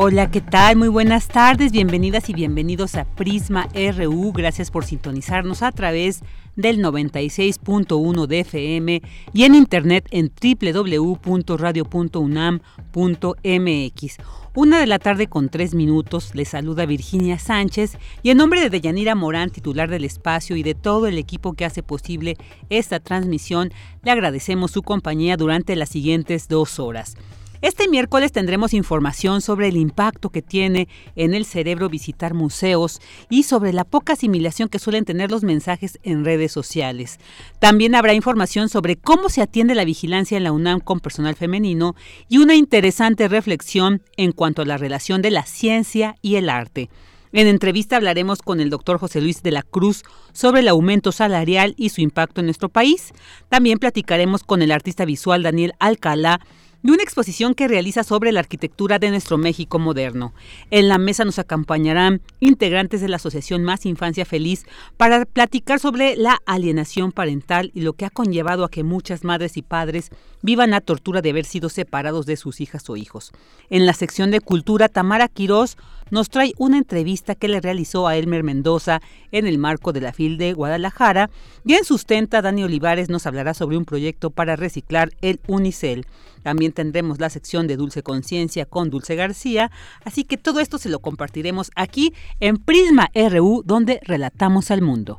Hola, ¿qué tal? Muy buenas tardes, bienvenidas y bienvenidos a Prisma RU. Gracias por sintonizarnos a través del 96.1 de FM y en internet en www.radio.unam.mx. Una de la tarde con tres minutos, les saluda Virginia Sánchez y en nombre de Deyanira Morán, titular del espacio y de todo el equipo que hace posible esta transmisión, le agradecemos su compañía durante las siguientes dos horas. Este miércoles tendremos información sobre el impacto que tiene en el cerebro visitar museos y sobre la poca asimilación que suelen tener los mensajes en redes sociales. También habrá información sobre cómo se atiende la vigilancia en la UNAM con personal femenino y una interesante reflexión en cuanto a la relación de la ciencia y el arte. En entrevista hablaremos con el doctor José Luis de la Cruz sobre el aumento salarial y su impacto en nuestro país. También platicaremos con el artista visual Daniel Alcalá de una exposición que realiza sobre la arquitectura de nuestro México moderno. En la mesa nos acompañarán integrantes de la Asociación Más Infancia Feliz para platicar sobre la alienación parental y lo que ha conllevado a que muchas madres y padres vivan la tortura de haber sido separados de sus hijas o hijos. En la sección de cultura, Tamara Quirós nos trae una entrevista que le realizó a Elmer Mendoza en el marco de la FIL de Guadalajara y en Sustenta Dani Olivares nos hablará sobre un proyecto para reciclar el Unicel. También tendremos la sección de Dulce Conciencia con Dulce García, así que todo esto se lo compartiremos aquí en Prisma RU donde relatamos al mundo.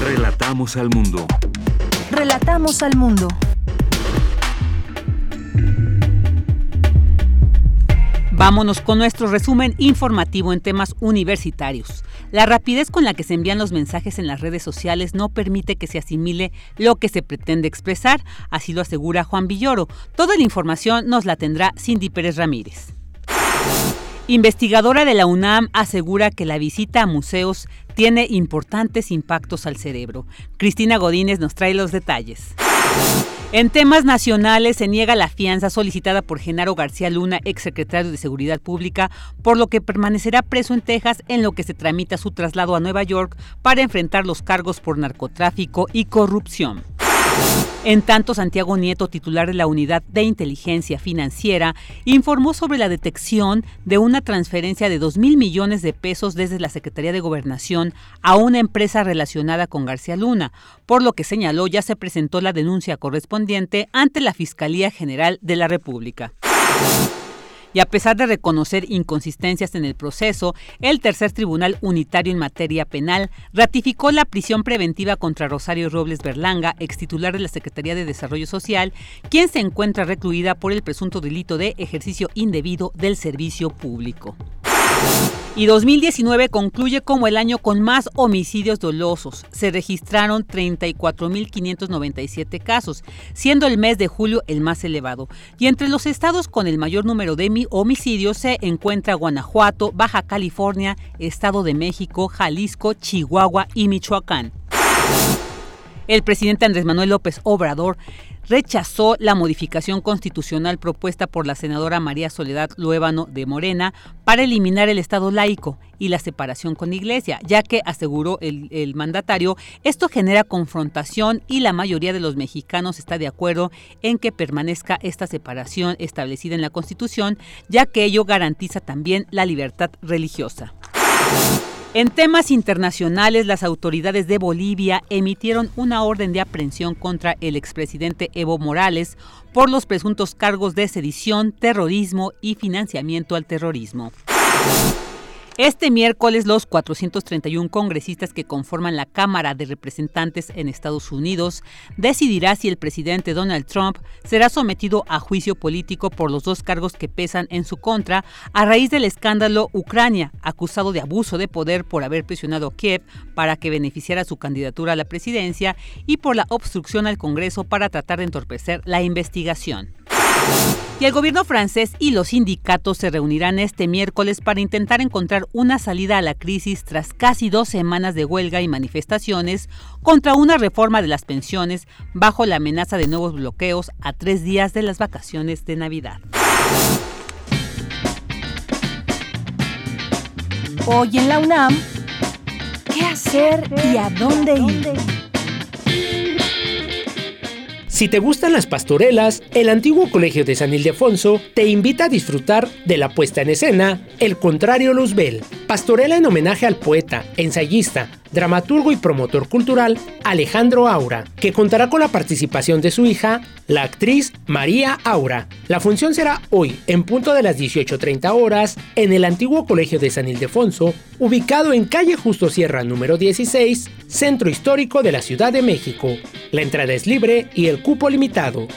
Relatamos al mundo. Relatamos al mundo. Vámonos con nuestro resumen informativo en temas universitarios. La rapidez con la que se envían los mensajes en las redes sociales no permite que se asimile lo que se pretende expresar, así lo asegura Juan Villoro. Toda la información nos la tendrá Cindy Pérez Ramírez. Investigadora de la UNAM asegura que la visita a museos tiene importantes impactos al cerebro. Cristina Godínez nos trae los detalles. En temas nacionales se niega la fianza solicitada por Genaro García Luna, exsecretario de Seguridad Pública, por lo que permanecerá preso en Texas en lo que se tramita su traslado a Nueva York para enfrentar los cargos por narcotráfico y corrupción. En tanto, Santiago Nieto, titular de la Unidad de Inteligencia Financiera, informó sobre la detección de una transferencia de 2 mil millones de pesos desde la Secretaría de Gobernación a una empresa relacionada con García Luna, por lo que señaló ya se presentó la denuncia correspondiente ante la Fiscalía General de la República. Y a pesar de reconocer inconsistencias en el proceso, el tercer tribunal unitario en materia penal ratificó la prisión preventiva contra Rosario Robles Berlanga, ex titular de la Secretaría de Desarrollo Social, quien se encuentra recluida por el presunto delito de ejercicio indebido del servicio público. Y 2019 concluye como el año con más homicidios dolosos. Se registraron 34.597 casos, siendo el mes de julio el más elevado. Y entre los estados con el mayor número de homicidios se encuentra Guanajuato, Baja California, Estado de México, Jalisco, Chihuahua y Michoacán. El presidente Andrés Manuel López Obrador rechazó la modificación constitucional propuesta por la senadora María Soledad Luébano de Morena para eliminar el Estado laico y la separación con Iglesia, ya que, aseguró el, mandatario, esto genera confrontación y la mayoría de los mexicanos está de acuerdo en que permanezca esta separación establecida en la Constitución, ya que ello garantiza también la libertad religiosa. En temas internacionales, las autoridades de Bolivia emitieron una orden de aprehensión contra el expresidente Evo Morales por los presuntos cargos de sedición, terrorismo y financiamiento al terrorismo. Este miércoles los 431 congresistas que conforman la Cámara de Representantes en Estados Unidos decidirá si el presidente Donald Trump será sometido a juicio político por los dos cargos que pesan en su contra a raíz del escándalo Ucrania, acusado de abuso de poder por haber presionado a Kiev para que beneficiara su candidatura a la presidencia y por la obstrucción al Congreso para tratar de entorpecer la investigación. Y el gobierno francés y los sindicatos se reunirán este miércoles para intentar encontrar una salida a la crisis tras casi dos semanas de huelga y manifestaciones contra una reforma de las pensiones bajo la amenaza de nuevos bloqueos a tres días de las vacaciones de Navidad. Hoy en la UNAM, ¿qué hacer y a dónde ir? Si te gustan las pastorelas, el antiguo colegio de San Ildefonso te invita a disfrutar de la puesta en escena El Contrario Luzbel, pastorela en homenaje al poeta, ensayista, dramaturgo y promotor cultural Alejandro Aura, que contará con la participación de su hija, la actriz María Aura. La función será hoy, en punto de las 18.30 horas, en el antiguo Colegio de San Ildefonso, ubicado en calle Justo Sierra número 16, Centro Histórico de la Ciudad de México. La entrada es libre y el cupo limitado.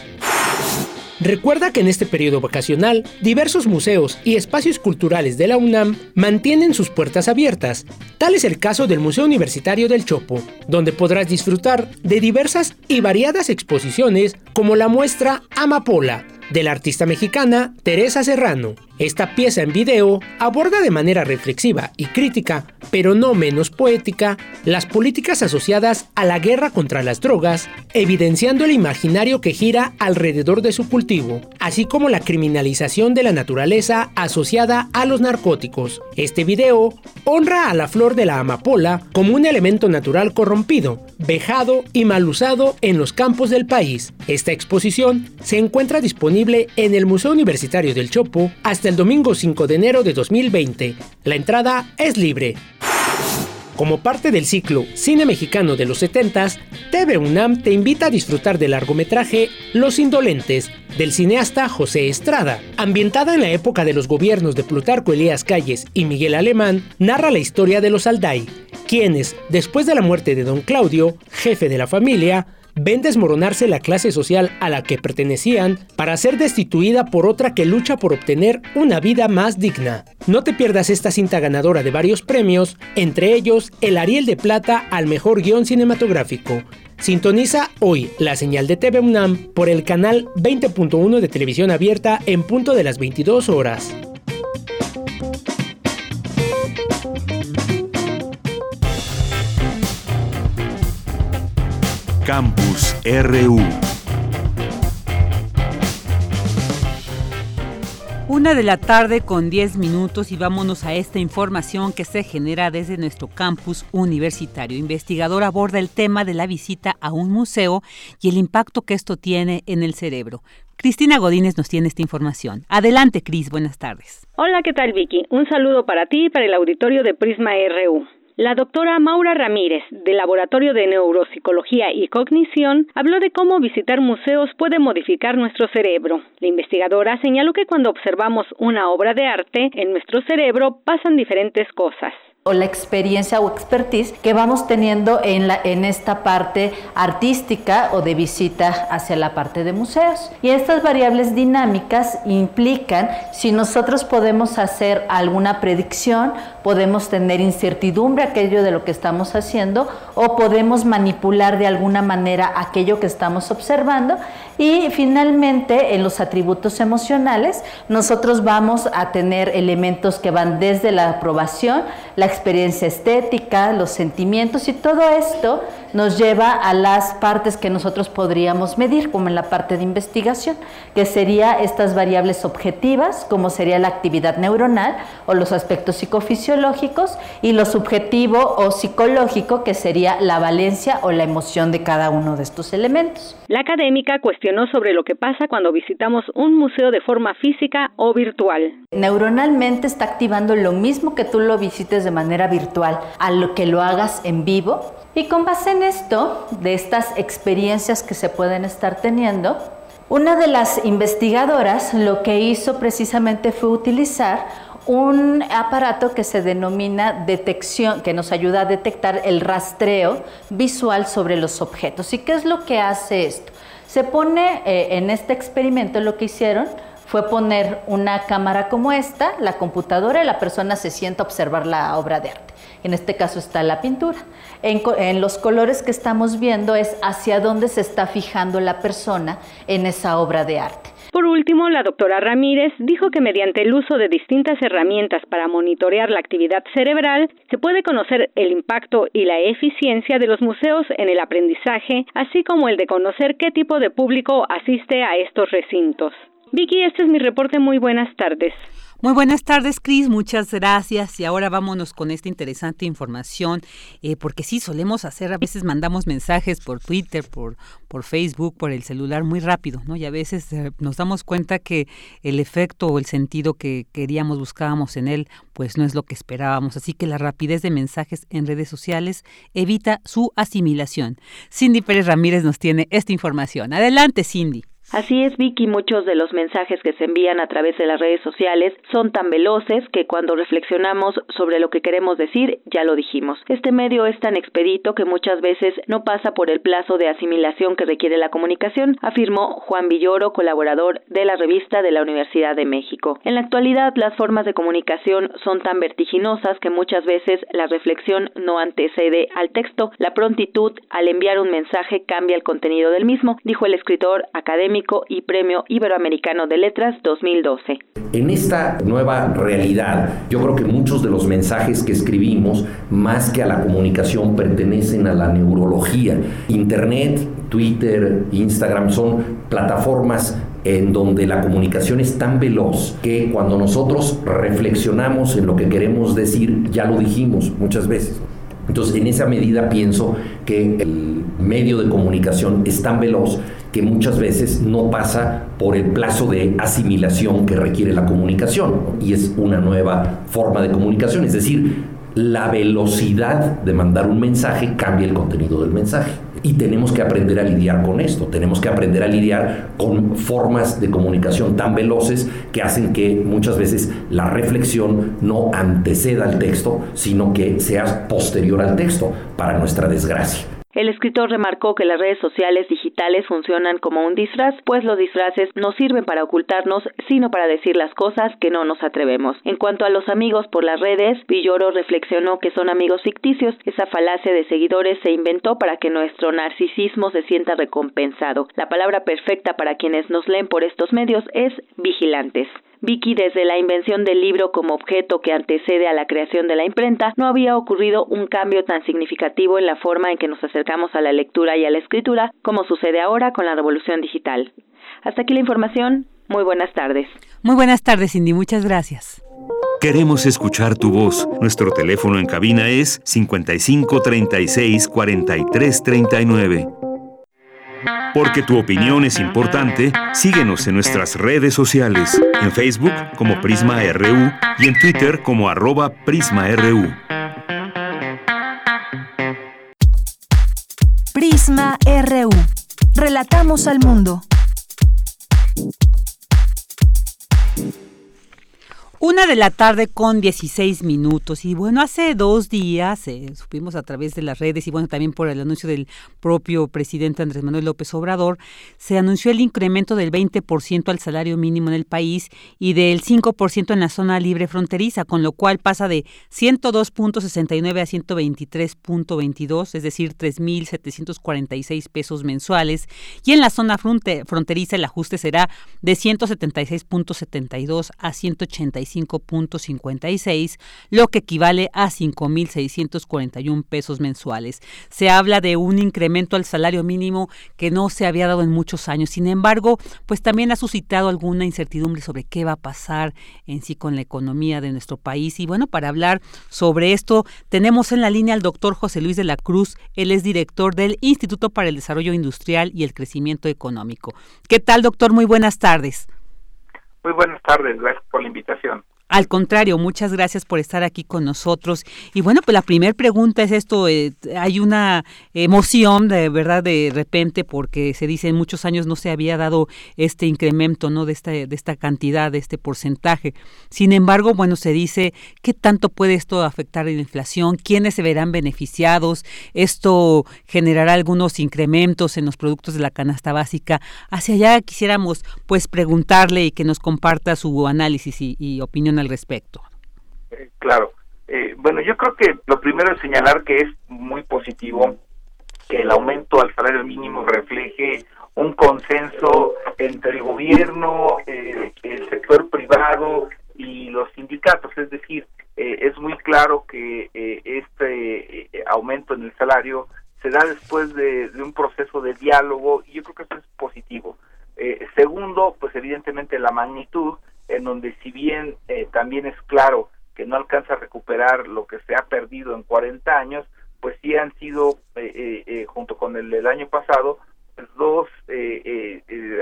Recuerda que en este periodo vacacional, diversos museos y espacios culturales de la UNAM mantienen sus puertas abiertas. Tal es el caso del Museo Universitario del Chopo, donde podrás disfrutar de diversas y variadas exposiciones como la muestra Amapola, de la artista mexicana Teresa Serrano. Esta pieza en video aborda de manera reflexiva y crítica, pero no menos poética, las políticas asociadas a la guerra contra las drogas, evidenciando el imaginario que gira alrededor de su cultivo, así como la criminalización de la naturaleza asociada a los narcóticos. Este video honra a la flor de la amapola como un elemento natural corrompido, vejado y mal usado en los campos del país. Esta exposición se encuentra disponible en el Museo Universitario del Chopo hasta el domingo 5 de enero de 2020. La entrada es libre. Como parte del ciclo Cine Mexicano de los 70s, TV UNAM te invita a disfrutar del largometraje Los Indolentes, del cineasta José Estrada. Ambientada en la época de los gobiernos de Plutarco Elías Calles y Miguel Alemán, narra la historia de los Alday, quienes, después de la muerte de don Claudio, jefe de la familia, ven desmoronarse la clase social a la que pertenecían para ser destituida por otra que lucha por obtener una vida más digna. No te pierdas esta cinta ganadora de varios premios, entre ellos el Ariel de Plata al mejor guion cinematográfico. Sintoniza hoy la señal de TV UNAM por el canal 20.1 de televisión abierta en punto de las 22 horas. Campus RU. Una de la tarde con 10 minutos y vámonos a esta información que se genera desde nuestro campus universitario. Investigador aborda el tema de la visita a un museo y el impacto que esto tiene en el cerebro. Cristina Godínez nos tiene esta información. Adelante, Cris, buenas tardes. Hola, ¿qué tal, Vicky? Un saludo para ti y para el auditorio de Prisma RU. La doctora Maura Ramírez, del Laboratorio de Neuropsicología y Cognición, habló de cómo visitar museos puede modificar nuestro cerebro. La investigadora señaló que cuando observamos una obra de arte, en nuestro cerebro pasan diferentes cosas o la experiencia o expertise que vamos teniendo en, la, en esta parte artística o de visita hacia la parte de museos. Y estas variables dinámicas implican si nosotros podemos hacer alguna predicción, podemos tener incertidumbre aquello de lo que estamos haciendo o podemos manipular de alguna manera aquello que estamos observando y finalmente, en los atributos emocionales, nosotros vamos a tener elementos que van desde la aprobación, la experiencia estética, los sentimientos y todo esto nos lleva a las partes que nosotros podríamos medir, como en la parte de investigación, que sería estas variables objetivas, como sería la actividad neuronal o los aspectos psicofisiológicos, y lo subjetivo o psicológico, que sería la valencia o la emoción de cada uno de estos elementos. La académica cuestionó sobre lo que pasa cuando visitamos un museo de forma física o virtual. Neuronalmente está activando lo mismo que tú lo visites de manera virtual, a lo que lo hagas en vivo, y con base en esto, de estas experiencias que se pueden estar teniendo, una de las investigadoras lo que hizo precisamente fue utilizar un aparato que se denomina detección, que nos ayuda a detectar el rastreo visual sobre los objetos. ¿Y qué es lo que hace esto? Se pone eh, en este experimento lo que hicieron fue poner una cámara como esta, la computadora y la persona se sienta a observar la obra de arte. En este caso está la pintura. En, en, los colores que estamos viendo es hacia dónde se está fijando la persona en esa obra de arte. Por último, la doctora Ramírez dijo que mediante el uso de distintas herramientas para monitorear la actividad cerebral, se puede conocer el impacto y la eficiencia de los museos en el aprendizaje, así como el de conocer qué tipo de público asiste a estos recintos. Vicky, este es mi reporte. Muy buenas tardes. Muy buenas tardes, Cris. Muchas gracias. Y ahora vámonos con esta interesante información, eh, porque sí, solemos hacer, a veces mandamos mensajes por Twitter, por, por Facebook, por el celular muy rápido, ¿no? Y a veces eh, nos damos cuenta que el efecto o el sentido que queríamos, buscábamos en él, pues no es lo que esperábamos. Así que la rapidez de mensajes en redes sociales evita su asimilación. Cindy Pérez Ramírez nos tiene esta información. Adelante, Cindy. Así es, Vicky, muchos de los mensajes que se envían a través de las redes sociales son tan veloces que cuando reflexionamos sobre lo que queremos decir, ya lo dijimos. Este medio es tan expedito que muchas veces no pasa por el plazo de asimilación que requiere la comunicación, afirmó Juan Villoro, colaborador de la revista de la Universidad de México. En la actualidad, las formas de comunicación son tan vertiginosas que muchas veces la reflexión no antecede al texto. La prontitud al enviar un mensaje cambia el contenido del mismo, dijo el escritor académico y Premio Iberoamericano de Letras 2012. En esta nueva realidad, yo creo que muchos de los mensajes que escribimos, más que a la comunicación, pertenecen a la neurología. Internet, Twitter, Instagram son plataformas en donde la comunicación es tan veloz que cuando nosotros reflexionamos en lo que queremos decir, ya lo dijimos muchas veces. Entonces, en esa medida pienso que el medio de comunicación es tan veloz que muchas veces no pasa por el plazo de asimilación que requiere la comunicación y es una nueva forma de comunicación, es decir, la velocidad de mandar un mensaje cambia el contenido del mensaje. Y tenemos que aprender a lidiar con esto, tenemos que aprender a lidiar con formas de comunicación tan veloces que hacen que muchas veces la reflexión no anteceda al texto, sino que sea posterior al texto, para nuestra desgracia. El escritor remarcó que las redes sociales digitales funcionan como un disfraz, pues los disfraces no sirven para ocultarnos, sino para decir las cosas que no nos atrevemos. En cuanto a los amigos por las redes, Villoro reflexionó que son amigos ficticios. Esa falacia de seguidores se inventó para que nuestro narcisismo se sienta recompensado. La palabra perfecta para quienes nos leen por estos medios es vigilantes. Vicky, desde la invención del libro como objeto que antecede a la creación de la imprenta, no había ocurrido un cambio tan significativo en la forma en que nos acercamos a la lectura y a la escritura como sucede ahora con la revolución digital. Hasta aquí la información. Muy buenas tardes. Muy buenas tardes, Cindy. Muchas gracias. Queremos escuchar tu voz. Nuestro teléfono en cabina es 55 36 43 39. Porque tu opinión es importante, síguenos en nuestras redes sociales, en Facebook como Prisma RU y en Twitter como arroba PrismaRU. Prisma RU. Relatamos al mundo. Una de la tarde con 16 minutos. Y bueno, hace dos días eh, supimos a través de las redes y bueno, también por el anuncio del propio presidente Andrés Manuel López Obrador, se anunció el incremento del 20% al salario mínimo en el país y del 5% en la zona libre fronteriza, con lo cual pasa de 102.69 a 123.22, es decir, 3.746 pesos mensuales. Y en la zona fronteriza el ajuste será de 176.72 a 185 5.56, lo que equivale a 5.641 pesos mensuales. Se habla de un incremento al salario mínimo que no se había dado en muchos años. Sin embargo, pues también ha suscitado alguna incertidumbre sobre qué va a pasar en sí con la economía de nuestro país. Y bueno, para hablar sobre esto, tenemos en la línea al doctor José Luis de la Cruz. Él es director del Instituto para el Desarrollo Industrial y el Crecimiento Económico. ¿Qué tal, doctor? Muy buenas tardes. Muy buenas tardes, gracias por la invitación. Al contrario, muchas gracias por estar aquí con nosotros. Y bueno, pues la primera pregunta es esto, eh, hay una emoción de verdad de repente porque se dice en muchos años no se había dado este incremento, ¿no? De esta, de esta cantidad, de este porcentaje. Sin embargo, bueno, se dice qué tanto puede esto afectar la inflación, quiénes se verán beneficiados, esto generará algunos incrementos en los productos de la canasta básica. Hacia allá quisiéramos pues preguntarle y que nos comparta su análisis y opinión al respecto. Eh, claro. Eh, bueno, yo creo que lo primero es señalar que es muy positivo que el aumento al salario mínimo refleje un consenso entre el gobierno, eh, el sector privado y los sindicatos. Es decir, es muy claro que este aumento en el salario se da después de, de, un proceso de diálogo y yo creo que eso es positivo. segundo, pues evidentemente la magnitud en donde si bien eh, también es claro que no alcanza a recuperar lo que se ha perdido en 40 años, pues sí han sido, eh, eh, junto con el del año pasado, pues dos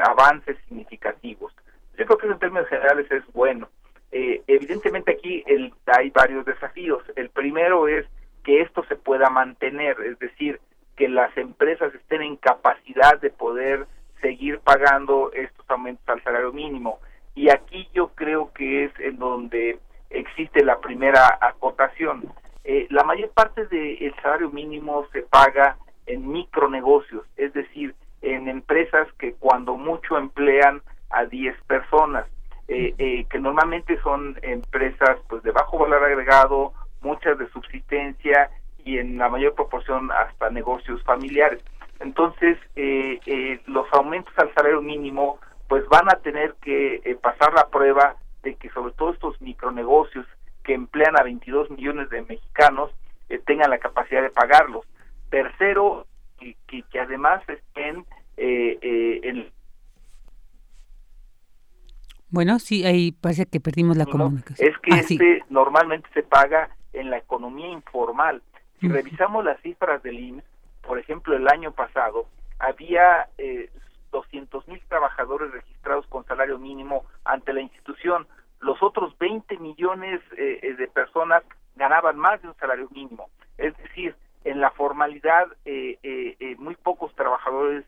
avances significativos. Yo creo que en términos generales es bueno. evidentemente aquí el, hay varios desafíos. El primero es que esto se pueda mantener, es decir, que las empresas estén en capacidad de poder seguir pagando estos aumentos al salario mínimo y aquí yo creo que es en donde existe la primera acotación. Eh, la mayor parte del salario mínimo se paga en micronegocios, es decir, en empresas que cuando mucho emplean a 10 personas, eh, eh, que normalmente son empresas pues de bajo valor agregado, muchas de subsistencia y en la mayor proporción hasta negocios familiares. Entonces, los aumentos al salario mínimo pues van a tener que eh, pasar la prueba de que sobre todo estos micronegocios que emplean a 22 millones de mexicanos eh, tengan la capacidad de pagarlos. Tercero, que, que, además estén eh, en... Bueno, sí, ahí parece que perdimos la comunicación. Es que ah, este normalmente se paga en la economía informal. Si revisamos las cifras del IMSS, por ejemplo, el año pasado había eh, 200 mil trabajadores registrados con salario mínimo ante la institución. Los otros 20 millones eh, eh, de personas ganaban más de un salario mínimo. Es decir, en la formalidad eh, muy pocos trabajadores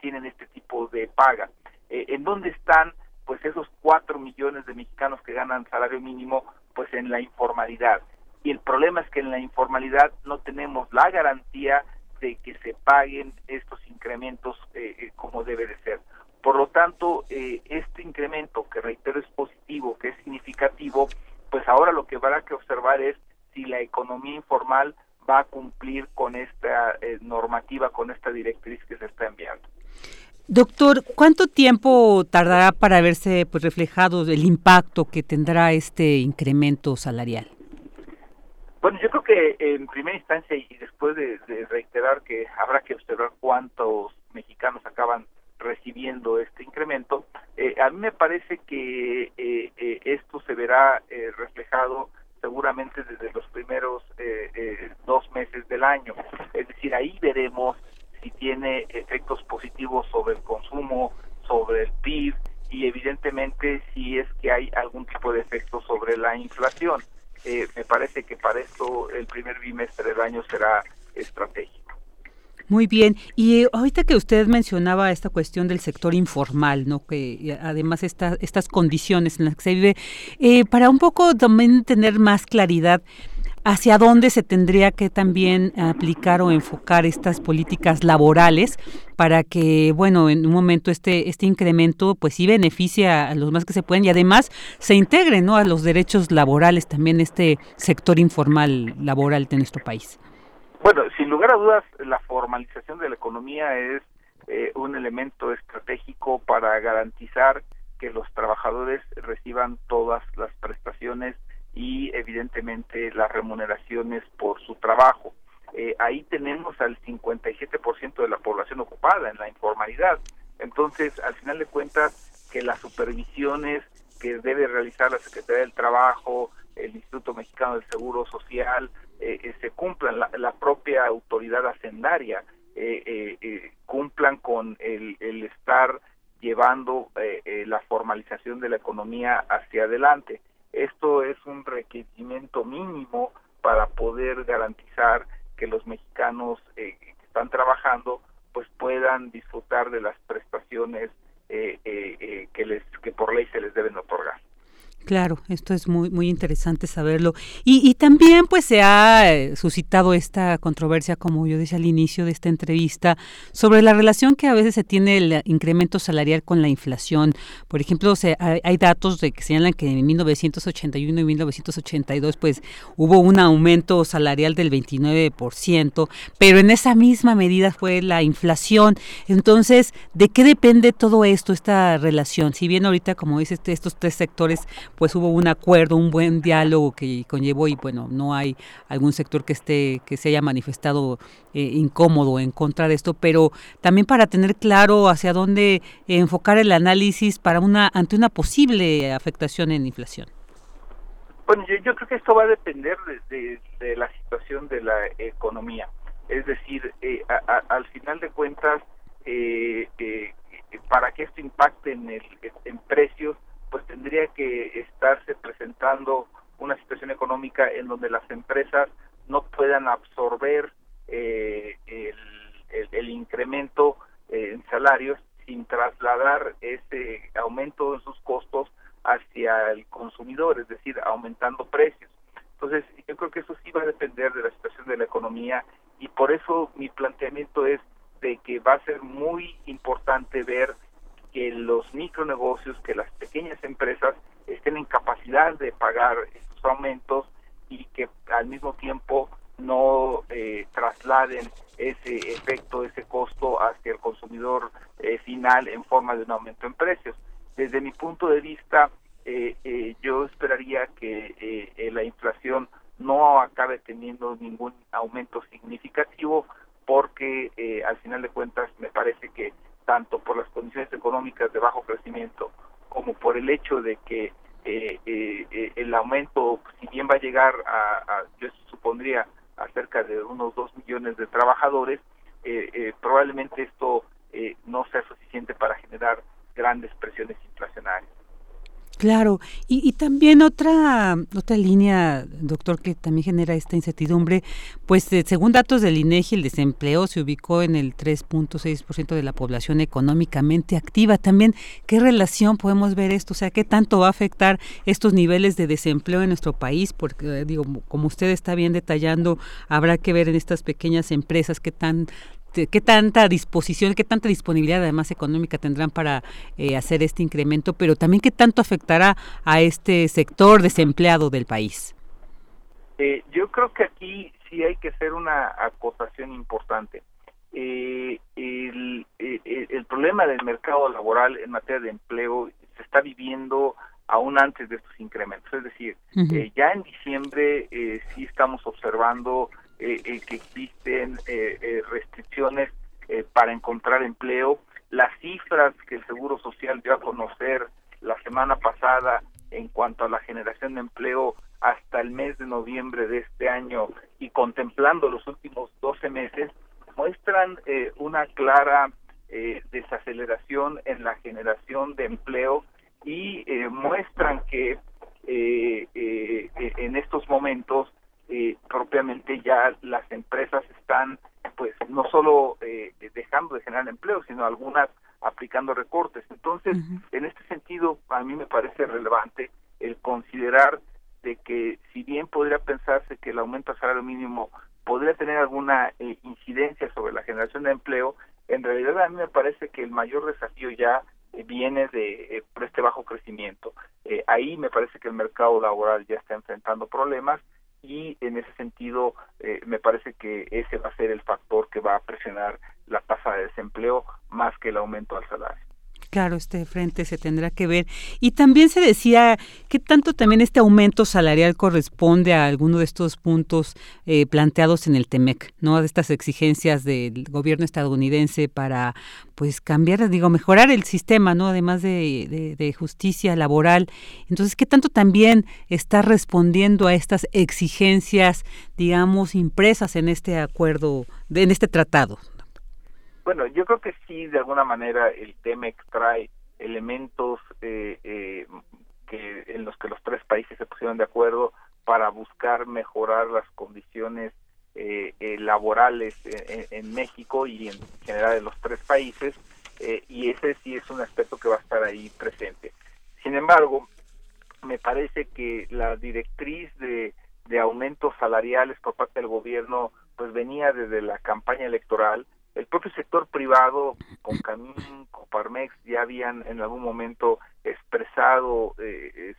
tienen este tipo de paga. ¿En dónde están pues esos 4 millones de mexicanos que ganan salario mínimo? Pues en la informalidad. Y el problema es que en la informalidad no tenemos la garantía de que se paguen estos incrementos eh, eh, como debe de ser. Por lo tanto, eh, este incremento, que reitero es positivo, que es significativo, pues ahora lo que habrá que observar es si la economía informal va a cumplir con esta normativa, con esta directriz que se está enviando. Doctor, ¿cuánto tiempo tardará para verse pues, reflejado el impacto que tendrá este incremento salarial? Bueno, yo creo que en primera instancia y después de, reiterar que habrá que observar cuántos mexicanos acaban recibiendo este incremento, eh, a mí me parece que eh, eh, esto se verá reflejado seguramente desde los primeros dos meses del año. Es decir, ahí veremos si tiene efectos positivos sobre el consumo, sobre el PIB y evidentemente si es que hay algún tipo de efecto sobre la inflación. Eh, me parece que para esto el primer bimestre del año será estratégico. Muy bien. Y eh, ahorita que usted mencionaba esta cuestión del sector informal, ¿no? Que además esta, estas condiciones en las que se vive, eh, para un poco también tener más claridad, hacia dónde se tendría que también aplicar o enfocar estas políticas laborales para que, bueno, en un momento este, este incremento pues sí beneficia a los más que se pueden y además se integre, ¿no? A los derechos laborales también este sector informal laboral de nuestro país. Bueno, sin lugar a dudas, la formalización de la economía es eh, un elemento estratégico para garantizar que los trabajadores reciban todas las prestaciones y evidentemente las remuneraciones por su trabajo. Eh, ahí tenemos al 57% de la población ocupada en la informalidad. Entonces, al final de cuentas, que las supervisiones que debe realizar la Secretaría del Trabajo, el Instituto Mexicano del Seguro Social, eh, eh, se cumplan, la, propia autoridad hacendaria cumplan con el, el estar llevando la formalización de la economía hacia adelante. Esto es un requerimiento mínimo para poder garantizar que los mexicanos eh, que están trabajando pues puedan disfrutar de las prestaciones eh, eh, que les que por ley se les deben otorgar. Claro, esto es muy muy interesante saberlo. Y, y, también pues se ha eh, suscitado esta controversia, como yo decía al inicio de esta entrevista, sobre la relación que a veces se tiene el incremento salarial con la inflación. Por ejemplo, se, hay, datos de que señalan que en 1981 y 1982 pues hubo un aumento salarial del 29%, pero en esa misma medida fue la inflación. Entonces, ¿de qué depende todo esto, esta relación? Si bien ahorita, como dices, estos tres sectores pues hubo un acuerdo, un buen diálogo que conllevó y bueno, no hay algún sector que esté que se haya manifestado eh, incómodo en contra de esto, pero también para tener claro hacia dónde enfocar el análisis para una ante una posible afectación en inflación. Bueno, yo, creo que esto va a depender de, la situación de la economía. Es decir, eh, al final de cuentas, eh, para que esto impacte en, el, en precios, pues tendría que estarse presentando una situación económica en donde las empresas no puedan absorber eh, el, incremento eh, en salarios sin trasladar ese aumento en sus costos hacia el consumidor, es decir, aumentando precios. Entonces, yo creo que eso sí va a depender de la situación de la economía y por eso mi planteamiento es de que va a ser muy importante ver que los micronegocios, que las pequeñas empresas estén en capacidad de pagar estos aumentos y que al mismo tiempo no eh, trasladen ese efecto, ese costo hacia el consumidor eh, final en forma de un aumento en precios. Desde mi punto de vista, eh, yo esperaría que la inflación no acabe teniendo ningún aumento significativo porque al final de cuentas me parece que tanto por las condiciones económicas de bajo crecimiento como por el hecho de que eh, eh, eh, el aumento, si bien va a llegar a, yo supondría, a cerca de unos dos millones de trabajadores, probablemente esto no sea suficiente para generar grandes presiones inflacionarias. Claro, y, también otra otra línea, doctor, que también genera esta incertidumbre, pues eh, según datos del INEGI, el desempleo se ubicó en el 3.6% de la población económicamente activa. También, ¿qué relación podemos ver esto? O sea, ¿qué tanto va a afectar estos niveles de desempleo en nuestro país? Porque, eh, digo, como usted está bien detallando, habrá que ver en estas pequeñas empresas qué tan este, qué tanta disposición, qué tanta disponibilidad además económica tendrán para eh, hacer este incremento, pero también qué tanto afectará a este sector desempleado del país. Eh, yo creo que aquí sí hay que hacer una acotación importante. Eh, el, el, problema del mercado laboral en materia de empleo se está viviendo aún antes de estos incrementos. Es decir, ya en diciembre sí estamos observando eh, eh, que existen eh, restricciones para encontrar empleo. Las cifras que el Seguro Social dio a conocer la semana pasada en cuanto a la generación de empleo hasta el mes de noviembre de este año y contemplando los últimos 12 meses, muestran una clara desaceleración en la generación de empleo y muestran que en estos momentos eh, propiamente ya las empresas están pues no solo eh, dejando de generar empleo, sino algunas aplicando recortes. Entonces, en este sentido, a mí me parece relevante el considerar de que si bien podría pensarse que el aumento al salario mínimo podría tener alguna eh, incidencia sobre la generación de empleo, en realidad a mí me parece que el mayor desafío ya viene de por este bajo crecimiento. ahí me parece que el mercado laboral ya está enfrentando problemas y en ese sentido eh, me parece que ese va a ser el factor que va a presionar la tasa de desempleo más que el aumento al salario. Claro, este frente se tendrá que ver. Y también se decía que tanto también este aumento salarial corresponde a alguno de estos puntos eh, planteados en el TEMEC, ¿no? De estas exigencias del gobierno estadounidense para, pues, cambiar, digo, mejorar el sistema, ¿no? Además de, de justicia laboral. Entonces, ¿qué tanto también está respondiendo a estas exigencias, digamos, impresas en este acuerdo, en este tratado? Bueno, yo creo que sí, de alguna manera el TEMEC trae elementos eh, eh, que en los que los tres países se pusieron de acuerdo para buscar mejorar las condiciones eh, eh, laborales en, México y en general en los tres países eh, y ese sí es un aspecto que va a estar ahí presente. Sin embargo, me parece que la directriz de, de aumentos salariales por parte del gobierno pues venía desde la campaña electoral. El propio sector privado, con Camín, Coparmex, ya habían en algún momento expresado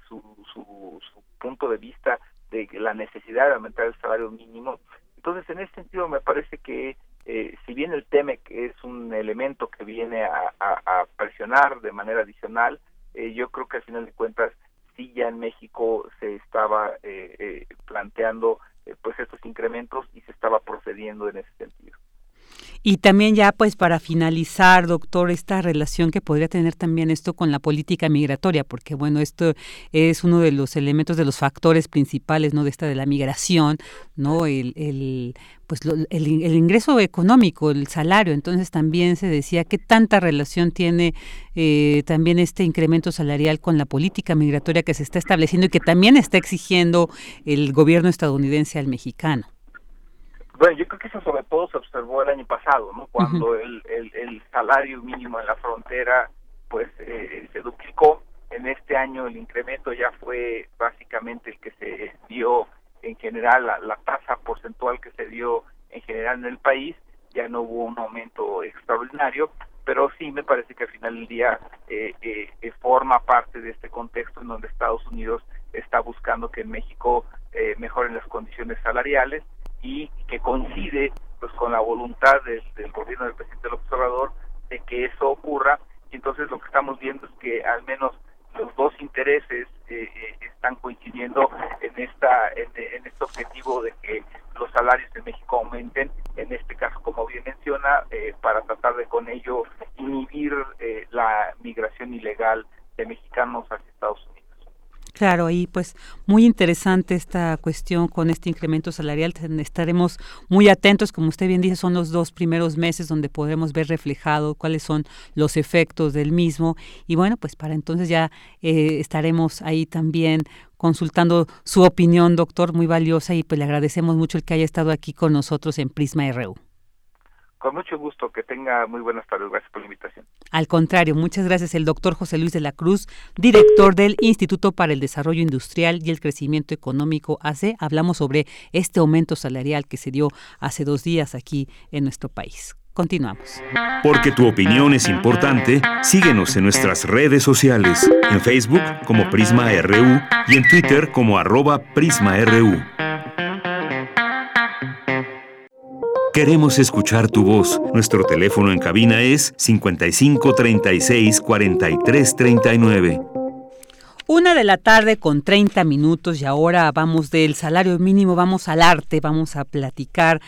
su, su, su punto de vista de la necesidad de aumentar el salario mínimo. Entonces, en ese sentido, me parece que eh, si bien el TEMEC es un elemento que viene a, presionar de manera adicional, eh, yo creo que al final de cuentas sí ya en México se estaba eh, planteando pues estos incrementos y se estaba procediendo en ese sentido. Y también ya pues para finalizar, doctor, esta relación que podría tener también esto con la política migratoria, porque bueno, esto es uno de los elementos de los factores principales, ¿no? De esta de la migración, ¿no? El, el pues el, ingreso económico, el salario, entonces también se decía qué tanta relación tiene eh, también este incremento salarial con la política migratoria que se está estableciendo y que también está exigiendo el gobierno estadounidense al mexicano. Bueno, yo creo que eso sobre todo se observó el año pasado, ¿no? Cuando el, el, salario mínimo en la frontera, pues, eh, se duplicó. En este año el incremento ya fue básicamente el que se dio en general, la, tasa porcentual que se dio en general en el país, ya no hubo un aumento extraordinario, pero sí me parece que al final del día eh, eh, forma parte de este contexto en donde Estados Unidos está buscando que en México eh, mejoren las condiciones salariales y que coincide pues con la voluntad del, gobierno del presidente López Obrador de que eso ocurra. Y entonces lo que estamos viendo es que al menos los dos intereses eh, eh, están coincidiendo en esta en, este objetivo de que los salarios en México aumenten en este caso como bien menciona eh, para tratar de con ello inhibir la migración ilegal de mexicanos hacia Estados Unidos Claro, y pues muy interesante esta cuestión con este incremento salarial. Estaremos muy atentos, como usted bien dice, son los dos primeros meses donde podremos ver reflejado cuáles son los efectos del mismo. Y bueno, pues para entonces ya eh, estaremos ahí también consultando su opinión, doctor, muy valiosa, y pues le agradecemos mucho el que haya estado aquí con nosotros en Prisma RU. Con mucho gusto, que tenga muy buenas tardes. Gracias por la invitación. Al contrario, muchas gracias el doctor José Luis de la Cruz, director del Instituto para el Desarrollo Industrial y el Crecimiento Económico AC. Hablamos sobre este aumento salarial que se dio hace dos días aquí en nuestro país. Continuamos. Porque tu opinión es importante, síguenos en nuestras redes sociales, en Facebook como Prisma RU y en Twitter como arroba PrismaRU. Queremos escuchar tu voz. Nuestro teléfono en cabina es 55 36 43 39. Una de la tarde con 30 minutos y ahora vamos del salario mínimo, vamos al arte, vamos a platicar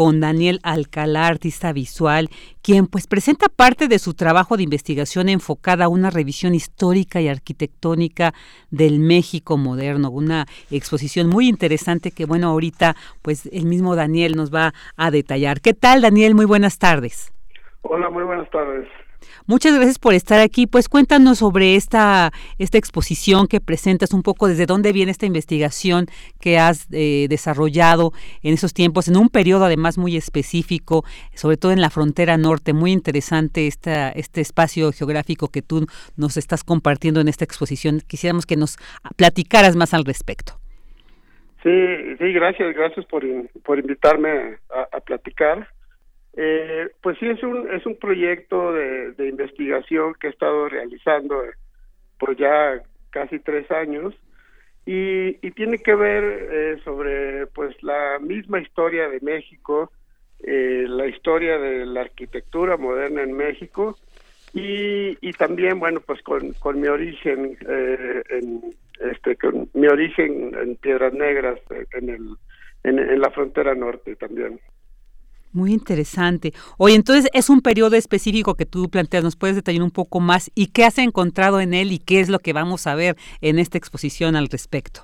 con Daniel Alcalá, artista visual, quien pues presenta parte de su trabajo de investigación enfocada a una revisión histórica y arquitectónica del México moderno, una exposición muy interesante que bueno, ahorita pues el mismo Daniel nos va a detallar. ¿Qué tal Daniel? Muy buenas tardes. Hola, muy buenas tardes. Muchas gracias por estar aquí. Pues cuéntanos sobre esta, esta exposición que presentas, un poco desde dónde viene esta investigación que has eh, desarrollado en esos tiempos, en un periodo además muy específico, sobre todo en la frontera norte. Muy interesante esta, este espacio geográfico que tú nos estás compartiendo en esta exposición. Quisiéramos que nos platicaras más al respecto. Sí, sí, gracias, gracias por, por invitarme a platicar. Eh, pues sí, es un, es un proyecto de, investigación que he estado realizando eh, por ya casi tres años y, y tiene que ver eh, sobre pues la misma historia de México, eh, la historia de la arquitectura moderna en México y, y también bueno pues con, con mi origen eh, en este con mi origen en Piedras Negras en el en la frontera norte también. Muy interesante. Oye, entonces es un periodo específico que tú planteas, ¿nos puedes detallar un poco más? ¿Y qué has encontrado en él y qué es lo que vamos a ver en esta exposición al respecto?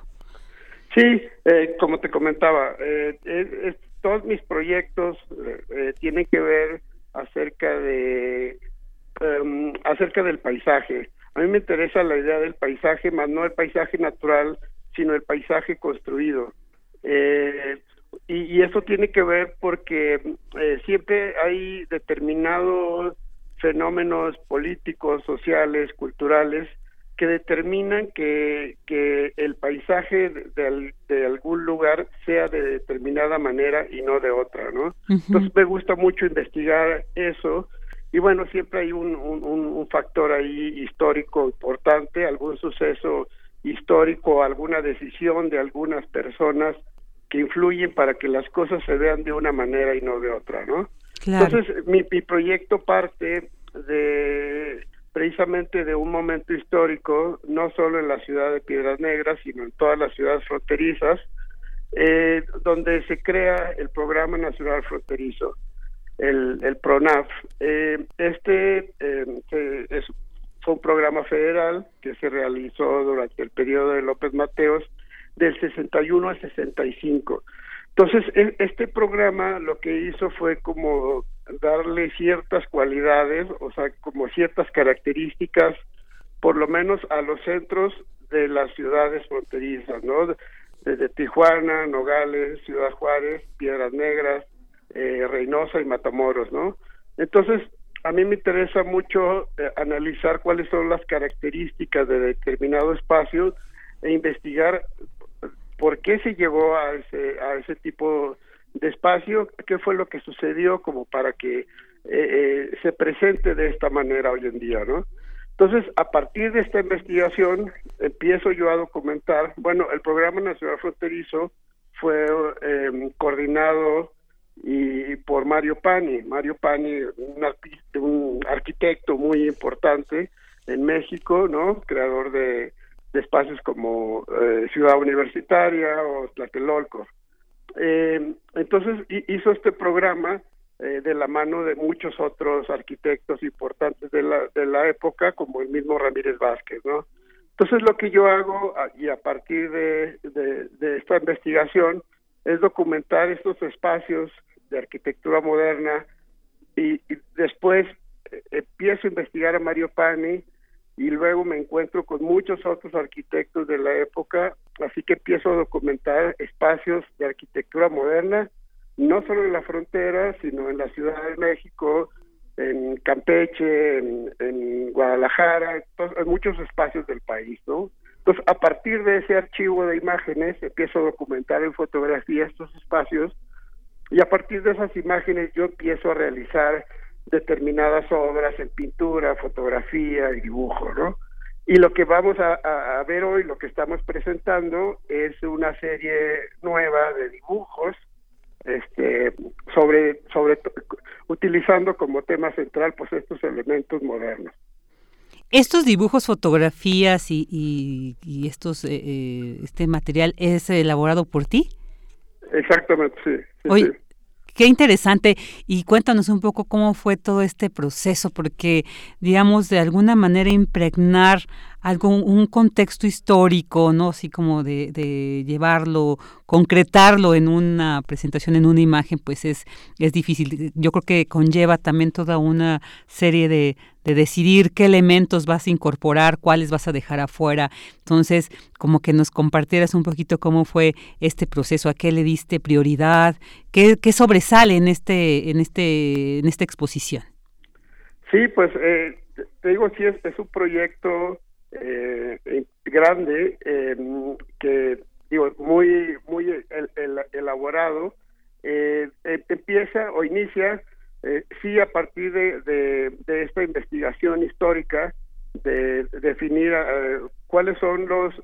Sí, eh, como te comentaba, eh, todos mis proyectos eh, tienen que ver acerca de em, acerca del paisaje, A mí me interesa la idea del paisaje, más no el paisaje natural, sino el paisaje construido. Eh, y, eso tiene que ver porque eh, siempre hay determinados fenómenos políticos, sociales, culturales, que determinan que, que el paisaje de, de, algún lugar sea de determinada manera y no de otra, ¿no? Entonces me gusta mucho investigar eso y bueno, siempre hay un, un, un factor ahí histórico importante, algún suceso histórico, alguna decisión de algunas personas que influyen para que las cosas se vean de una manera y no de otra, ¿no? Entonces, mi, mi proyecto parte de precisamente de un momento histórico, no solo en la ciudad de Piedras Negras, sino en todas las ciudades fronterizas, eh, donde se crea el Programa Nacional Fronterizo, el, el PRONAF. Eh, este eh, es, fue un programa federal que se realizó durante el periodo de López Mateos del 61 al 65. Entonces, e, este programa lo que hizo fue como darle ciertas cualidades, o sea, como ciertas características, por lo menos a los centros de las ciudades fronterizas, ¿no? Desde Tijuana, Nogales, Ciudad Juárez, Piedras Negras, eh, Reynosa y Matamoros, ¿no? Entonces, a mí me interesa mucho eh, analizar cuáles son las características de determinado espacio e investigar por qué se llegó a ese, a ese tipo de espacio, qué fue lo que sucedió como para que eh, eh, se presente de esta manera hoy en día, ¿no? Entonces, a partir de esta investigación, empiezo yo a documentar, bueno, el Programa Nacional Fronterizo fue eh, coordinado y por Mario Pani. Mario Pani, un, un arquitecto muy importante en México, ¿no? Creador de de espacios como eh, Ciudad Universitaria o Tlatelolco. Eh, entonces hizo este programa eh, de la mano de muchos otros arquitectos importantes de la, de la época, como el mismo Ramírez Vázquez, ¿no? Entonces lo que yo hago, y a partir de, de, esta investigación, es documentar estos espacios de arquitectura moderna y, después eh, empiezo a investigar a Mario Pani, y luego me encuentro con muchos otros arquitectos de la época, así que empiezo a documentar espacios de arquitectura moderna, no solo en la frontera, sino en la Ciudad de México, en Campeche, en, Guadalajara, en muchos espacios del país, ¿no? Entonces, a partir de ese archivo de imágenes, empiezo a documentar en fotografía estos espacios y a partir de esas imágenes yo empiezo a realizar determinadas obras en pintura, fotografía y dibujo, ¿no? Y lo que vamos a, ver hoy, lo que estamos presentando, es una serie nueva de dibujos, este, sobre, sobre, utilizando como tema central, pues estos elementos modernos. Estos dibujos, fotografías y, y, estos, eh, eh, este material es elaborado por ti. Exactamente, sí. sí. Qué interesante. Y cuéntanos un poco cómo fue todo este proceso, porque, digamos, de alguna manera impregnar algún un contexto histórico, ¿no? Así como de, de, llevarlo, concretarlo en una presentación, en una imagen, pues es, es difícil. Yo creo que conlleva también toda una serie de, de decidir qué elementos vas a incorporar, cuáles vas a dejar afuera. Entonces, como que nos compartieras un poquito cómo fue este proceso, a qué le diste prioridad, qué, qué sobresale en este, en este, en esta exposición. Sí, pues eh, te digo, sí es, un proyecto eh, grande em, que digo muy muy elaborado eh, em, empieza o inicia eh, sí a partir de, de, esta investigación histórica de, definir eh, cuáles son los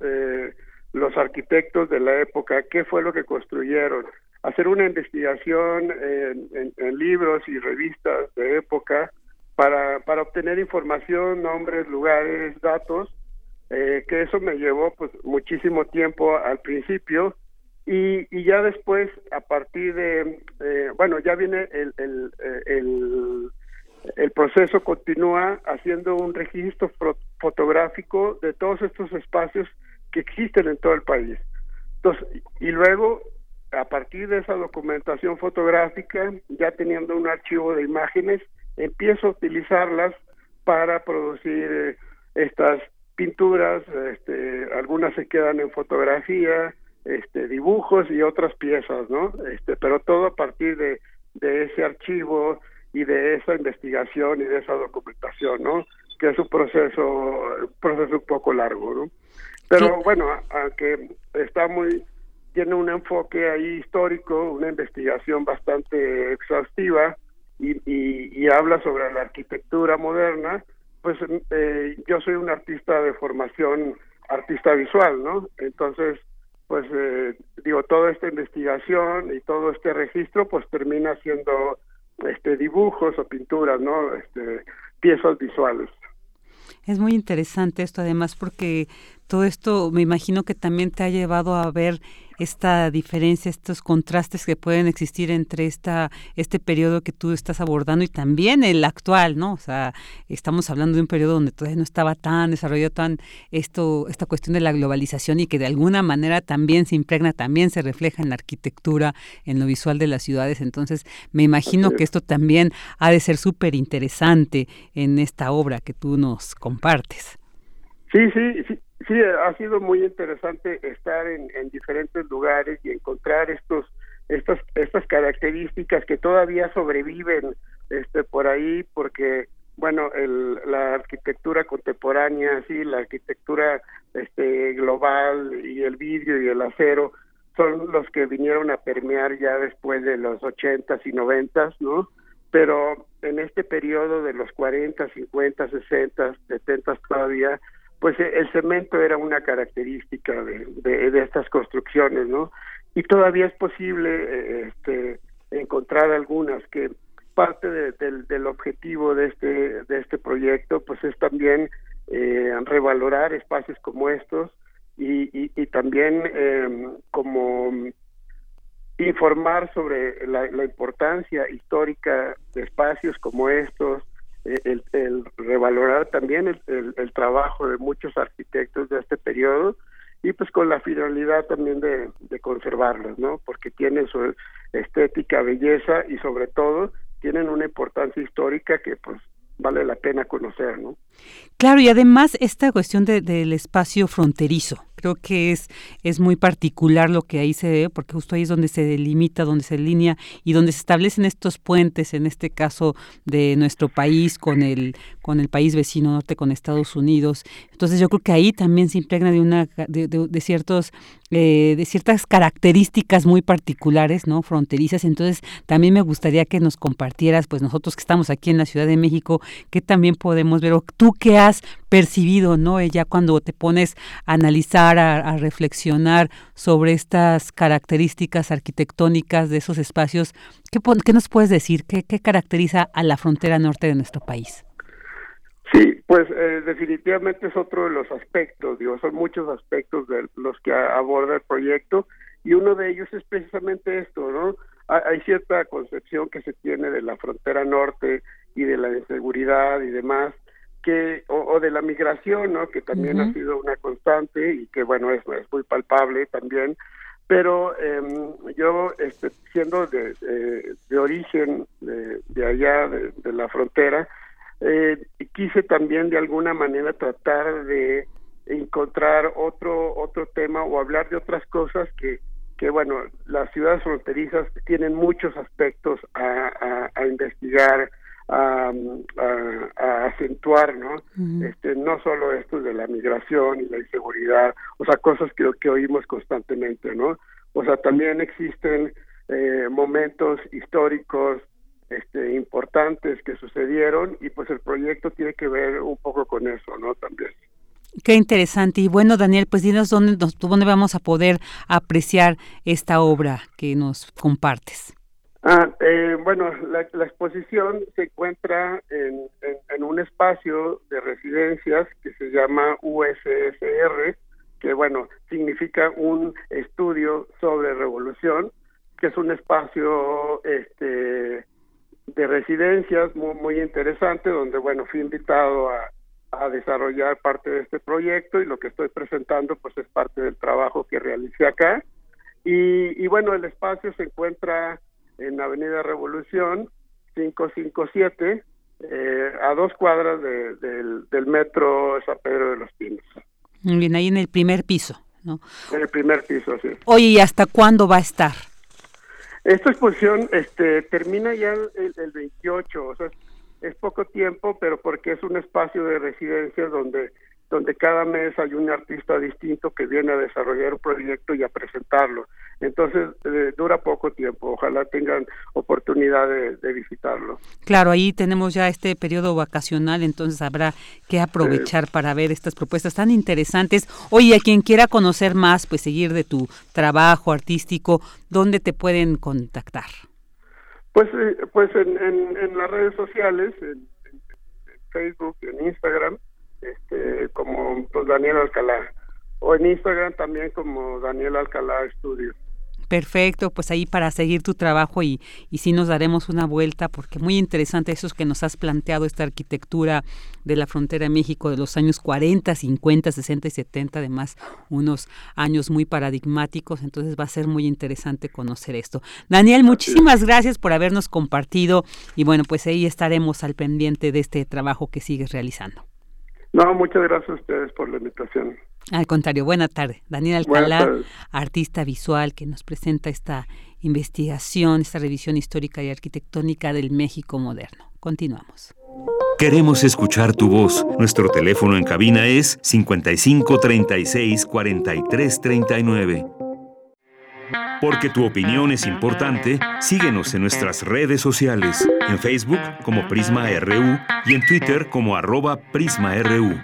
los arquitectos de la época qué fue lo que construyeron hacer una investigación en, en libros y revistas de época para, para obtener información, nombres, lugares, datos, eh, que eso me llevó pues muchísimo tiempo al principio y, y ya después a partir de, eh, bueno, ya viene el, el, el, el, proceso continúa haciendo un registro fotográfico de todos estos espacios que existen en todo el país. Entonces, y luego a partir de esa documentación fotográfica, ya teniendo un archivo de imágenes, empiezo a utilizarlas para producir estas pinturas, este, algunas se quedan en fotografía, este, dibujos y otras piezas, ¿no? Este, pero todo a partir de, de ese archivo y de esa investigación y de esa documentación, ¿no? Que es un proceso, un proceso un poco largo, ¿no? Pero bueno, aunque está muy, tiene un enfoque ahí histórico, una investigación bastante exhaustiva y, y, habla sobre la arquitectura moderna, pues eh, yo soy un artista de formación artista visual, ¿no? Entonces, pues eh, digo, toda esta investigación y todo este registro, pues termina siendo este dibujos o pinturas, ¿no? Este, piezas visuales. Es muy interesante esto además porque todo esto me imagino que también te ha llevado a ver esta diferencia, estos contrastes que pueden existir entre esta este periodo que tú estás abordando y también el actual, ¿no? O sea, estamos hablando de un periodo donde todavía no estaba tan desarrollado tan esto esta cuestión de la globalización y que de alguna manera también se impregna, también se refleja en la arquitectura, en lo visual de las ciudades. Entonces, me imagino que esto también ha de ser súper interesante en esta obra que tú nos compartes. Sí, sí, sí, Sí, ha sido muy interesante estar en, diferentes lugares y encontrar estos estas estas características que todavía sobreviven este por ahí porque bueno el, la arquitectura contemporánea sí la arquitectura este global y el vidrio y el acero son los que vinieron a permear ya después de los ochentas y noventas no pero en este periodo de los cuarenta cincuenta sesenta setentas todavía pues eh, el cemento era una característica de, estas construcciones, ¿no? Y todavía es posible eh, este, encontrar algunas que parte del objetivo de este de este proyecto pues es también eh, revalorar espacios como estos y, también em, como informar sobre la, importancia histórica de espacios como estos el, el revalorar también el, el, trabajo de muchos arquitectos de este periodo y pues con la finalidad también de, de conservarlos, ¿no? Porque tienen su estética, belleza y sobre todo tienen una importancia histórica que pues vale la pena conocer, ¿no? Claro, y además esta cuestión de, del espacio fronterizo, creo que es, es muy particular lo que ahí se ve, porque justo ahí es donde se delimita, donde se delinea y donde se establecen estos puentes, en este caso de nuestro país con el, con el país vecino norte, con Estados Unidos. Entonces yo creo que ahí también se impregna de una de, de, ciertos eh, de ciertas características muy particulares, ¿no? Fronterizas. Entonces también me gustaría que nos compartieras, pues nosotros que estamos aquí en la Ciudad de México, que también podemos ver, o tú qué has percibido, ¿no? Ya cuando te pones a analizar, a, reflexionar sobre estas características arquitectónicas de esos espacios, ¿qué, nos puedes decir? ¿Qué, ¿Qué, caracteriza a la frontera norte de nuestro país? Sí, pues eh, definitivamente es otro de los aspectos, digo, son muchos aspectos de los que aborda el proyecto y uno de ellos es precisamente esto, ¿no? Hay cierta concepción que se tiene de la frontera norte y de la inseguridad y demás, que o, de la migración, ¿no? Que también ha sido una constante y que bueno es, es muy palpable también. Pero eh, yo, este, siendo de, de, origen de, de allá, de, de, la frontera, eh, quise también de alguna manera tratar de encontrar otro otro tema o hablar de otras cosas que que bueno las ciudades fronterizas tienen muchos aspectos a, a, a investigar a, a, acentuar, ¿no? Este, no solo esto de la migración y la inseguridad, o sea, cosas que, que oímos constantemente, ¿no? O sea, también existen eh, momentos históricos este, importantes que sucedieron y pues el proyecto tiene que ver un poco con eso, ¿no? También. Qué interesante. Y bueno, Daniel, pues dinos dónde, dónde vamos a poder apreciar esta obra que nos compartes. Ah, eh, bueno, la, exposición se encuentra en, un espacio de residencias que se llama USSR, que bueno, significa un estudio sobre revolución, que es un espacio este, de residencias muy, muy interesante, donde bueno, fui invitado a, a desarrollar parte de este proyecto y lo que estoy presentando pues es parte del trabajo que realicé acá. Y, y bueno, el espacio se encuentra en Avenida Revolución 557 eh, a dos cuadras del, del metro San Pedro de los Pinos. Bien, ahí en el primer piso, ¿no? En el primer piso, sí. Oye, ¿y hasta cuándo va a estar? Esta exposición este, termina ya el, el 28, o sea, es poco tiempo, pero porque es un espacio de residencia donde donde cada mes hay un artista distinto que viene a desarrollar un proyecto y a presentarlo. Entonces, eh, dura poco tiempo. Ojalá tengan oportunidad de, visitarlo. Claro, ahí tenemos ya este periodo vacacional, entonces habrá que aprovechar para ver estas propuestas tan interesantes. Oye, a quien quiera conocer más, pues seguir de tu trabajo artístico, ¿dónde te pueden contactar? Pues, eh, pues en, en, las redes sociales, en, en Facebook, en Instagram, este, como pues, Daniel Alcalá, o en Instagram también como Daniel Alcalá Estudio. Perfecto, pues ahí para seguir tu trabajo y, y sí nos daremos una vuelta porque muy interesante eso que nos has planteado, esta arquitectura de la frontera de México de los años 40, 50, 60 y 70, además unos años muy paradigmáticos, entonces va a ser muy interesante conocer esto. Daniel, muchísimas gracias por habernos compartido y bueno, pues ahí estaremos al pendiente de este trabajo que sigues realizando. No, muchas gracias a ustedes por la invitación. Al contrario, buena tarde. Daniel Alcalá, artista visual que nos presenta esta investigación, esta revisión histórica y arquitectónica del México moderno. Continuamos. Queremos escuchar tu voz. Nuestro teléfono en cabina es 55 36 43 39. Porque tu opinión es importante, síguenos en nuestras redes sociales, en Facebook como Prisma RU y en Twitter como arroba PrismaRU.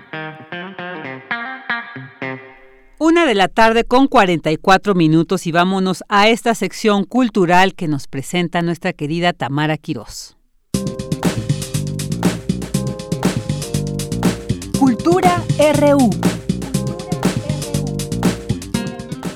Una de la tarde con 44 minutos y vámonos a esta sección cultural que nos presenta nuestra querida Tamara Quirós. Cultura RU.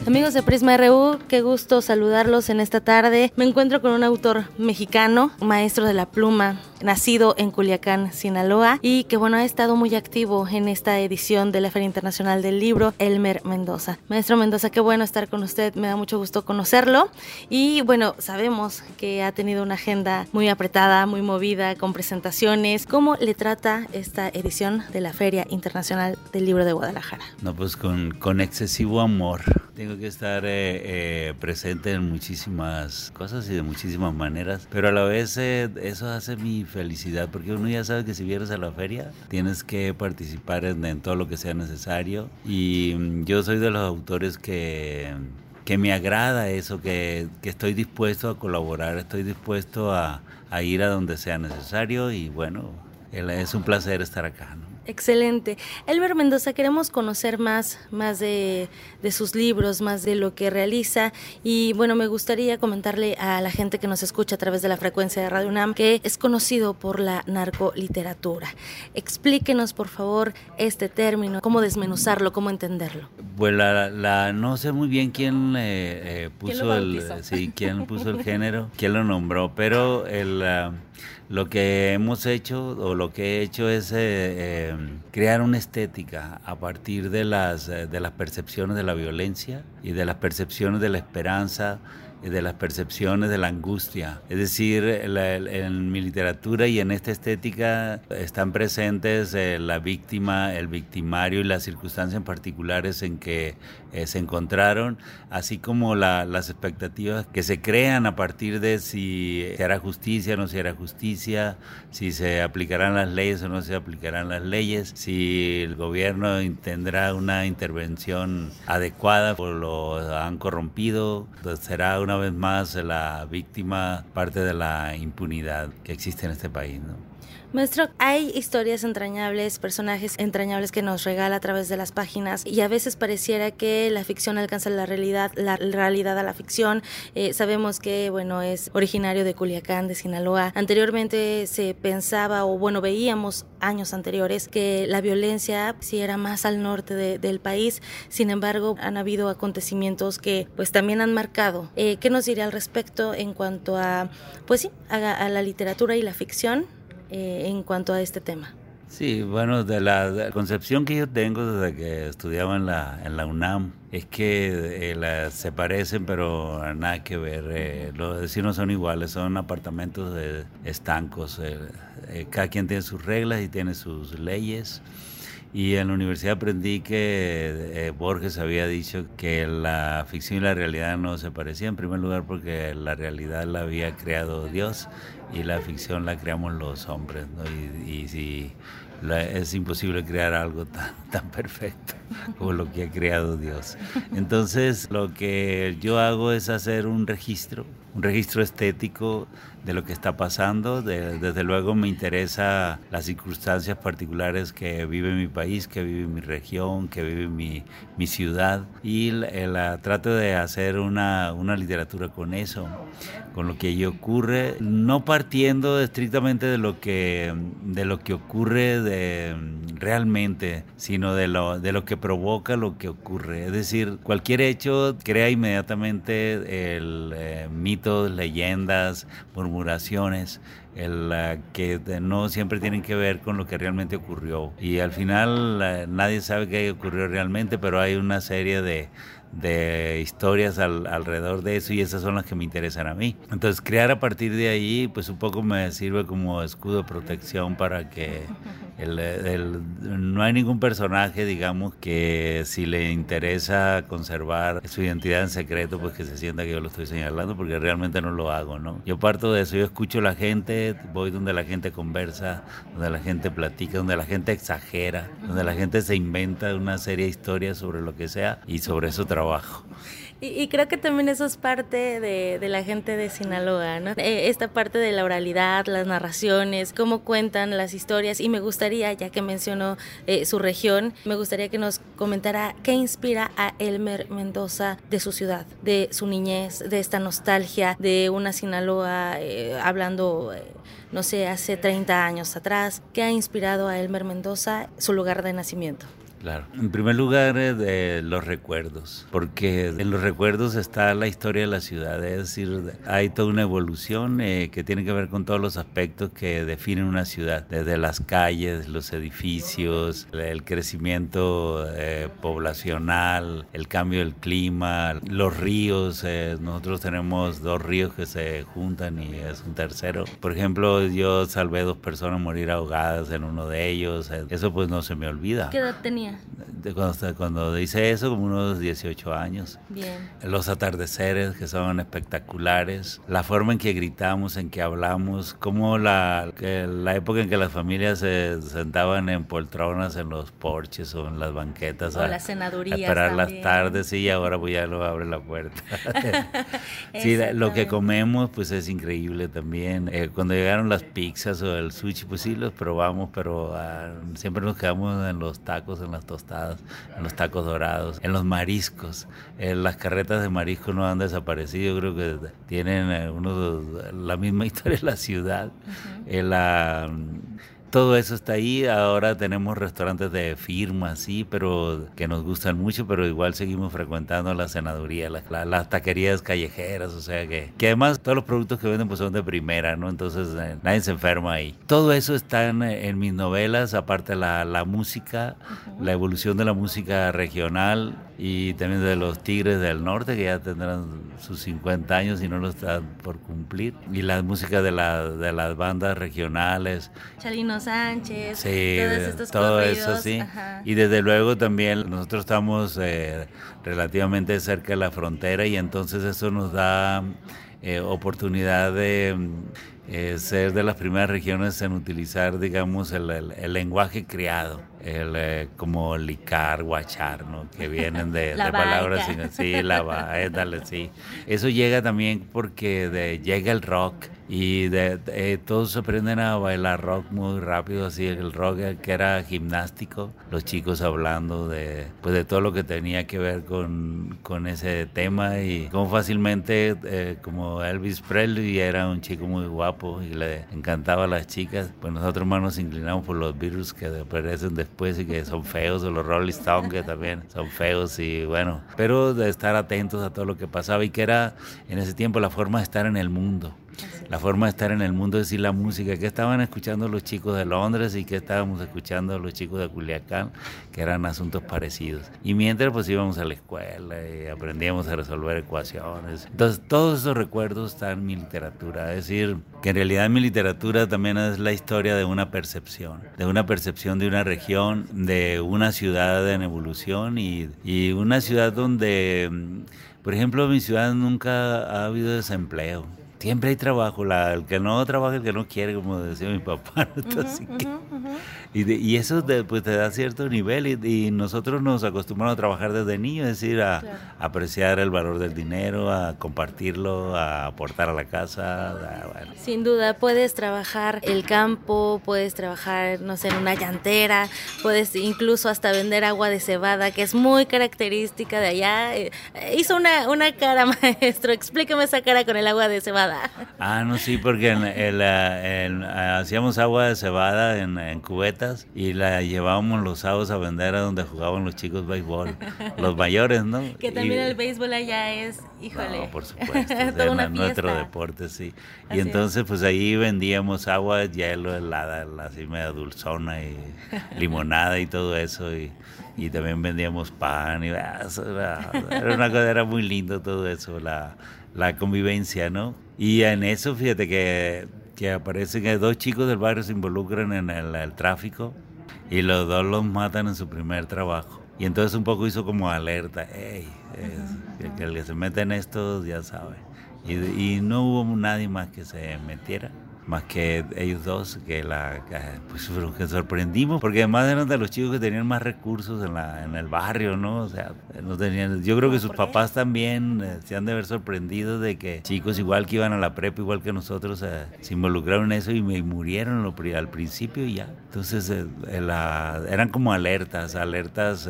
Amigos de Prisma RU, qué gusto saludarlos en esta tarde. Me encuentro con un autor mexicano, maestro de la pluma, nacido en Culiacán, Sinaloa, y que bueno, ha estado muy activo en esta edición de la Feria Internacional del Libro, Elmer Mendoza. Maestro Mendoza, qué bueno estar con usted, me da mucho gusto conocerlo. Y bueno, sabemos que ha tenido una agenda muy apretada, muy movida, con presentaciones. ¿Cómo le trata esta edición de la Feria Internacional del Libro de Guadalajara? No, pues con, excesivo amor. Que estar eh, eh, presente en muchísimas cosas y de muchísimas maneras, pero a la vez eh, eso hace mi felicidad, porque uno ya sabe que si vienes a la feria tienes que participar en, todo lo que sea necesario y mm, yo soy de los autores que que me agrada eso, que, que, estoy dispuesto a colaborar, estoy dispuesto a, a, ir a donde sea necesario y bueno, es un placer estar acá. ¿no? Excelente. Elmer Mendoza, queremos conocer más, más de, sus libros, más de lo que realiza. Y bueno, me gustaría comentarle a la gente que nos escucha a través de la frecuencia de Radio UNAM que es conocido por la narcoliteratura. Explíquenos, por favor, este término, cómo desmenuzarlo, cómo entenderlo. Pues la, no sé muy bien quién eh, puso el sí, quién puso el género, quién lo nombró, pero el lo que hemos hecho o lo que he hecho es eh, eh, crear una estética a partir de las, eh, de las percepciones de la violencia y de las percepciones de la esperanza de las percepciones de la angustia. Es decir, en mi literatura y en esta estética están presentes la víctima, el victimario y las circunstancias particulares en que eh, se encontraron, así como las expectativas que se crean a partir de si se hará justicia o no se hará justicia, si se aplicarán las leyes o no se aplicarán las leyes, si el gobierno tendrá una intervención adecuada o lo han corrompido, pues será una vez más la víctima parte de la impunidad que existe en este país. ¿no? Maestro, hay historias entrañables, personajes entrañables que nos regala a través de las páginas y a veces pareciera que la ficción alcanza la realidad, la realidad a la ficción. Eh, sabemos que, bueno, es originario de Culiacán, de Sinaloa. Anteriormente se pensaba, o bueno, veíamos años anteriores que la violencia sí era más al norte del país. Sin embargo, han habido acontecimientos que pues también han marcado. Eh, ¿Qué nos diría al respecto en cuanto a, pues sí, a la literatura y la ficción? Eh, en cuanto a este tema? Sí, bueno, de la, concepción que yo tengo desde que estudiaba en la, en la UNAM es que eh, se parecen, pero nada que ver. Eh, los vecinos son iguales, son apartamentos estancos. Eh, cada quien tiene sus reglas y tiene sus leyes. Y en la universidad aprendí que Borges había dicho que la ficción y la realidad no se parecían, en primer lugar porque la realidad la había creado Dios y la ficción la creamos los hombres. Y, y si es imposible crear algo tan, tan perfecto como lo que ha creado Dios. Entonces lo que yo hago es hacer un registro, un registro estético de lo que está pasando. desde luego me interesa las circunstancias particulares que vive mi país, que vive mi región, que vive mi, mi ciudad y la, trato de hacer una, una literatura con eso, con lo que allí ocurre, no partiendo estrictamente de lo que, de lo que ocurre de, realmente, sino de lo, de lo que provoca lo que ocurre. Es decir, cualquier hecho crea inmediatamente el eh, mitos, leyendas, murmuraciones, el, que no siempre tienen que ver con lo que realmente ocurrió. Y al final nadie sabe qué ocurrió realmente, pero hay una serie de, de historias alrededor de eso y esas son las que me interesan a mí. Entonces crear a partir de ahí pues un poco me sirve como escudo de protección para que no hay ningún personaje digamos que si le interesa conservar su identidad en secreto pues que se sienta que yo lo estoy señalando porque realmente no lo hago, ¿no? Yo parto de eso, yo escucho a la gente, voy donde la gente conversa, donde la gente platica, donde la gente exagera, donde la gente se inventa una serie de historias sobre lo que sea y sobre eso trabajo y, creo que también eso es parte de, la gente de Sinaloa, ¿no? Eh, esta parte de la oralidad, las narraciones, cómo cuentan las historias. Y me gustaría, ya que mencionó eh, su región, me gustaría que nos comentara qué inspira a Elmer Mendoza de su ciudad, de su niñez, de esta nostalgia, de una Sinaloa eh, hablando no sé, hace 30 años atrás. ¿Qué ha inspirado a Elmer Mendoza, su lugar de nacimiento? Claro. En primer lugar, eh, de los recuerdos, porque en los recuerdos está la historia de la ciudad, es decir, hay toda una evolución eh, que tiene que ver con todos los aspectos que definen una ciudad, desde las calles, los edificios, el crecimiento eh, poblacional, el cambio del clima, los ríos, nosotros tenemos dos ríos que se juntan y es un tercero. Por ejemplo, yo salvé dos personas morir ahogadas en uno de ellos, eso pues no se me olvida. ¿Qué edad tenía? Cuando, cuando hice eso, como unos 18 años. Bien. Los atardeceres que son espectaculares, la forma en que gritamos, en que hablamos, como la, la época en que las familias se sentaban en poltronas en los porches o en las banquetas a, esperar las tardes y ahora pues ya lo abre la puerta. sí, lo que comemos pues es increíble también. Eh, cuando llegaron las pizzas o el sushi pues sí los probamos, pero ah, siempre nos quedamos en los tacos, en las tostadas, en los tacos dorados, en los mariscos. Eh, las carretas de marisco no han desaparecido, creo que tienen eh, uno, la misma historia de la ciudad. Eh, la, todo eso está ahí. Ahora tenemos restaurantes de firma, sí, pero que nos gustan mucho, pero igual seguimos frecuentando la senaduría, las, taquerías callejeras, o sea que, que además todos los productos que venden pues son de primera, ¿no? Entonces eh, nadie se enferma ahí. Todo eso está en, mis novelas, aparte la, la música, la evolución de la música regional y también de los Tigres del Norte, que ya tendrán sus 50 años y no lo están por cumplir, y la música de, la, de las bandas regionales. Chalino Sánchez, sí, todo eso, sí. Y desde luego también nosotros estamos eh, relativamente cerca de la frontera y entonces eso nos da eh, oportunidad de eh, ser de las primeras regiones en utilizar, digamos, el, lenguaje criado, el, como licar, guachar, ¿no? que vienen de, palabras, sí, la va, dale, sí. Eso llega también porque llega el rock y de, eh, todos aprenden a bailar rock muy rápido, así el rock que era gimnástico, los chicos hablando de, pues de todo lo que tenía que ver con, con ese tema y como fácilmente, eh, como Elvis Presley era un chico muy guapo y le encantaba a las chicas, pues nosotros más nos inclinamos por los virus que aparecen después y que son feos, o los Rolling Stones que también son feos y bueno, pero de estar atentos a todo lo que pasaba y que era en ese tiempo la forma de estar en el mundo la forma de estar en el mundo, es decir, la música, que estaban escuchando los chicos de Londres y que estábamos escuchando los chicos de Culiacán, que eran asuntos parecidos. Y mientras pues íbamos a la escuela y aprendíamos a resolver ecuaciones. Entonces todos esos recuerdos están en mi literatura, es decir, que en realidad mi literatura también es la historia de una percepción, de una percepción de una región, de una ciudad en evolución y, y una ciudad donde, por ejemplo, en mi ciudad nunca ha habido desempleo siempre hay trabajo, la, el que no trabaja, el que no quiere, como decía mi papá. y, eso te, pues, te da cierto nivel y, nosotros nos acostumbramos a trabajar desde niños, es decir, a, apreciar el valor del dinero, a compartirlo, a aportar a la casa. Sin duda, puedes trabajar el campo, puedes trabajar, no sé, en una llantera, puedes incluso hasta vender agua de cebada, que es muy característica de allá. Eh, hizo una, una cara, maestro, explíqueme esa cara con el agua de cebada. Ah, no, sí, porque hacíamos agua de cebada en, cubetas y la llevábamos los sábados a vender a donde jugaban los chicos béisbol, los mayores, ¿no? Que también el béisbol allá es, híjole. No, por supuesto, es nuestro deporte, sí. Y entonces, pues ahí vendíamos agua, hielo, helada, así media dulzona y limonada y todo eso. Y, y también vendíamos pan y ah, era, era una cosa, era muy lindo todo eso, la, la convivencia, ¿no? Y en eso, fíjate que, que aparecen que dos chicos del barrio se involucran en el, tráfico y los dos los matan en su primer trabajo. Y entonces un poco hizo como alerta, hey, que el que se mete en esto ya sabe. Y, y no hubo nadie más que se metiera más que ellos dos, que la pues que sorprendimos, porque además eran de los chicos que tenían más recursos en, la, en el barrio, ¿no? O sea, no tenían, yo creo que sus papás también eh, se han de haber sorprendido de que chicos igual que iban a la prepa, igual que nosotros, eh, se involucraron en eso y, me murieron lo, al principio y ya. Entonces eh, eran como alertas, alertas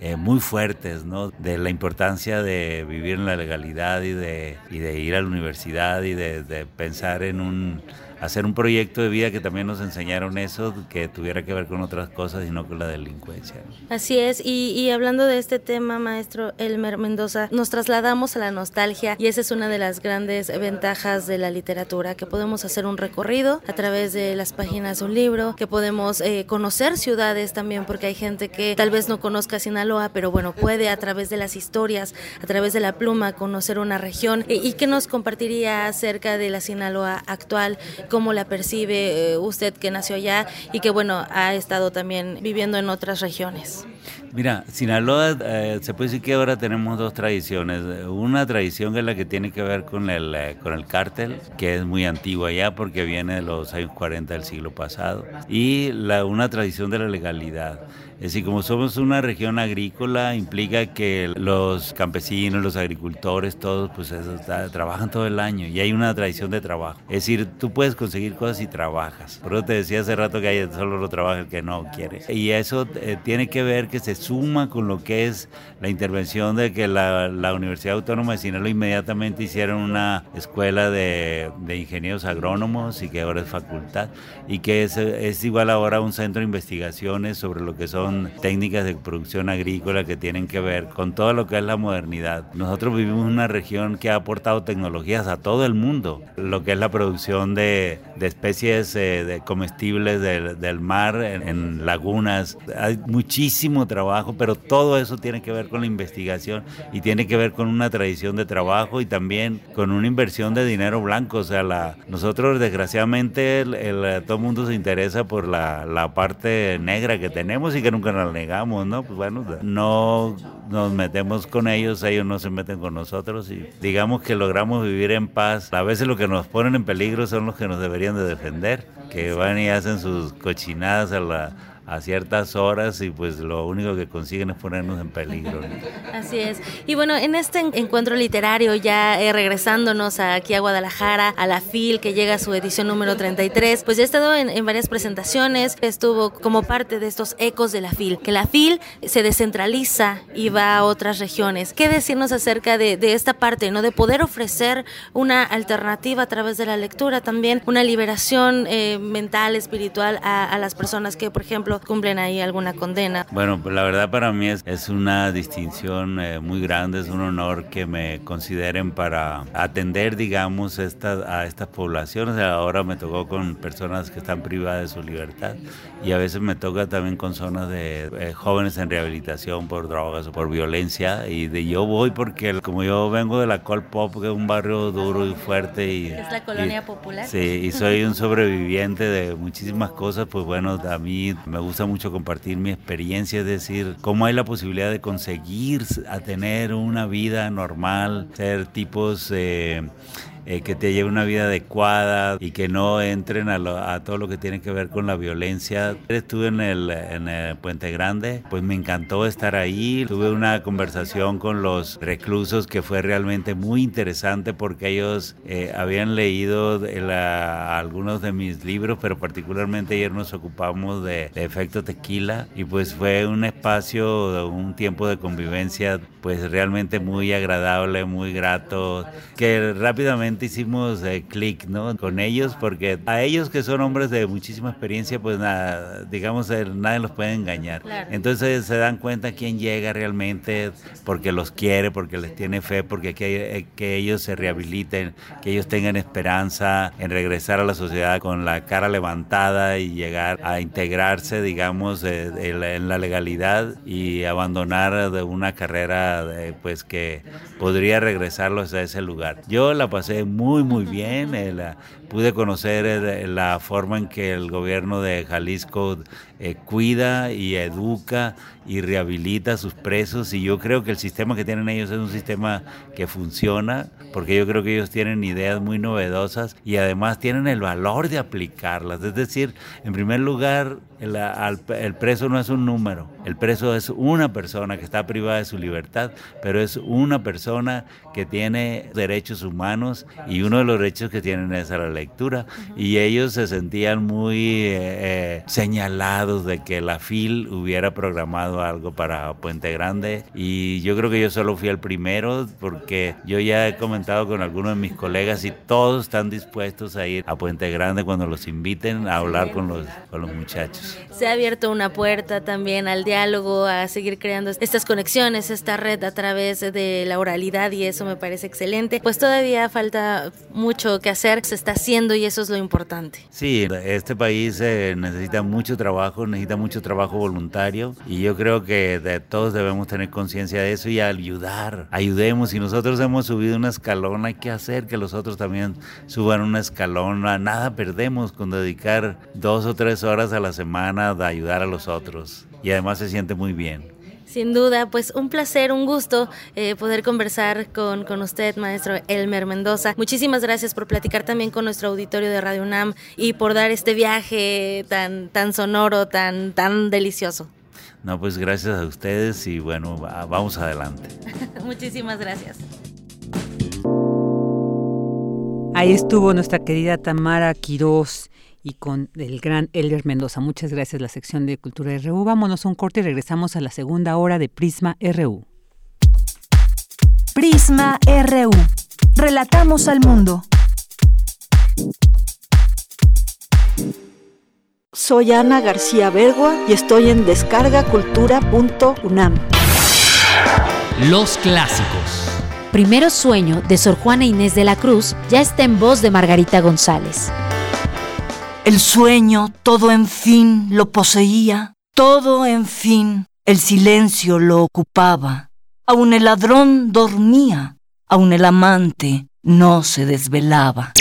eh, muy fuertes, ¿no? De la importancia de vivir en la legalidad y de, y de ir a la universidad y de, de pensar en un hacer un proyecto de vida que también nos enseñaron eso, que tuviera que ver con otras cosas y no con la delincuencia. Así es, y, y, hablando de este tema, maestro Elmer Mendoza, nos trasladamos a la nostalgia y esa es una de las grandes ventajas de la literatura, que podemos hacer un recorrido a través de las páginas de un libro, que podemos eh, conocer ciudades también, porque hay gente que tal vez no conozca Sinaloa, pero bueno, puede a través de las historias, a través de la pluma, conocer una región. ¿Y, y qué nos compartiría acerca de la Sinaloa actual? Cómo la percibe eh, usted que nació allá y que bueno, ha estado también viviendo en otras regiones. Mira, Sinaloa, eh, se puede decir que ahora tenemos dos tradiciones. Una tradición que es la que tiene que ver con el, eh, con el cártel, que es muy antigua ya porque viene de los años 40 del siglo pasado. Y la, una tradición de la legalidad. Es decir, como somos una región agrícola, implica que los campesinos, los agricultores, todos, pues eso, trabajan todo el año y hay una tradición de trabajo. Es decir, tú puedes conseguir cosas y trabajas. Por eso te decía hace rato que hay, solo lo trabaja el que no quiere. Y eso eh, tiene que ver que se suma con lo que es la intervención de que la, la Universidad Autónoma de Sinaloa inmediatamente hicieron una escuela de, de, ingenieros agrónomos y que ahora es facultad y que es, es igual ahora un centro de investigaciones sobre lo que son técnicas de producción agrícola que tienen que ver con todo lo que es la modernidad. Nosotros vivimos en una región que ha aportado tecnologías a todo el mundo, lo que es la producción de, de especies eh, de comestibles del, del mar en, en, lagunas. Hay trabajo, pero todo eso tiene que ver con la investigación y tiene que ver con una tradición de trabajo y también con una inversión de dinero blanco. O sea, la, nosotros desgraciadamente el, todo el mundo se interesa por la, la parte negra que tenemos y que nunca nos negamos, ¿no? Pues bueno, no nos metemos con ellos, ellos no se meten con nosotros y digamos que logramos vivir en paz. A veces lo que nos ponen en peligro son los que nos deberían de defender, que van y hacen sus cochinadas a la a ciertas horas y pues lo único que consiguen es ponernos en peligro. Así es. Y bueno, en este encuentro literario, ya eh, regresándonos aquí a Guadalajara, a la FIL, que llega a su edición número 33, pues ya he estado en, varias presentaciones, estuvo como parte de estos ecos de la FIL, que la FIL se descentraliza y va a otras regiones. ¿Qué decirnos acerca de, esta parte, ¿no? de poder ofrecer una alternativa a través de la lectura, también una liberación eh, mental, espiritual a, a las personas que, por ejemplo, cumplen ahí alguna condena. Bueno, la verdad para mí es, es una distinción eh, muy grande, es un honor que me consideren para atender, digamos, esta, a estas poblaciones. Ahora me tocó con personas que están privadas de su libertad y a veces me toca también con zonas de eh, jóvenes en rehabilitación por drogas o por violencia y de yo voy porque como yo vengo de la Col Pop, que es un barrio duro y fuerte y... Es la colonia popular. Sí, y soy un sobreviviente de muchísimas cosas, pues bueno, a mí me gusta mucho compartir mi experiencia, es decir, cómo hay la posibilidad de conseguir a tener una vida normal, ser tipos... Eh, eh, que te lleve una vida adecuada y que no entren a, todo lo que tiene que ver con la violencia. Estuve en el, en el Puente Grande, pues me encantó estar ahí. Tuve una conversación con los reclusos que fue realmente muy interesante porque ellos eh, habían leído algunos de mis libros, pero particularmente ayer nos ocupamos de, de efecto tequila y pues fue un espacio, un tiempo de convivencia pues realmente muy agradable, muy grato, que rápidamente hicimos eh, clic ¿no? con ellos, porque a ellos que son hombres de muchísima experiencia, pues nada, digamos, eh, nadie los puede engañar. Entonces se dan cuenta quién llega realmente, porque los quiere, porque les tiene fe, porque que, eh, que ellos se rehabiliten, que ellos tengan esperanza en regresar a la sociedad con la cara levantada y llegar a integrarse, digamos, en la legalidad y abandonar de una carrera pues que podría regresarlos a ese lugar. Yo la pasé muy, muy bien. Eh, pude conocer la forma en que el gobierno de Jalisco eh, cuida y educa y rehabilita a sus presos y yo creo que el sistema que tienen ellos es un sistema que funciona porque yo creo que ellos tienen ideas muy novedosas y además tienen el valor de aplicarlas. Es decir, en primer lugar, el, el preso no es un número, el preso es una persona que está privada de su libertad, pero es una persona que tiene derechos humanos y uno de los derechos que tienen es a la lectura y ellos se sentían muy eh, eh, señalados de que la FIL hubiera programado algo para Puente Grande y yo creo que yo solo fui el primero porque yo ya he comentado con algunos de mis colegas y todos están dispuestos a ir a Puente Grande cuando los inviten a hablar con los, con los muchachos. Se ha abierto una puerta también al diálogo, a seguir creando estas conexiones, esta red a través de la oralidad y eso me parece excelente. Pues todavía falta mucho que hacer, se está haciendo y eso es lo importante. Sí, este país eh, necesita mucho trabajo, necesita mucho trabajo voluntario y yo creo que de, todos debemos tener conciencia de eso y ayudar, ayudemos. Si nosotros hemos subido una escalón, hay que hacer que los otros también suban una escalón. Nada perdemos con dedicar dos o tres horas a la semana de ayudar a los otros y además se siente muy bien. Sin duda, pues un placer, un gusto eh, poder conversar con, con, usted, maestro Elmer Mendoza. Muchísimas gracias por platicar también con nuestro auditorio de Radio UNAM y por dar este viaje tan, tan sonoro, tan, tan delicioso. No, pues gracias a ustedes y bueno, vamos adelante. Muchísimas gracias. Ahí estuvo nuestra querida Tamara Quirós y con el gran Elder Mendoza. Muchas gracias, la sección de Cultura RU. Vámonos a un corte y regresamos a la segunda hora de Prisma RU. Prisma RU. Relatamos al mundo. Soy Ana García Bergua y estoy en descargacultura.unam. Los clásicos. Primero sueño de Sor Juana Inés de la Cruz ya está en voz de Margarita González. El sueño, todo en fin, lo poseía, todo en fin, el silencio lo ocupaba. Aun el ladrón dormía, aun el amante no se desvelaba.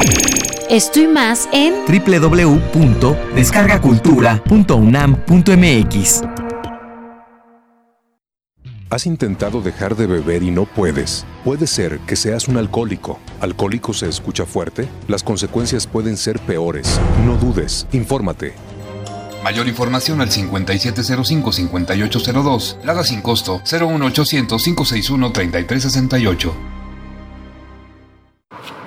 Estoy más en www.descargacultura.unam.mx. ¿Has intentado dejar de beber y no puedes? Puede ser que seas un alcohólico. ¿Alcohólico se escucha fuerte? Las consecuencias pueden ser peores. No dudes, infórmate. Mayor información al 5705-5802. Lada sin costo 01800-561-3368.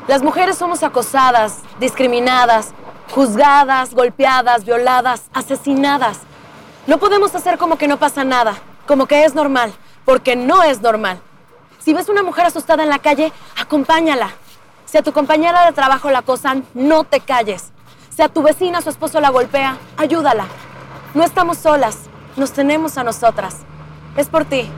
Las mujeres somos acosadas, discriminadas, juzgadas, golpeadas, violadas, asesinadas. No podemos hacer como que no pasa nada, como que es normal porque no es normal. Si ves una mujer asustada en la calle, acompáñala. Si a tu compañera de trabajo la acosan, no te calles. Si a tu vecina su esposo la golpea, ayúdala. No estamos solas, nos tenemos a nosotras. Es por ti,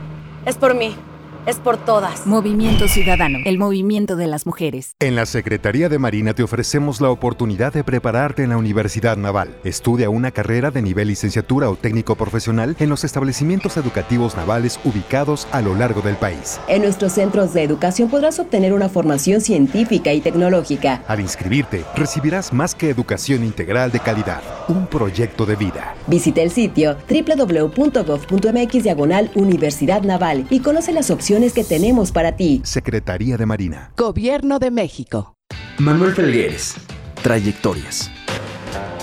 es por mí es por todas. Movimiento Ciudadano, el movimiento de las mujeres. En la Secretaría de Marina te ofrecemos la oportunidad de prepararte en la Universidad Naval. Estudia una carrera de nivel licenciatura o técnico profesional en los establecimientos educativos navales ubicados a lo largo del país. En nuestros centros de educación podrás obtener una formación científica y tecnológica. Al inscribirte, recibirás más que educación integral de calidad, un proyecto de vida. Visita el sitio www.gov.mx diagonal Universidad Naval y conoce las opciones que tenemos para ti. Secretaría de Marina. Gobierno de México. Manuel Felgueres. Trayectorias.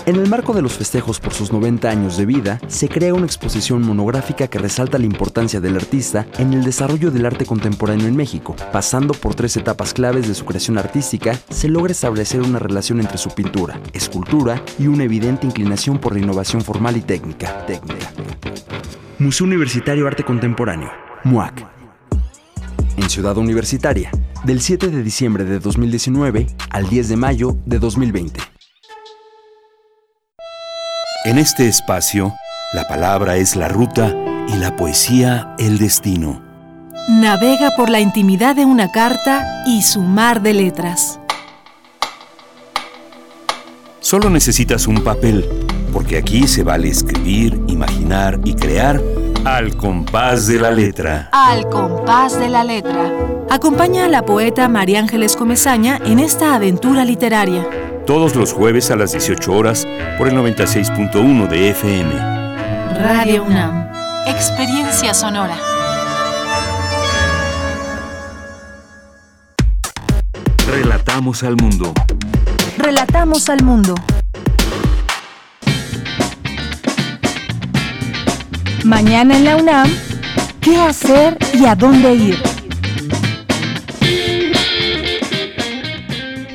En el marco de los festejos por sus 90 años de vida, se crea una exposición monográfica que resalta la importancia del artista en el desarrollo del arte contemporáneo en México. Pasando por tres etapas claves de su creación artística, se logra establecer una relación entre su pintura, escultura y una evidente inclinación por la innovación formal y técnica. técnica. Museo Universitario Arte Contemporáneo, MUAC en Ciudad Universitaria, del 7 de diciembre de 2019 al 10 de mayo de 2020. En este espacio, la palabra es la ruta y la poesía el destino. Navega por la intimidad de una carta y su mar de letras. Solo necesitas un papel, porque aquí se vale escribir, imaginar y crear al compás de la letra. Al compás de la letra. Acompaña a la poeta María Ángeles Comezaña en esta aventura literaria. Todos los jueves a las 18 horas por el 96.1 de FM. Radio UNAM. Experiencia sonora. Relatamos al mundo. Relatamos al mundo. Mañana en la UNAM, ¿qué hacer y a dónde ir?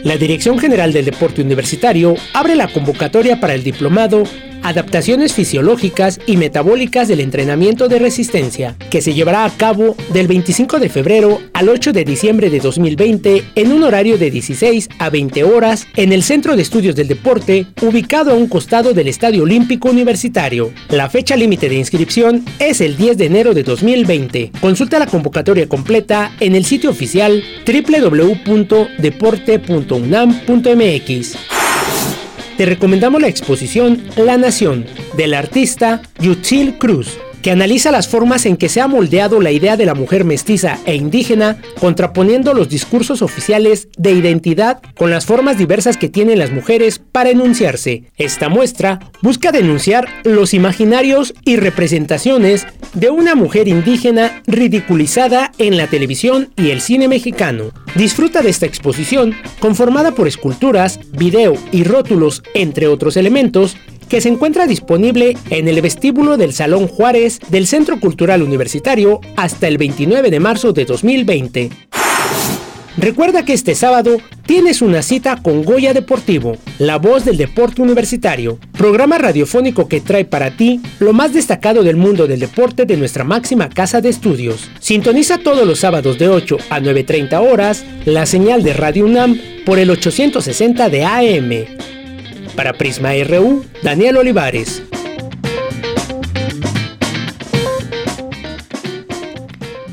La Dirección General del Deporte Universitario abre la convocatoria para el diplomado adaptaciones fisiológicas y metabólicas del entrenamiento de resistencia, que se llevará a cabo del 25 de febrero al 8 de diciembre de 2020 en un horario de 16 a 20 horas en el Centro de Estudios del Deporte, ubicado a un costado del Estadio Olímpico Universitario. La fecha límite de inscripción es el 10 de enero de 2020. Consulta la convocatoria completa en el sitio oficial www.deporte.unam.mx te recomendamos la exposición La Nación del artista Yutzil Cruz analiza las formas en que se ha moldeado la idea de la mujer mestiza e indígena, contraponiendo los discursos oficiales de identidad con las formas diversas que tienen las mujeres para enunciarse. Esta muestra busca denunciar los imaginarios y representaciones de una mujer indígena ridiculizada en la televisión y el cine mexicano. Disfruta de esta exposición, conformada por esculturas, video y rótulos, entre otros elementos, que se encuentra disponible en el vestíbulo del Salón Juárez del Centro Cultural Universitario hasta el 29 de marzo de 2020. Recuerda que este sábado tienes una cita con Goya Deportivo, la voz del deporte universitario, programa radiofónico que trae para ti lo más destacado del mundo del deporte de nuestra máxima casa de estudios. Sintoniza todos los sábados de 8 a 9.30 horas la señal de Radio UNAM por el 860 de AM. Para Prisma RU, Daniel Olivares.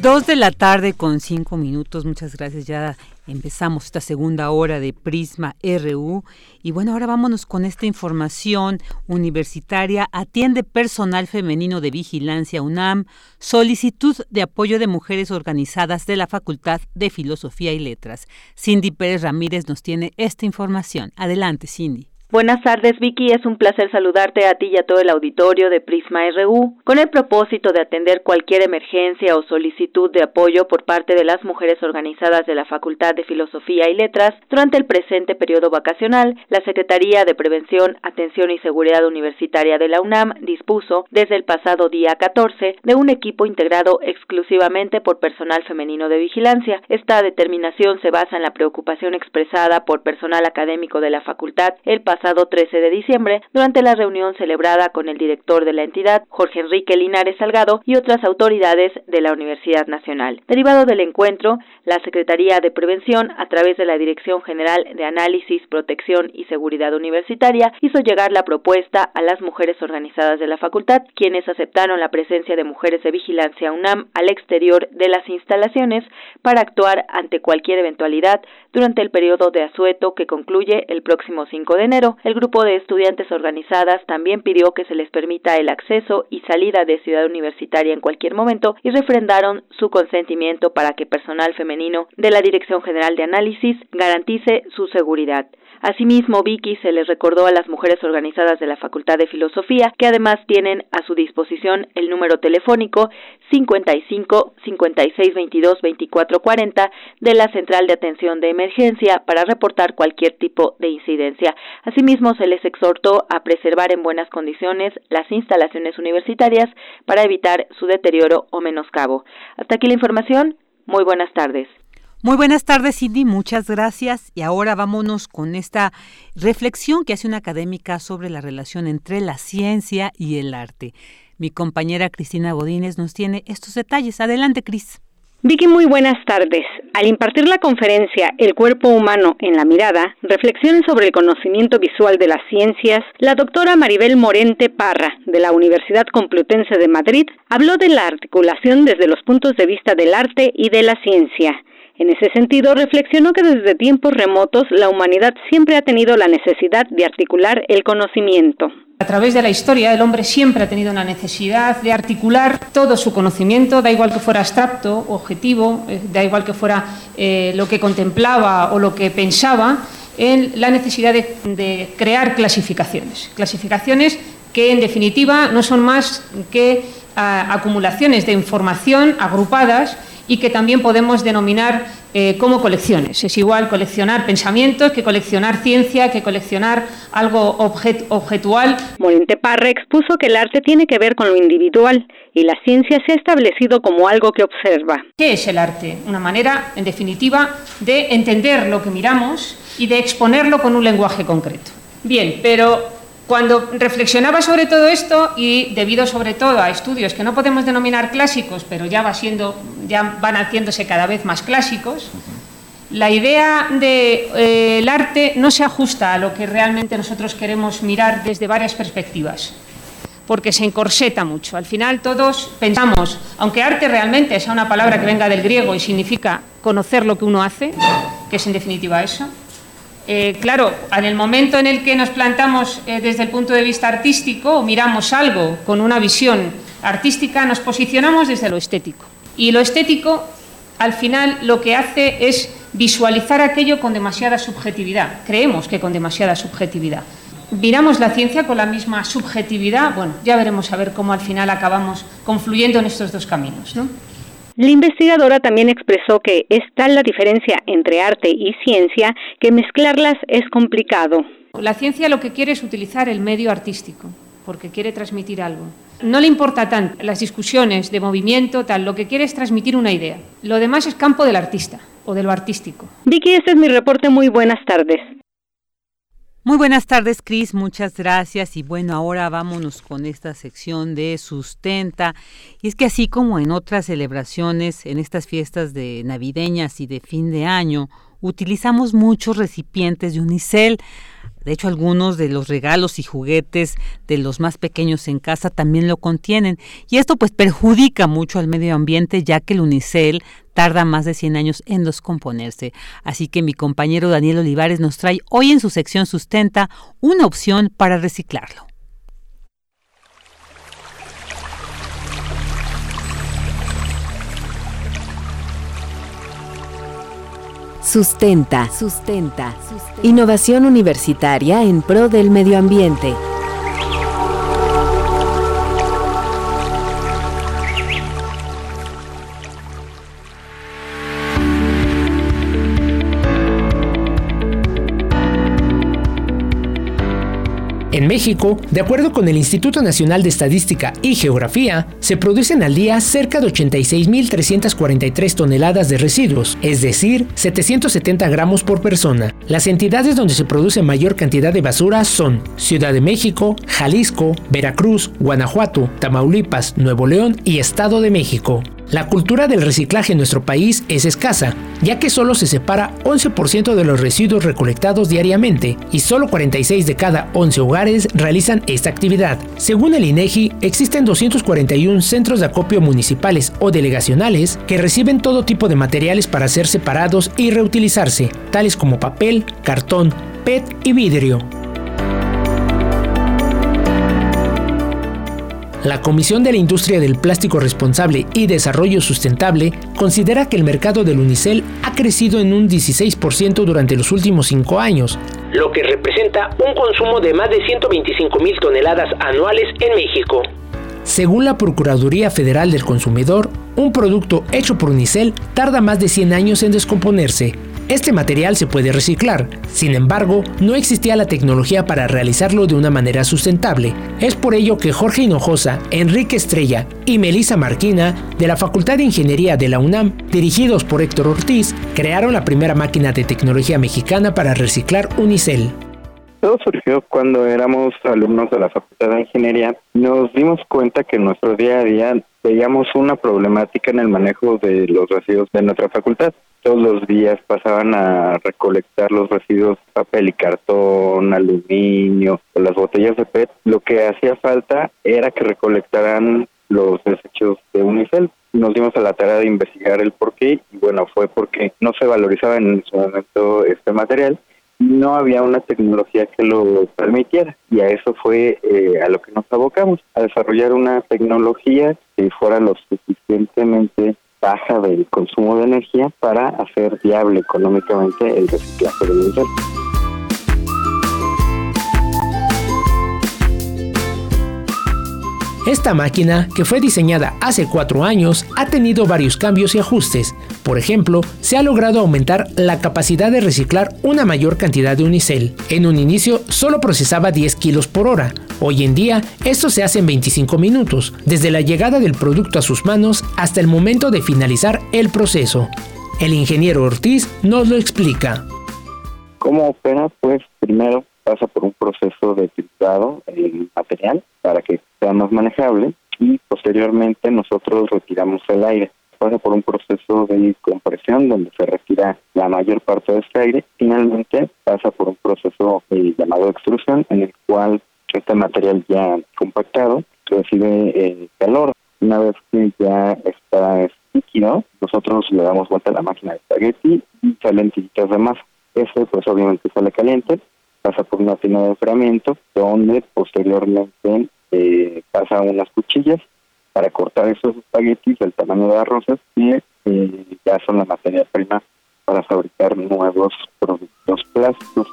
Dos de la tarde con cinco minutos. Muchas gracias. Ya empezamos esta segunda hora de Prisma RU. Y bueno, ahora vámonos con esta información universitaria. Atiende personal femenino de vigilancia UNAM. Solicitud de apoyo de mujeres organizadas de la Facultad de Filosofía y Letras. Cindy Pérez Ramírez nos tiene esta información. Adelante, Cindy. Buenas tardes, Vicky. Es un placer saludarte a ti y a todo el auditorio de Prisma RU con el propósito de atender cualquier emergencia o solicitud de apoyo por parte de las mujeres organizadas de la Facultad de Filosofía y Letras durante el presente periodo vacacional. La Secretaría de Prevención, Atención y Seguridad Universitaria de la UNAM dispuso desde el pasado día 14 de un equipo integrado exclusivamente por personal femenino de vigilancia. Esta determinación se basa en la preocupación expresada por personal académico de la facultad el pasado pasado 13 de diciembre durante la reunión celebrada con el director de la entidad, Jorge Enrique Linares Salgado, y otras autoridades de la Universidad Nacional. Derivado del encuentro, la Secretaría de Prevención, a través de la Dirección General de Análisis, Protección y Seguridad Universitaria, hizo llegar la propuesta a las mujeres organizadas de la facultad, quienes aceptaron la presencia de mujeres de vigilancia UNAM al exterior de las instalaciones para actuar ante cualquier eventualidad durante el periodo de asueto que concluye el próximo 5 de enero. El grupo de estudiantes organizadas también pidió que se les permita el acceso y salida de Ciudad Universitaria en cualquier momento y refrendaron su consentimiento para que personal femenino de la Dirección General de Análisis garantice su seguridad. Asimismo, Vicky se les recordó a las mujeres organizadas de la Facultad de Filosofía que además tienen a su disposición el número telefónico 55 56 22 24 40 de la Central de Atención de Emergencia para reportar cualquier tipo de incidencia. Asimismo, se les exhortó a preservar en buenas condiciones las instalaciones universitarias para evitar su deterioro o menoscabo. Hasta aquí la información. Muy buenas tardes. Muy buenas tardes, Cindy, muchas gracias. Y ahora vámonos con esta reflexión que hace una académica sobre la relación entre la ciencia y el arte. Mi compañera Cristina Godínez nos tiene estos detalles. Adelante, Cris. Vicky, muy buenas tardes. Al impartir la conferencia El cuerpo humano en la mirada, reflexiones sobre el conocimiento visual de las ciencias, la doctora Maribel Morente Parra, de la Universidad Complutense de Madrid, habló de la articulación desde los puntos de vista del arte y de la ciencia. En ese sentido, reflexionó que desde tiempos remotos la humanidad siempre ha tenido la necesidad de articular el conocimiento. A través de la historia, el hombre siempre ha tenido una necesidad de articular todo su conocimiento, da igual que fuera abstracto, objetivo, eh, da igual que fuera eh, lo que contemplaba o lo que pensaba, en la necesidad de, crear clasificaciones. Clasificaciones que, en definitiva, no son más que ah, acumulaciones de información agrupadas y que también podemos denominar eh, como colecciones. Es igual coleccionar pensamientos que coleccionar ciencia, que coleccionar algo objetual. Morente Parra expuso que el arte tiene que ver con lo individual y la ciencia se ha establecido como algo que observa. ¿Qué es el arte? Una manera, en definitiva, de entender lo que miramos y de exponerlo con un lenguaje concreto. Bien, pero cuando reflexionaba sobre todo esto y debido sobre todo a estudios que no podemos denominar clásicos, pero ya va siendo, ya van haciéndose cada vez más clásicos, la idea del de, eh, arte no se ajusta a lo que realmente nosotros queremos mirar desde varias perspectivas, porque se encorseta mucho. Al final todos pensamos, aunque arte realmente sea una palabra que venga del griego y significa conocer lo que uno hace, que es en definitiva eso, eh, claro, en el momento en el que nos plantamos eh, desde el punto de vista artístico o miramos algo con una visión artística, nos posicionamos desde lo estético. Y lo estético, al final, lo que hace es visualizar aquello con demasiada subjetividad. Creemos que con demasiada subjetividad. Miramos la ciencia con la misma subjetividad. Bueno, ya veremos a ver cómo al final acabamos confluyendo en estos dos caminos. ¿no? La investigadora también expresó que es tal la diferencia entre arte y ciencia que mezclarlas es complicado. La ciencia lo que quiere es utilizar el medio artístico, porque quiere transmitir algo. No le importa tanto las discusiones de movimiento, tal, lo que quiere es transmitir una idea. Lo demás es campo del artista o de lo artístico. Vicky, este es mi reporte. Muy buenas tardes. Muy buenas tardes, Cris, muchas gracias. Y bueno, ahora vámonos con esta sección de sustenta. Y es que así como en otras celebraciones, en estas fiestas de navideñas y de fin de año, utilizamos muchos recipientes de unicel. De hecho, algunos de los regalos y juguetes de los más pequeños en casa también lo contienen. Y esto pues perjudica mucho al medio ambiente, ya que el unicel tarda más de 100 años en descomponerse. Así que mi compañero Daniel Olivares nos trae hoy en su sección Sustenta una opción para reciclarlo. Sustenta, sustenta, Innovación universitaria en pro del medio ambiente. En México, de acuerdo con el Instituto Nacional de Estadística y Geografía, se producen al día cerca de 86.343 toneladas de residuos, es decir, 770 gramos por persona. Las entidades donde se produce mayor cantidad de basura son Ciudad de México, Jalisco, Veracruz, Guanajuato, Tamaulipas, Nuevo León y Estado de México. La cultura del reciclaje en nuestro país es escasa, ya que solo se separa 11% de los residuos recolectados diariamente y solo 46 de cada 11 hogares realizan esta actividad. Según el INEGI, existen 241 centros de acopio municipales o delegacionales que reciben todo tipo de materiales para ser separados y reutilizarse, tales como papel, cartón, PET y vidrio. La Comisión de la Industria del Plástico Responsable y Desarrollo Sustentable considera que el mercado del unicel ha crecido en un 16% durante los últimos cinco años, lo que representa un consumo de más de 125 mil toneladas anuales en México. Según la Procuraduría Federal del Consumidor, un producto hecho por unicel tarda más de 100 años en descomponerse, este material se puede reciclar, sin embargo, no existía la tecnología para realizarlo de una manera sustentable. Es por ello que Jorge Hinojosa, Enrique Estrella y Melissa Marquina, de la Facultad de Ingeniería de la UNAM, dirigidos por Héctor Ortiz, crearon la primera máquina de tecnología mexicana para reciclar unicel. Todo surgió cuando éramos alumnos de la Facultad de Ingeniería. Nos dimos cuenta que en nuestro día a día veíamos una problemática en el manejo de los residuos de nuestra facultad todos los días pasaban a recolectar los residuos, papel y cartón, aluminio, las botellas de PET. Lo que hacía falta era que recolectaran los desechos de Unicel. Nos dimos a la tarea de investigar el por qué y bueno, fue porque no se valorizaba en su momento este material no había una tecnología que lo permitiera y a eso fue eh, a lo que nos abocamos, a desarrollar una tecnología que fuera lo suficientemente baja del consumo de energía para hacer viable económicamente el reciclaje del unicel. Esta máquina, que fue diseñada hace cuatro años, ha tenido varios cambios y ajustes. Por ejemplo, se ha logrado aumentar la capacidad de reciclar una mayor cantidad de unicel. En un inicio solo procesaba 10 kilos por hora. Hoy en día, esto se hace en 25 minutos, desde la llegada del producto a sus manos hasta el momento de finalizar el proceso. El ingeniero Ortiz nos lo explica. ¿Cómo opera? Pues primero pasa por un proceso de filtrado el material para que sea más manejable y posteriormente nosotros retiramos el aire. Pasa por un proceso de compresión donde se retira la mayor parte de este aire. Finalmente pasa por un proceso eh, llamado extrusión en el cual este material ya compactado recibe eh, calor. Una vez que ya está líquido, nosotros le damos vuelta a la máquina de espagueti y salen tiritas de masa. Este pues obviamente sale caliente pasa por una tina de enfriamiento, donde posteriormente eh, pasa unas cuchillas para cortar esos espaguetis del tamaño de arroces y eh, ya son la materia prima para fabricar nuevos productos plásticos.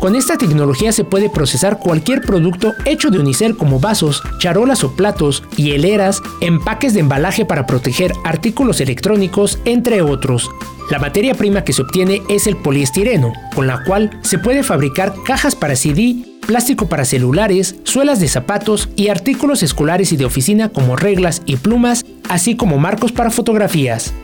Con esta tecnología se puede procesar cualquier producto hecho de unicel como vasos, charolas o platos, hieleras, empaques de embalaje para proteger artículos electrónicos, entre otros. La materia prima que se obtiene es el poliestireno, con la cual se puede fabricar cajas para CD, plástico para celulares, suelas de zapatos y artículos escolares y de oficina como reglas y plumas, así como marcos para fotografías.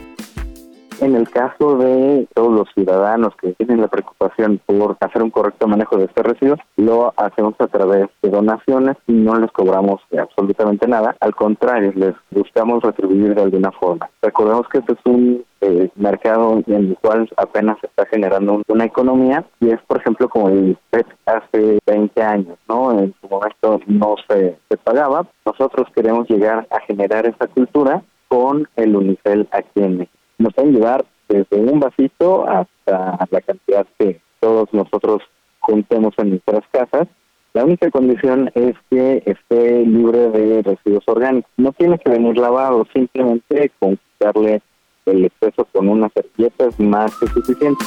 En el caso de todos los ciudadanos que tienen la preocupación por hacer un correcto manejo de este residuo, lo hacemos a través de donaciones y no les cobramos absolutamente nada. Al contrario, les buscamos retribuir de alguna forma. Recordemos que este es un eh, mercado en el cual apenas se está generando una economía y es, por ejemplo, como el PET hace 20 años, ¿no? En su momento no se, se pagaba. Nosotros queremos llegar a generar esa cultura con el UNICEL aquí en México nos pueden llevar desde un vasito hasta la cantidad que todos nosotros juntemos en nuestras casas. La única condición es que esté libre de residuos orgánicos. No tiene que venir lavado, simplemente con quitarle el exceso con unas servilletas más que suficiente.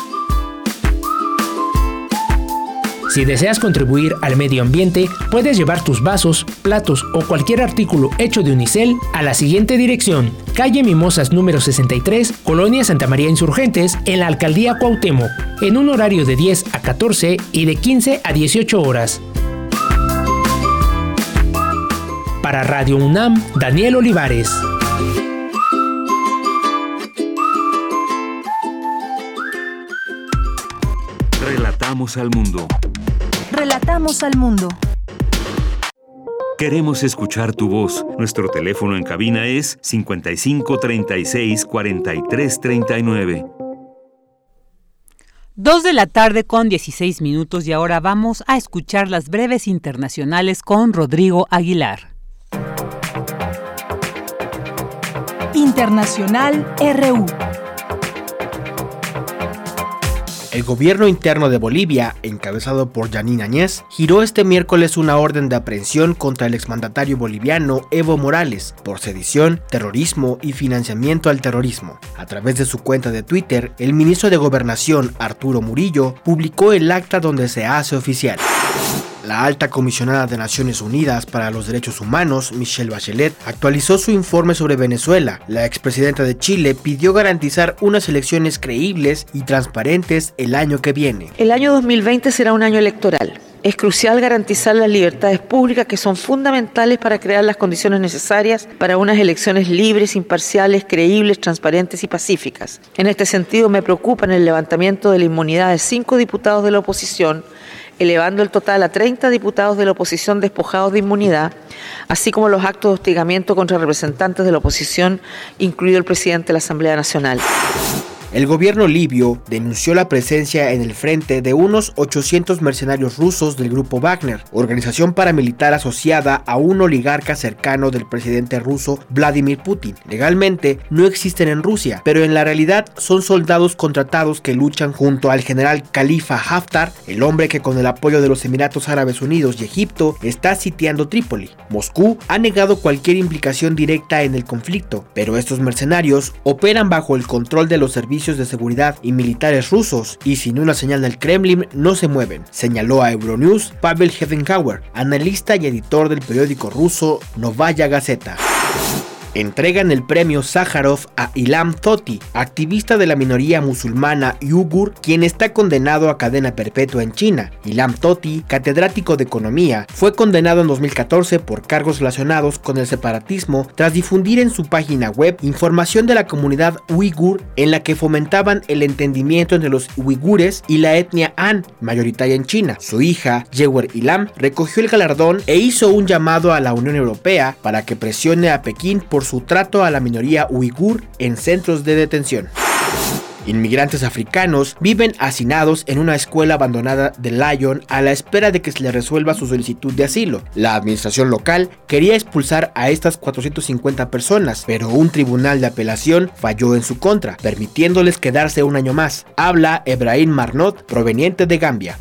Si deseas contribuir al medio ambiente, puedes llevar tus vasos, platos o cualquier artículo hecho de unicel a la siguiente dirección: calle Mimosas número 63, Colonia Santa María Insurgentes, en la alcaldía Cuauhtémoc, en un horario de 10 a 14 y de 15 a 18 horas. Para Radio UNAM, Daniel Olivares. Relatamos al mundo. Relatamos al mundo. Queremos escuchar tu voz. Nuestro teléfono en cabina es 55 36 43 39. Dos de la tarde con 16 minutos y ahora vamos a escuchar las breves internacionales con Rodrigo Aguilar. Internacional RU. El gobierno interno de Bolivia, encabezado por Janine Añez, giró este miércoles una orden de aprehensión contra el exmandatario boliviano Evo Morales por sedición, terrorismo y financiamiento al terrorismo. A través de su cuenta de Twitter, el ministro de Gobernación Arturo Murillo publicó el acta donde se hace oficial. La alta comisionada de Naciones Unidas para los Derechos Humanos, Michelle Bachelet, actualizó su informe sobre Venezuela. La expresidenta de Chile pidió garantizar unas elecciones creíbles y transparentes el año que viene. El año 2020 será un año electoral. Es crucial garantizar las libertades públicas que son fundamentales para crear las condiciones necesarias para unas elecciones libres, imparciales, creíbles, transparentes y pacíficas. En este sentido, me preocupa el levantamiento de la inmunidad de cinco diputados de la oposición elevando el total a 30 diputados de la oposición despojados de inmunidad, así como los actos de hostigamiento contra representantes de la oposición, incluido el presidente de la Asamblea Nacional. El gobierno libio denunció la presencia en el frente de unos 800 mercenarios rusos del grupo Wagner, organización paramilitar asociada a un oligarca cercano del presidente ruso Vladimir Putin. Legalmente no existen en Rusia, pero en la realidad son soldados contratados que luchan junto al general Khalifa Haftar, el hombre que con el apoyo de los Emiratos Árabes Unidos y Egipto está sitiando Trípoli. Moscú ha negado cualquier implicación directa en el conflicto, pero estos mercenarios operan bajo el control de los servicios de seguridad y militares rusos y sin una señal del Kremlin no se mueven, señaló a Euronews Pavel Hevenkauer, analista y editor del periódico ruso Novaya Gazeta entregan el premio Sájarov a Ilham Tohti, activista de la minoría musulmana yugur, quien está condenado a cadena perpetua en China. Ilham Tohti, catedrático de economía, fue condenado en 2014 por cargos relacionados con el separatismo tras difundir en su página web información de la comunidad uigur en la que fomentaban el entendimiento entre los uigures y la etnia Han, mayoritaria en China. Su hija, Yewer Ilham, recogió el galardón e hizo un llamado a la Unión Europea para que presione a Pekín por su trato a la minoría uigur en centros de detención. Inmigrantes africanos viven hacinados en una escuela abandonada de Lyon a la espera de que se les resuelva su solicitud de asilo. La administración local quería expulsar a estas 450 personas, pero un tribunal de apelación falló en su contra, permitiéndoles quedarse un año más. Habla Ebrahim Marnot, proveniente de Gambia.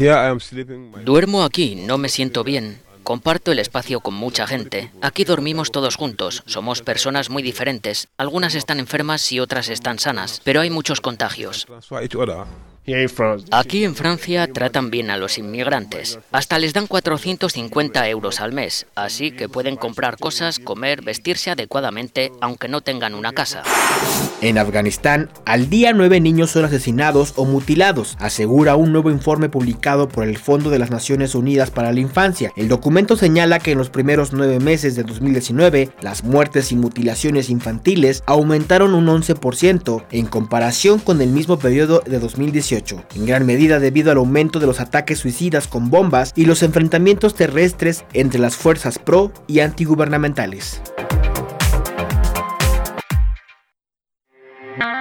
Duermo aquí, no me siento bien. Comparto el espacio con mucha gente. Aquí dormimos todos juntos. Somos personas muy diferentes. Algunas están enfermas y otras están sanas, pero hay muchos contagios. Aquí en Francia tratan bien a los inmigrantes. Hasta les dan 450 euros al mes, así que pueden comprar cosas, comer, vestirse adecuadamente, aunque no tengan una casa. En Afganistán, al día nueve niños son asesinados o mutilados, asegura un nuevo informe publicado por el Fondo de las Naciones Unidas para la Infancia. El documento señala que en los primeros nueve meses de 2019, las muertes y mutilaciones infantiles aumentaron un 11% en comparación con el mismo periodo de 2018 en gran medida debido al aumento de los ataques suicidas con bombas y los enfrentamientos terrestres entre las fuerzas pro y antigubernamentales.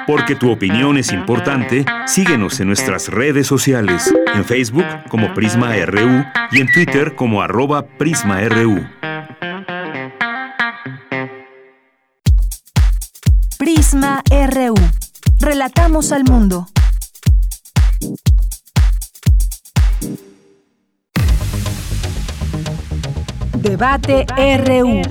Porque tu opinión es importante, síguenos en nuestras redes sociales, en Facebook como Prisma RU y en Twitter como arroba PrismaRU. Prisma RU. Relatamos al mundo. Debate RU.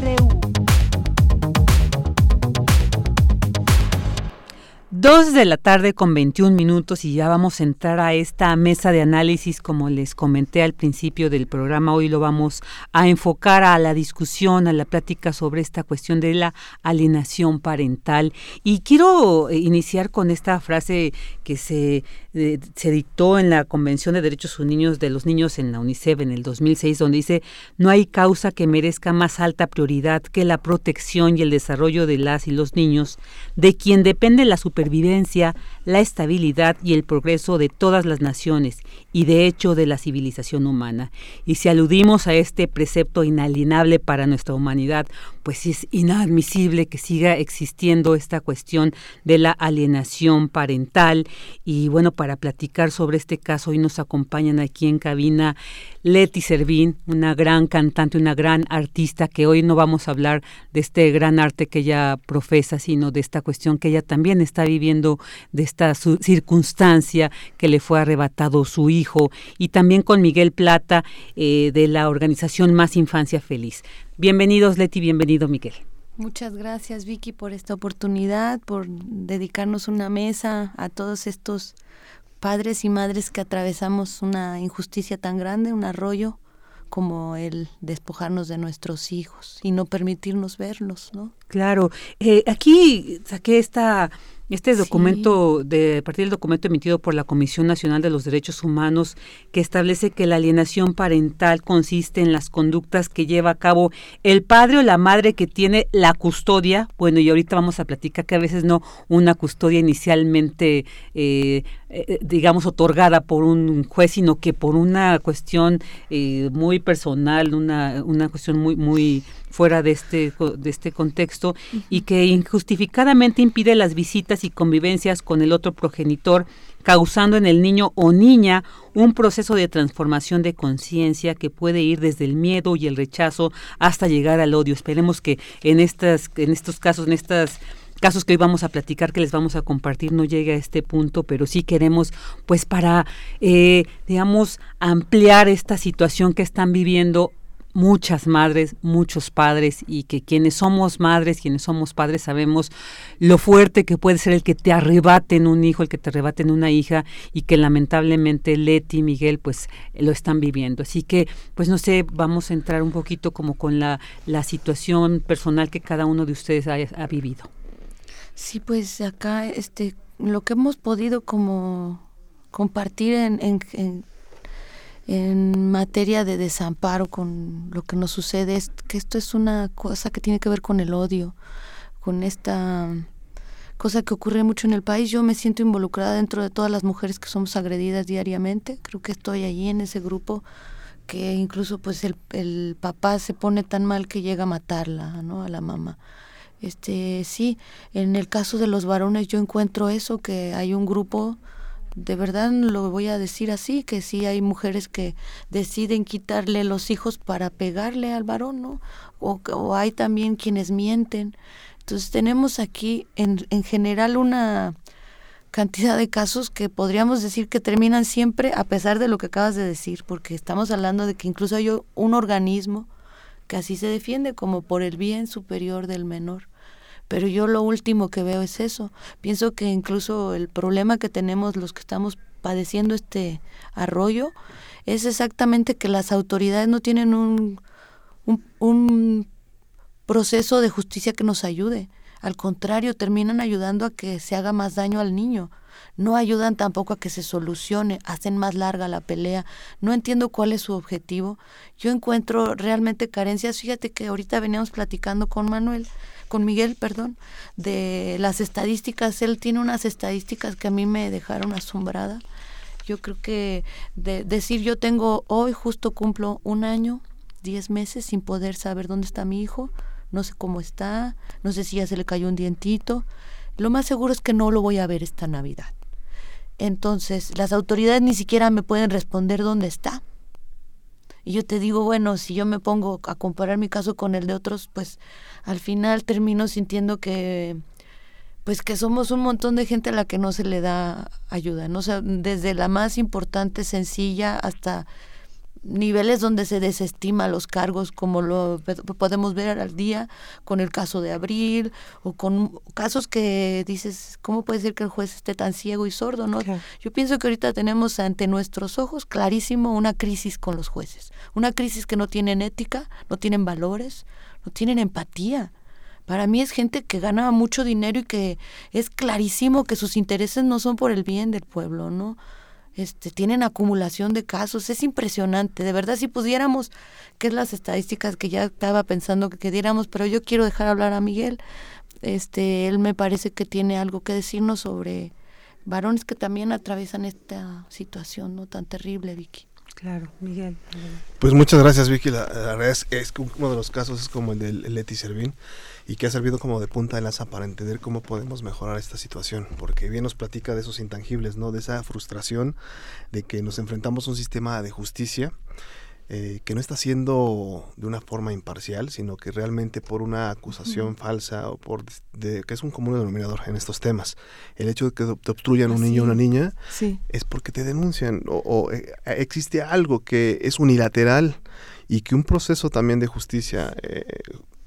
Dos de la tarde con 21 minutos y ya vamos a entrar a esta mesa de análisis como les comenté al principio del programa. Hoy lo vamos a enfocar a la discusión, a la plática sobre esta cuestión de la alienación parental. Y quiero eh, iniciar con esta frase que se, eh, se dictó en la Convención de Derechos Niños de los Niños en la UNICEF en el 2006, donde dice, no hay causa que merezca más alta prioridad que la protección y el desarrollo de las y los niños, de quien depende la supervivencia, la estabilidad y el progreso de todas las naciones y de hecho de la civilización humana. Y si aludimos a este precepto inalienable para nuestra humanidad, pues es inadmisible que siga existiendo esta cuestión de la alienación parental. Y bueno, para platicar sobre este caso, hoy nos acompañan aquí en cabina Leti Servín, una gran cantante, una gran artista, que hoy no vamos a hablar de este gran arte que ella profesa, sino de esta cuestión que ella también está viviendo, de esta circunstancia que le fue arrebatado su hijo, y también con Miguel Plata eh, de la organización Más Infancia Feliz. Bienvenidos Leti, bienvenido Miguel. Muchas gracias Vicky por esta oportunidad, por dedicarnos una mesa a todos estos padres y madres que atravesamos una injusticia tan grande, un arroyo como el despojarnos de nuestros hijos y no permitirnos verlos, ¿no? Claro, eh, aquí saqué esta este documento, de, a partir del documento emitido por la Comisión Nacional de los Derechos Humanos, que establece que la alienación parental consiste en las conductas que lleva a cabo el padre o la madre que tiene la custodia, bueno, y ahorita vamos a platicar que a veces no una custodia inicialmente eh, eh, digamos, otorgada por un juez, sino que por una cuestión eh, muy personal, una, una cuestión muy, muy fuera de este, de este contexto y que injustificadamente impide las visitas y convivencias con el otro progenitor, causando en el niño o niña un proceso de transformación de conciencia que puede ir desde el miedo y el rechazo hasta llegar al odio. Esperemos que en estas, en estos casos, en estas casos que hoy vamos a platicar, que les vamos a compartir, no llegue a este punto, pero sí queremos, pues para, eh, digamos, ampliar esta situación que están viviendo muchas madres, muchos padres y que quienes somos madres, quienes somos padres sabemos lo fuerte que puede ser el que te arrebaten un hijo, el que te arrebaten una hija y que lamentablemente Leti y Miguel pues lo están viviendo. Así que pues no sé, vamos a entrar un poquito como con la, la situación personal que cada uno de ustedes ha vivido. Sí, pues acá este lo que hemos podido como compartir en, en, en, materia de desamparo con lo que nos sucede es que esto es una cosa que tiene que ver con el odio, con esta cosa que ocurre mucho en el país. Yo me siento involucrada dentro de todas las mujeres que somos agredidas diariamente. Creo que estoy allí en ese grupo que incluso pues el, el papá se pone tan mal que llega a matarla, ¿no? A la mamá. Este, sí, en el caso de los varones yo encuentro eso, que hay un grupo, de verdad lo voy a decir así, que sí hay mujeres que deciden quitarle los hijos para pegarle al varón, ¿no? O, hay también quienes mienten. Entonces tenemos aquí en, en general una cantidad de casos que podríamos decir que terminan siempre a pesar de lo que acabas de decir, porque estamos hablando de que incluso hay un organismo que así se defiende como por el bien superior del menor. Pero yo lo último que veo es eso. Pienso que incluso el problema que tenemos los que estamos padeciendo este arroyo es exactamente que las autoridades no tienen un, un, un proceso de justicia que nos ayude. Al contrario, terminan ayudando a que se haga más daño al niño no ayudan tampoco a que se solucione, hacen más larga la pelea. No entiendo cuál es su objetivo. Yo encuentro realmente carencias. Fíjate que ahorita veníamos platicando con Manuel, con Miguel, perdón, de las estadísticas. Él tiene unas estadísticas que a mí me dejaron asombrada. Yo creo que de decir yo tengo hoy justo cumplo un año, diez meses sin poder saber dónde está mi hijo, no sé cómo está, no sé si ya se le cayó un dientito. Lo más seguro es que no lo voy a ver esta Navidad. Entonces, las autoridades ni siquiera me pueden responder dónde está. Y yo te digo, bueno, si yo me pongo a comparar mi caso con el de otros, pues al final termino sintiendo que pues que somos un montón de gente a la que no se le da ayuda, ¿no? Desde la más importante, sencilla, hasta niveles donde se desestima los cargos, como lo podemos ver al día con el caso de Abril, o con casos que dices, ¿cómo puede ser que el juez esté tan ciego y sordo? no Yo pienso que ahorita tenemos ante nuestros ojos clarísimo una crisis con los jueces, una crisis que no tienen ética, no tienen valores, no tienen empatía. Para mí es gente que gana mucho dinero y que es clarísimo que sus intereses no son por el bien del pueblo, ¿no? Este, tienen acumulación de casos, es impresionante, de verdad si pudiéramos, que es las estadísticas que ya estaba pensando que, diéramos, pero yo quiero dejar hablar a Miguel, este, él me parece que tiene algo que decirnos sobre varones que también atraviesan esta situación no tan terrible, Vicky. Claro, Miguel. Pues muchas gracias, Vicky. La, verdad es, que uno de los casos es como el de Leti Servín y que ha servido como de punta de lanza para entender cómo podemos mejorar esta situación, porque bien nos platica de esos intangibles, ¿no? De esa frustración de que nos enfrentamos a un sistema de justicia eh, que no está siendo de una forma imparcial, sino que realmente por una acusación falsa o por de, que es un común denominador en estos temas. El hecho de que te obstruyan un niño o una niña es porque te denuncian o, eh, existe algo que es unilateral y que un proceso también de justicia eh,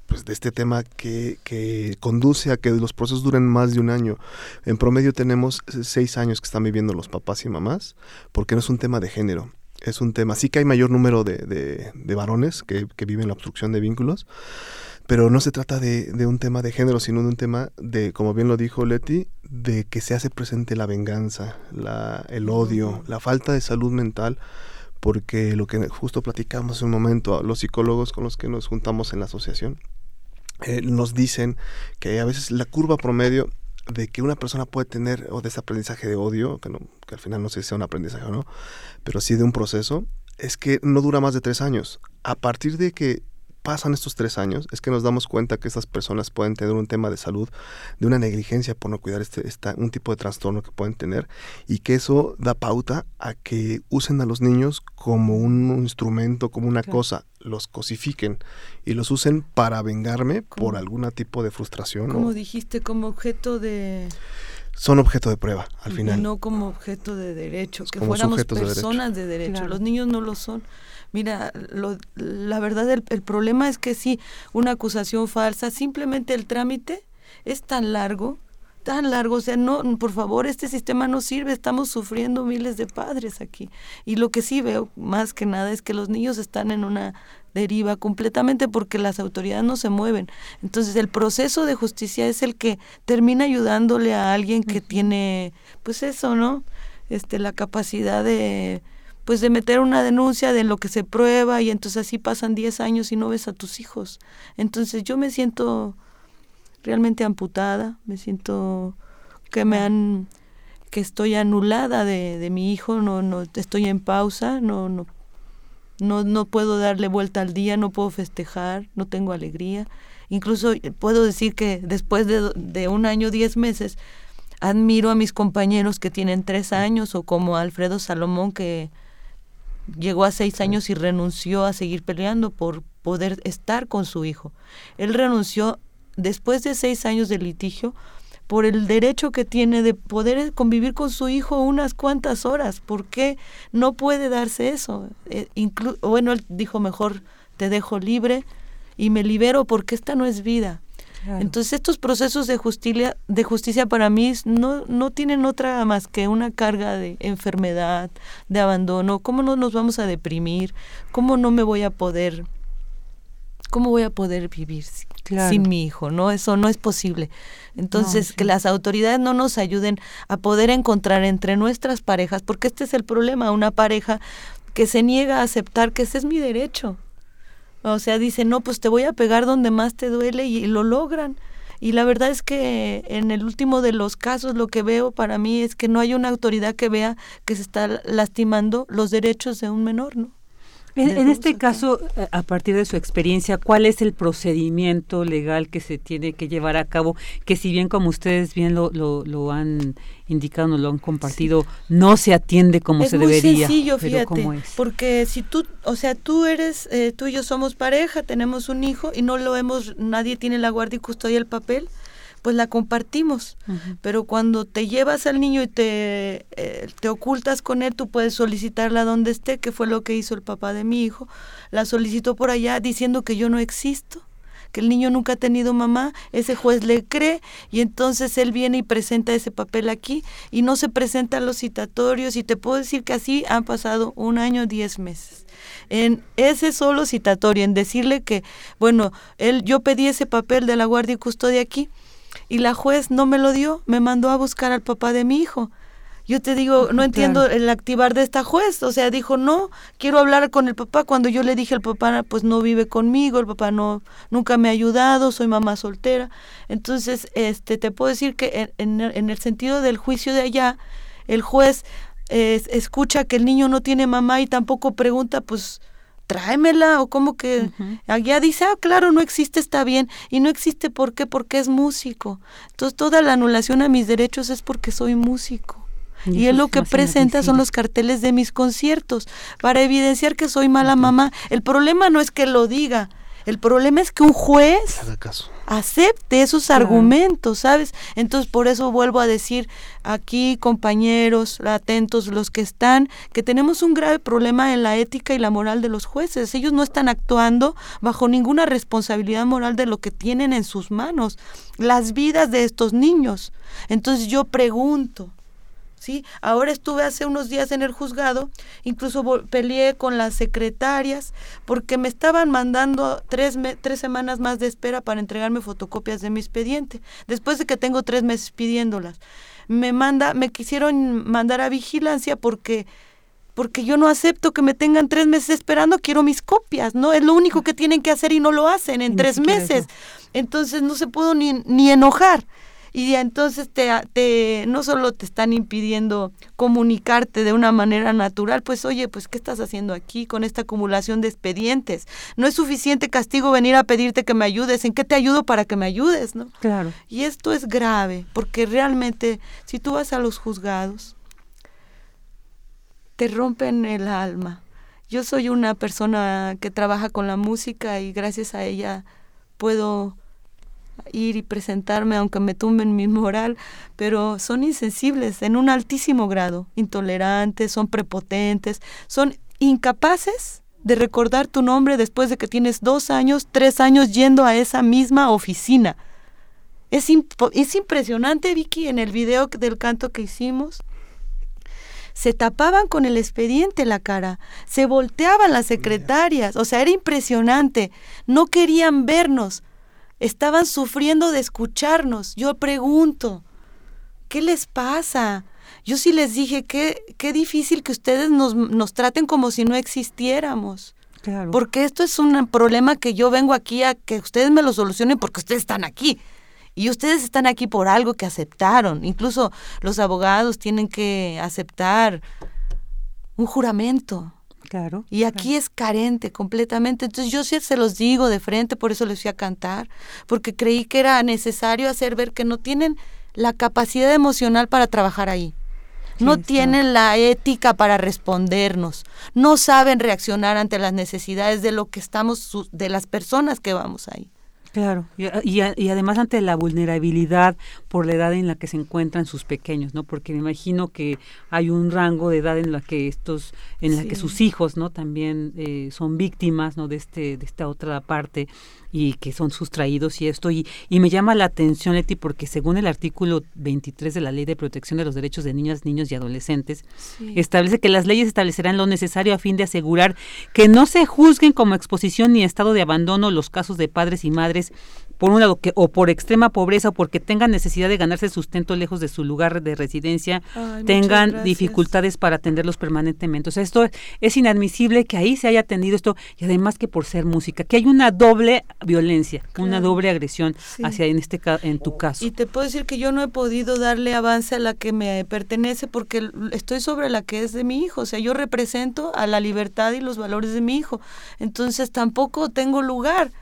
pues de este tema que, que, conduce a que los procesos duren más de un año. En promedio tenemos seis años que están viviendo los papás y mamás, porque no es un tema de género, es un tema. Sí que hay mayor número de, de, varones que, que, viven la obstrucción de vínculos, pero no se trata de, de, un tema de género, sino de un tema de, como bien lo dijo Leti, de que se hace presente la venganza, la, el odio, la falta de salud mental porque lo que justo platicamos hace un momento, los psicólogos con los que nos juntamos en la asociación, eh, nos dicen que a veces la curva promedio de que una persona puede tener, o de ese aprendizaje de odio, que, no, que al final no sé si sea un aprendizaje o no, pero sí de un proceso, es que no dura más de tres años. A partir de que pasan estos tres años es que nos damos cuenta que estas personas pueden tener un tema de salud, de una negligencia por no cuidar este, esta, un tipo de trastorno que pueden tener y que eso da pauta a que usen a los niños como un instrumento, como una cosa, los cosifiquen y los usen para vengarme por algún tipo de frustración. Como dijiste, como objeto de son objeto de prueba al final. Y no como objeto de derecho, que fuéramos personas de derecho. Los niños no lo son. Mira, lo, la verdad, el, el problema es que si una acusación falsa, simplemente el trámite es tan largo tan largo, o sea, no, por favor, este sistema no sirve, estamos sufriendo miles de padres aquí. Y lo que sí veo más que nada es que los niños están en una deriva completamente porque las autoridades no se mueven. Entonces, el proceso de justicia es el que termina ayudándole a alguien que tiene pues eso, ¿no? Este la capacidad de pues de meter una denuncia de lo que se prueba y entonces así pasan 10 años y no ves a tus hijos. Entonces yo me siento realmente amputada, me siento que me han que estoy anulada de, de mi hijo, no, no estoy en pausa, no, no, no, no puedo darle vuelta al día, no puedo festejar, no tengo alegría. Incluso puedo decir que después de, de un año, diez meses, admiro a mis compañeros que tienen tres años o como Alfredo Salomón que llegó a seis años y renunció a seguir peleando por poder estar con su hijo. Él renunció después de seis años de litigio por el derecho que tiene de poder convivir con su hijo unas cuantas horas. ¿Por qué no puede darse eso? Eh, bueno, él dijo mejor, te dejo libre y me libero porque esta no es vida. Entonces estos procesos de justicia, de justicia para mí no, no tienen otra más que una carga de enfermedad, de abandono. ¿Cómo no nos vamos a deprimir? ¿Cómo no me voy a poder, cómo voy a poder vivir sin mi hijo? No, eso no es posible. Entonces que las autoridades no nos ayuden a poder encontrar entre nuestras parejas, porque este es el problema, una pareja que se niega a aceptar que ese es mi derecho. O sea, dicen, no, pues te voy a pegar donde más te duele y, lo logran. Y la verdad es que en el último de los casos lo que veo para mí es que no hay una autoridad que vea que se está lastimando los derechos de un menor, ¿no? En, este caso, eh, a partir de su experiencia, ¿cuál es el procedimiento legal que se tiene que llevar a cabo? Que si bien como ustedes bien lo, lo, han indicado, nos lo han compartido, no se atiende como se debería. Es sencillo, fíjate, porque si tú, o sea, tú eres, eh, tú y yo somos pareja, tenemos un hijo y no lo hemos, nadie tiene la guardia y custodia el papel, pues la compartimos. Pero cuando te llevas al niño y te, eh, te ocultas con él, tú puedes solicitarla donde esté, que fue lo que hizo el papá de mi hijo. La solicitó por allá diciendo que yo no existo que el niño nunca ha tenido mamá, ese juez le cree y entonces él viene y presenta ese papel aquí y no se presenta a los citatorios y te puedo decir que así han pasado un año, diez meses. En ese solo citatorio, en decirle que, bueno, él, yo pedí ese papel de la guardia y custodia aquí y la juez no me lo dio, me mandó a buscar al papá de mi hijo yo te digo, no entiendo el activar de esta juez. O sea, dijo, no, quiero hablar con el papá. Cuando yo le dije, el papá pues no vive conmigo, el papá no, nunca me ha ayudado, soy mamá soltera. Entonces, este, te puedo decir que en, el sentido del juicio de allá, el juez escucha que el niño no tiene mamá y tampoco pregunta, pues, tráemela o como que allá dice, ah, claro, no existe, está bien. Y no existe, ¿por qué? Porque es músico. Entonces, toda la anulación a mis derechos es porque soy músico. Y, él lo que presenta son los carteles de mis conciertos para evidenciar que soy mala mamá. El problema no es que lo diga, el problema es que un juez acepte esos argumentos, ¿sabes? Entonces, por eso vuelvo a decir aquí, compañeros, atentos los que están, que tenemos un grave problema en la ética y la moral de los jueces. Ellos no están actuando bajo ninguna responsabilidad moral de lo que tienen en sus manos, las vidas de estos niños. Entonces, yo pregunto, ¿sí? Ahora estuve hace unos días en el juzgado, incluso peleé con las secretarias porque me estaban mandando tres, tres semanas más de espera para entregarme fotocopias de mi expediente, después de que tengo tres meses pidiéndolas. Me manda, me quisieron mandar a vigilancia porque porque yo no acepto que me tengan tres meses esperando, quiero mis copias, ¿no? Es lo único que tienen que hacer y no lo hacen en tres meses. Entonces no se puedo ni, ni enojar y entonces te, te, no solo te están impidiendo comunicarte de una manera natural, pues oye, pues ¿qué estás haciendo aquí con esta acumulación de expedientes? No es suficiente castigo venir a pedirte que me ayudes, ¿en qué te ayudo para que me ayudes? ¿no? Claro. Y esto es grave, porque realmente si tú vas a los juzgados, te rompen el alma. Yo soy una persona que trabaja con la música y gracias a ella puedo ir y presentarme aunque me tumben mi moral, pero son insensibles en un altísimo grado, intolerantes, son prepotentes, son incapaces de recordar tu nombre después de que tienes dos años, tres años yendo a esa misma oficina. Es, es impresionante, Vicky, en el video del canto que hicimos. Se tapaban con el expediente la cara, se volteaban las secretarias, o sea, era impresionante. No querían vernos, estaban sufriendo de escucharnos. Yo pregunto, ¿qué les pasa? Yo sí les dije, qué, qué difícil que ustedes nos, nos traten como si no existiéramos. Claro. Porque esto es un problema que yo vengo aquí a que ustedes me lo solucionen porque ustedes están aquí. Y ustedes están aquí por algo que aceptaron. Incluso los abogados tienen que aceptar un juramento. Claro. Y aquí es carente completamente. Entonces yo sí se los digo de frente, por eso les fui a cantar, porque creí que era necesario hacer ver que no tienen la capacidad emocional para trabajar ahí. no tienen la ética para respondernos, no saben reaccionar ante las necesidades de lo que estamos, de las personas que vamos ahí. Claro, y, y, además ante la vulnerabilidad por la edad en la que se encuentran sus pequeños, ¿no? Porque me imagino que hay un rango de edad en la que estos, en la que sus hijos, ¿no? También eh, son víctimas, ¿no? De este, de esta otra parte y que son sustraídos y esto. Y, y me llama la atención, Leti, porque según el artículo 23 de la Ley de Protección de los Derechos de Niñas, Niños y Adolescentes, establece que las leyes establecerán lo necesario a fin de asegurar que no se juzguen como exposición ni estado de abandono los casos de padres y madres por un lado, que, o por extrema pobreza o porque tengan necesidad de ganarse sustento lejos de su lugar de residencia, tengan dificultades para atenderlos permanentemente. O sea, esto es inadmisible que ahí se haya atendido esto y además que por ser música, que hay una doble violencia, una doble agresión hacia en este en tu caso. Y te puedo decir que yo no he podido darle avance a la que me pertenece porque estoy sobre la que es de mi hijo, o sea, yo represento a la libertad y los valores de mi hijo. Entonces tampoco tengo lugar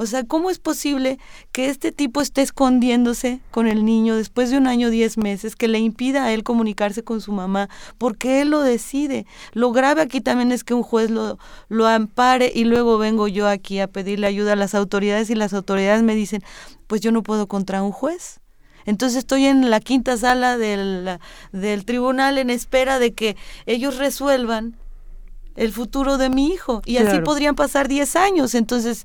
O sea, ¿cómo es posible que este tipo esté escondiéndose con el niño después de un año, diez meses, que le impida a él comunicarse con su mamá? Porque él lo decide. Lo grave aquí también es que un juez lo, lo ampare y luego vengo yo aquí a pedirle ayuda a las autoridades y las autoridades me dicen, pues yo no puedo contra un juez. Entonces estoy en la quinta sala del, del tribunal en espera de que ellos resuelvan el futuro de mi hijo. Y así podrían pasar 10 años. Entonces,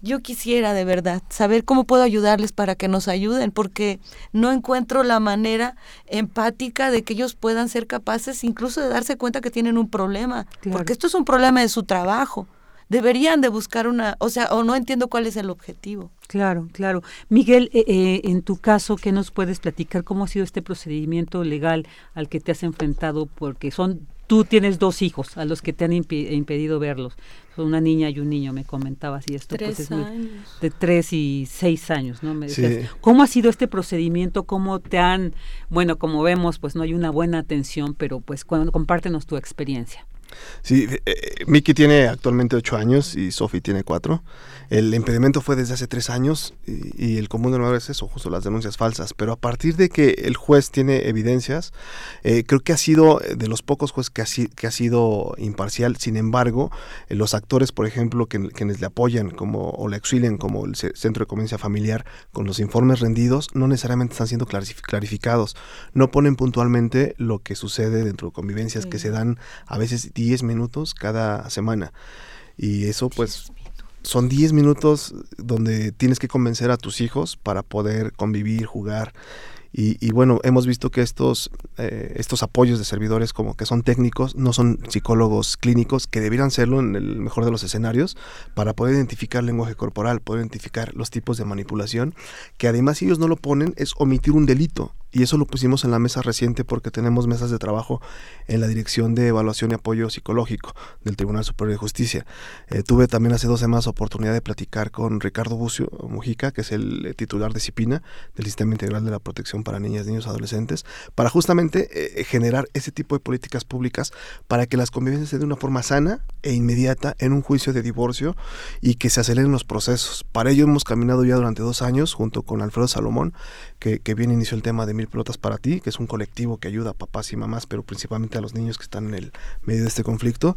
yo quisiera de verdad saber cómo puedo ayudarles para que nos ayuden, porque no encuentro la manera empática de que ellos puedan ser capaces incluso de darse cuenta que tienen un problema, porque esto es un problema de su trabajo. Deberían de buscar una, o sea, o no entiendo cuál es el objetivo. Claro, claro. Miguel, eh, eh, en tu caso, ¿qué nos puedes platicar? ¿Cómo ha sido este procedimiento legal al que te has enfrentado? Porque son tú tienes dos hijos a los que te han impedido verlos. Son una niña y un niño, me comentabas, y esto pues, es de tres y seis años, ¿no? Me decías, ¿cómo ha sido este procedimiento? ¿Cómo te han, bueno, como vemos, pues no hay una buena atención, pero pues compártenos tu experiencia. Sí, eh, eh, Miki tiene actualmente ocho años y Sofi tiene cuatro. El impedimento fue desde hace tres años y, el común de es eso, justo las denuncias falsas. Pero a partir de que el juez tiene evidencias, eh, creo que ha sido de los pocos jueces que ha, que ha sido imparcial. Sin embargo, los actores, por ejemplo, que, quienes le apoyan como, o le auxilian como el Centro de Convivencia Familiar con los informes rendidos, no necesariamente están siendo clarificados. No ponen puntualmente lo que sucede dentro de convivencias que se dan a veces 10 minutos cada semana. Y eso pues son 10 minutos donde tienes que convencer a tus hijos para poder convivir, jugar y, bueno, hemos visto que estos, eh, estos apoyos de servidores como que son técnicos, no son psicólogos clínicos, que debieran serlo en el mejor de los escenarios, para poder identificar lenguaje corporal, poder identificar los tipos de manipulación, que además si ellos no lo ponen es omitir un delito. Y eso lo pusimos en la mesa reciente porque tenemos mesas de trabajo en la Dirección de Evaluación y Apoyo Psicológico del Tribunal Superior de Justicia. Eh, tuve también hace dos semanas oportunidad de platicar con Ricardo Bucio Mujica, que es el eh, titular de CIPINA, del Sistema Integral de la Protección para Niñas, Niños y Adolescentes, para justamente eh, generar ese tipo de políticas públicas para que las convivencias se den de una forma sana e inmediata en un juicio de divorcio y que se aceleren los procesos. Para ello hemos caminado ya durante dos años junto con Alfredo Salomón, que, que bien inició el tema de Mil Pelotas para Ti, que es un colectivo que ayuda a papás y mamás, pero principalmente a los niños que están en el medio de este conflicto,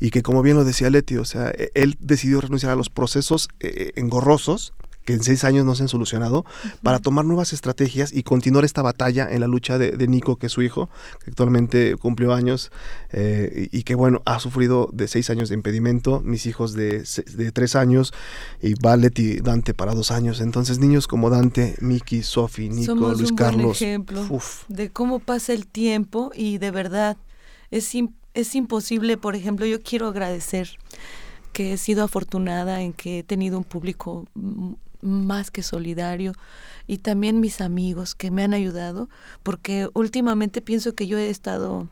y que como bien lo decía Leti, o sea, e, él decidió renunciar a los procesos eh, engorrosos que en seis años no se han solucionado, para tomar nuevas estrategias y continuar esta batalla en la lucha de, Nico, que es su hijo, que actualmente cumplió años eh, y, que, bueno, ha sufrido de seis años de impedimento, mis hijos de, de tres años y Valet y Dante para dos años. Entonces, niños como Dante, Miki, Sofi, Nico, Luis un Carlos. Buen ejemplo de cómo pasa el tiempo y de verdad es, es imposible, por ejemplo, yo quiero agradecer que he sido afortunada en que he tenido un público más que solidario y también mis amigos que me han ayudado porque últimamente pienso que yo he estado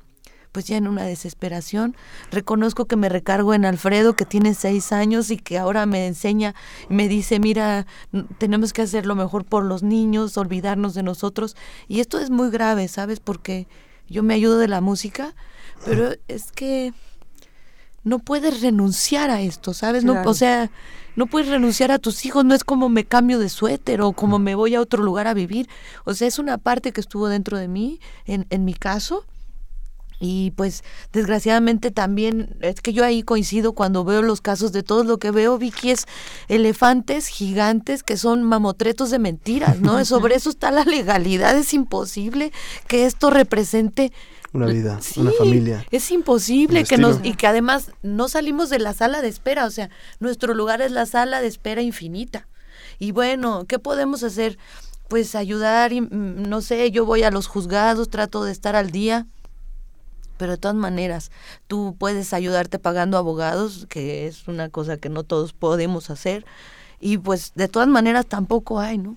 pues ya en una desesperación. Reconozco que me recargo en Alfredo, que tiene seis años y que ahora me enseña, me dice, mira, tenemos que hacer lo mejor por los niños, olvidarnos de nosotros. Y esto es muy grave, ¿sabes? Porque yo me ayudo de la música, pero es que no puedes renunciar a esto, ¿sabes? No, o sea, no puedes renunciar a tus hijos, no es como me cambio de suéter o como me voy a otro lugar a vivir. O sea, es una parte que estuvo dentro de mí, en, en mi caso. Y pues desgraciadamente también es que yo ahí coincido cuando veo los casos de todo lo que veo, Vicky, es elefantes gigantes que son mamotretos de mentiras, ¿no? Sobre eso está la legalidad, es imposible que esto represente una vida, una familia. Es imposible que nos y que además no salimos de la sala de espera, o sea, nuestro lugar es la sala de espera infinita. Y bueno, ¿qué podemos hacer? Pues ayudar, y, mm, no sé, yo voy a los juzgados, trato de estar al día. Pero de todas maneras, tú puedes ayudarte pagando abogados, que es una cosa que no todos podemos hacer. Y pues de todas maneras tampoco hay, ¿no?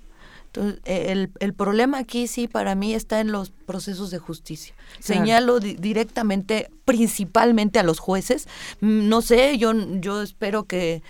Entonces, e, el, el, problema aquí sí para mí está en los procesos de justicia. Señalo directamente, principalmente a los jueces. Mm, no sé, yo, yo espero que,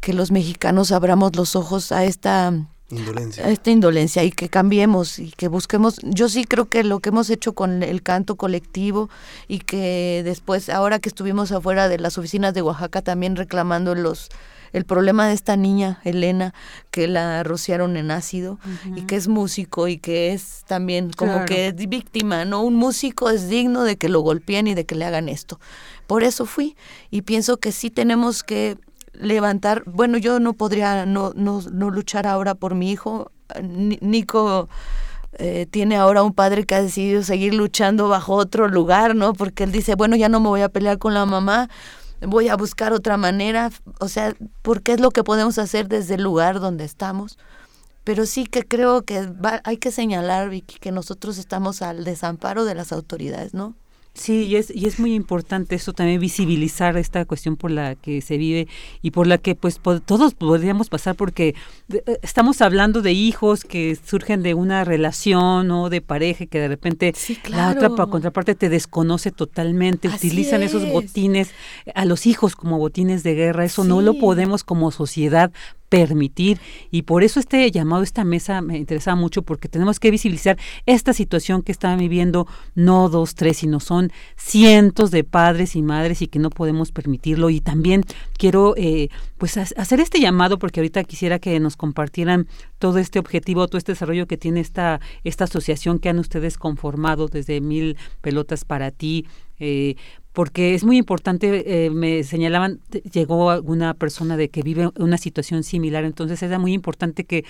que los mexicanos abramos los ojos a esta indolencia. A esta indolencia y que cambiemos y que busquemos. Yo sí creo que lo que hemos hecho con el canto colectivo y que después, ahora que estuvimos afuera de las oficinas de Oaxaca también reclamando los el problema de esta niña, Elena, que la rociaron en ácido y que es músico y que es también como que es víctima, ¿no? Un músico es digno de que lo golpeen y de que le hagan esto. Por eso fui y pienso que sí tenemos que levantar, bueno, yo no podría no, no, no luchar ahora por mi hijo, Nico eh, tiene ahora un padre que ha decidido seguir luchando bajo otro lugar, ¿no? Porque él dice, bueno, ya no me voy a pelear con la mamá, voy a buscar otra manera, o sea, porque es lo que podemos hacer desde el lugar donde estamos. Pero sí que creo que hay que señalar, Vicky, que nosotros estamos al desamparo de las autoridades, ¿no? Sí, y es, y es muy importante eso también visibilizar esta cuestión por la que se vive y por la que pues todos podríamos pasar porque eh, estamos hablando de hijos que surgen de una relación o de pareja que de repente la otra contraparte te desconoce totalmente, utilizan esos botines a los hijos como botines de guerra, eso no lo podemos como sociedad permitir. Y por eso este llamado, esta mesa me interesaba mucho porque tenemos que visibilizar esta situación que están viviendo no dos, tres, sino son cientos de padres y madres y que no podemos permitirlo. Y también quiero eh, pues hacer este llamado porque ahorita quisiera que nos compartieran todo este objetivo, todo este desarrollo que tiene esta, esta asociación que han ustedes conformado desde Mil Pelotas para ti, eh, porque es muy importante, eh, me señalaban, llegó alguna persona de que vive una situación similar, entonces es muy importante que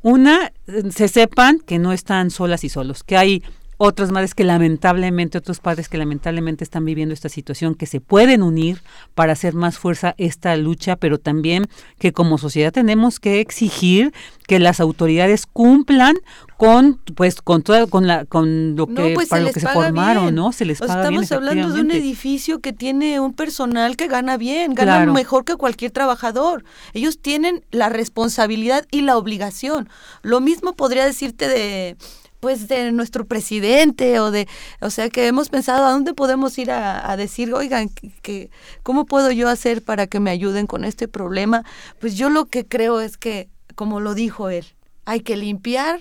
una, se sepan que no están solas y solos, que hay otras madres que lamentablemente, otros padres que lamentablemente están viviendo esta situación, que se pueden unir para hacer más fuerza esta lucha, pero también que como sociedad tenemos que exigir que las autoridades cumplan con pues con toda con la con lo que pues para lo que se formaron, ¿no? Se les paga Estamos hablando de un edificio que tiene un personal que gana bien, gana mejor que cualquier trabajador. Ellos tienen la responsabilidad y la obligación. Lo mismo podría decirte de pues de nuestro presidente o de, o sea que hemos pensado a dónde podemos ir a, decir, oigan, que, ¿cómo puedo yo hacer para que me ayuden con este problema? Pues yo lo que creo es que, como lo dijo él, hay que limpiar,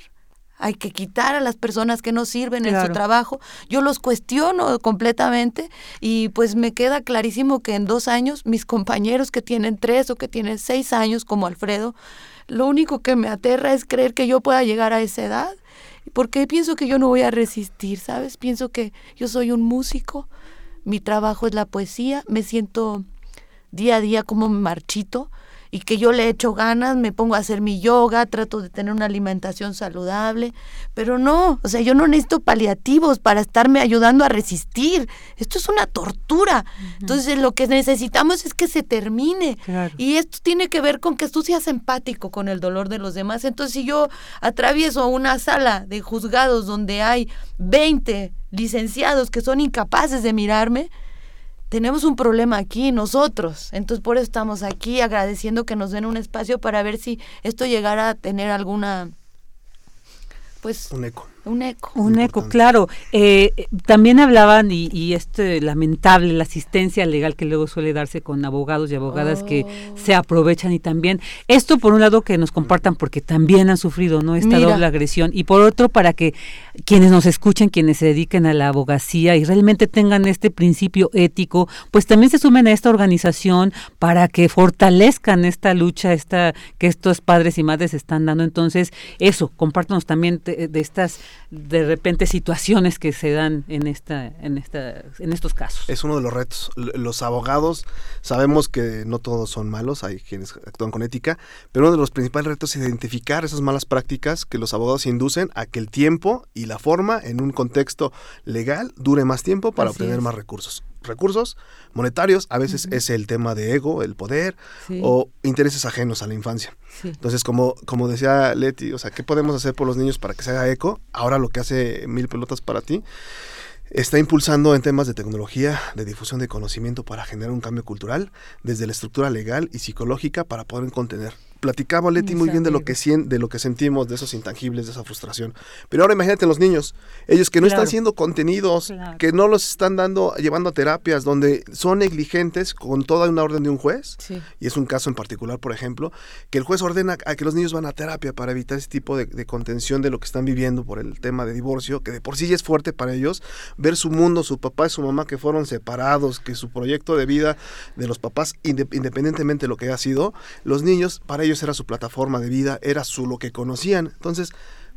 hay que quitar a las personas que no sirven en su trabajo. Yo los cuestiono completamente y pues me queda clarísimo que en dos años mis compañeros que tienen tres o que tienen seis años como Alfredo, lo único que me aterra es creer que yo pueda llegar a esa edad porque pienso que yo no voy a resistir, ¿sabes? Pienso que yo soy un músico, mi trabajo es la poesía, me siento día a día como marchito y que yo le echo ganas, me pongo a hacer mi yoga, trato de tener una alimentación saludable, pero no, o sea, yo no necesito paliativos para estarme ayudando a resistir. Esto es una tortura. Entonces, lo que necesitamos es que se termine. Y esto tiene que ver con que tú seas empático con el dolor de los demás. Entonces, si yo atravieso una sala de juzgados donde hay 20 licenciados que son incapaces de mirarme, tenemos un problema aquí nosotros. Entonces por eso estamos aquí agradeciendo que nos den un espacio para ver si esto llegara a tener alguna pues un eco. Un eco. Un eco, claro. Eh, también hablaban, y, y este lamentable, la asistencia legal que luego suele darse con abogados y abogadas que oh. se aprovechan y también, esto por un lado que nos compartan porque también han sufrido no esta doble agresión y por otro para que quienes nos escuchen, quienes se dediquen a la abogacía y realmente tengan este principio ético, pues también se sumen a esta organización para que fortalezcan esta lucha, esta que estos padres y madres están dando. Entonces, eso, compártanos también de estas de repente situaciones que se dan en esta en esta en estos casos. Es uno de los retos. Los abogados sabemos que no todos son malos, hay quienes actúan con ética, pero uno de los principales retos es identificar esas malas prácticas que los abogados inducen a que el tiempo y la forma en un contexto legal dure más tiempo para obtener más recursos recursos monetarios, a veces es el tema de ego, el poder o intereses ajenos a la infancia. Entonces, como, como decía Leti, o sea, ¿qué podemos hacer por los niños para que se haga eco? Ahora lo que hace Mil Pelotas para ti está impulsando en temas de tecnología, de difusión de conocimiento para generar un cambio cultural, desde la estructura legal y psicológica para poder contener platicaba Leti muy bien de lo que de lo que sentimos, de esos intangibles, de esa frustración. Pero ahora imagínate los niños, ellos que no están siendo contenidos, que no los están dando, llevando a terapias, donde son negligentes con toda una orden de un juez. Y es un caso en particular, por ejemplo, que el juez ordena a que los niños van a terapia para evitar ese tipo de, de contención de lo que están viviendo por el tema de divorcio, que de por sí ya es fuerte para ellos, ver su mundo, su papá y su mamá que fueron separados, que su proyecto de vida de los papás, independientemente de lo que haya sido, los niños, para ellos era su plataforma de vida, era su lo que conocían. Entonces,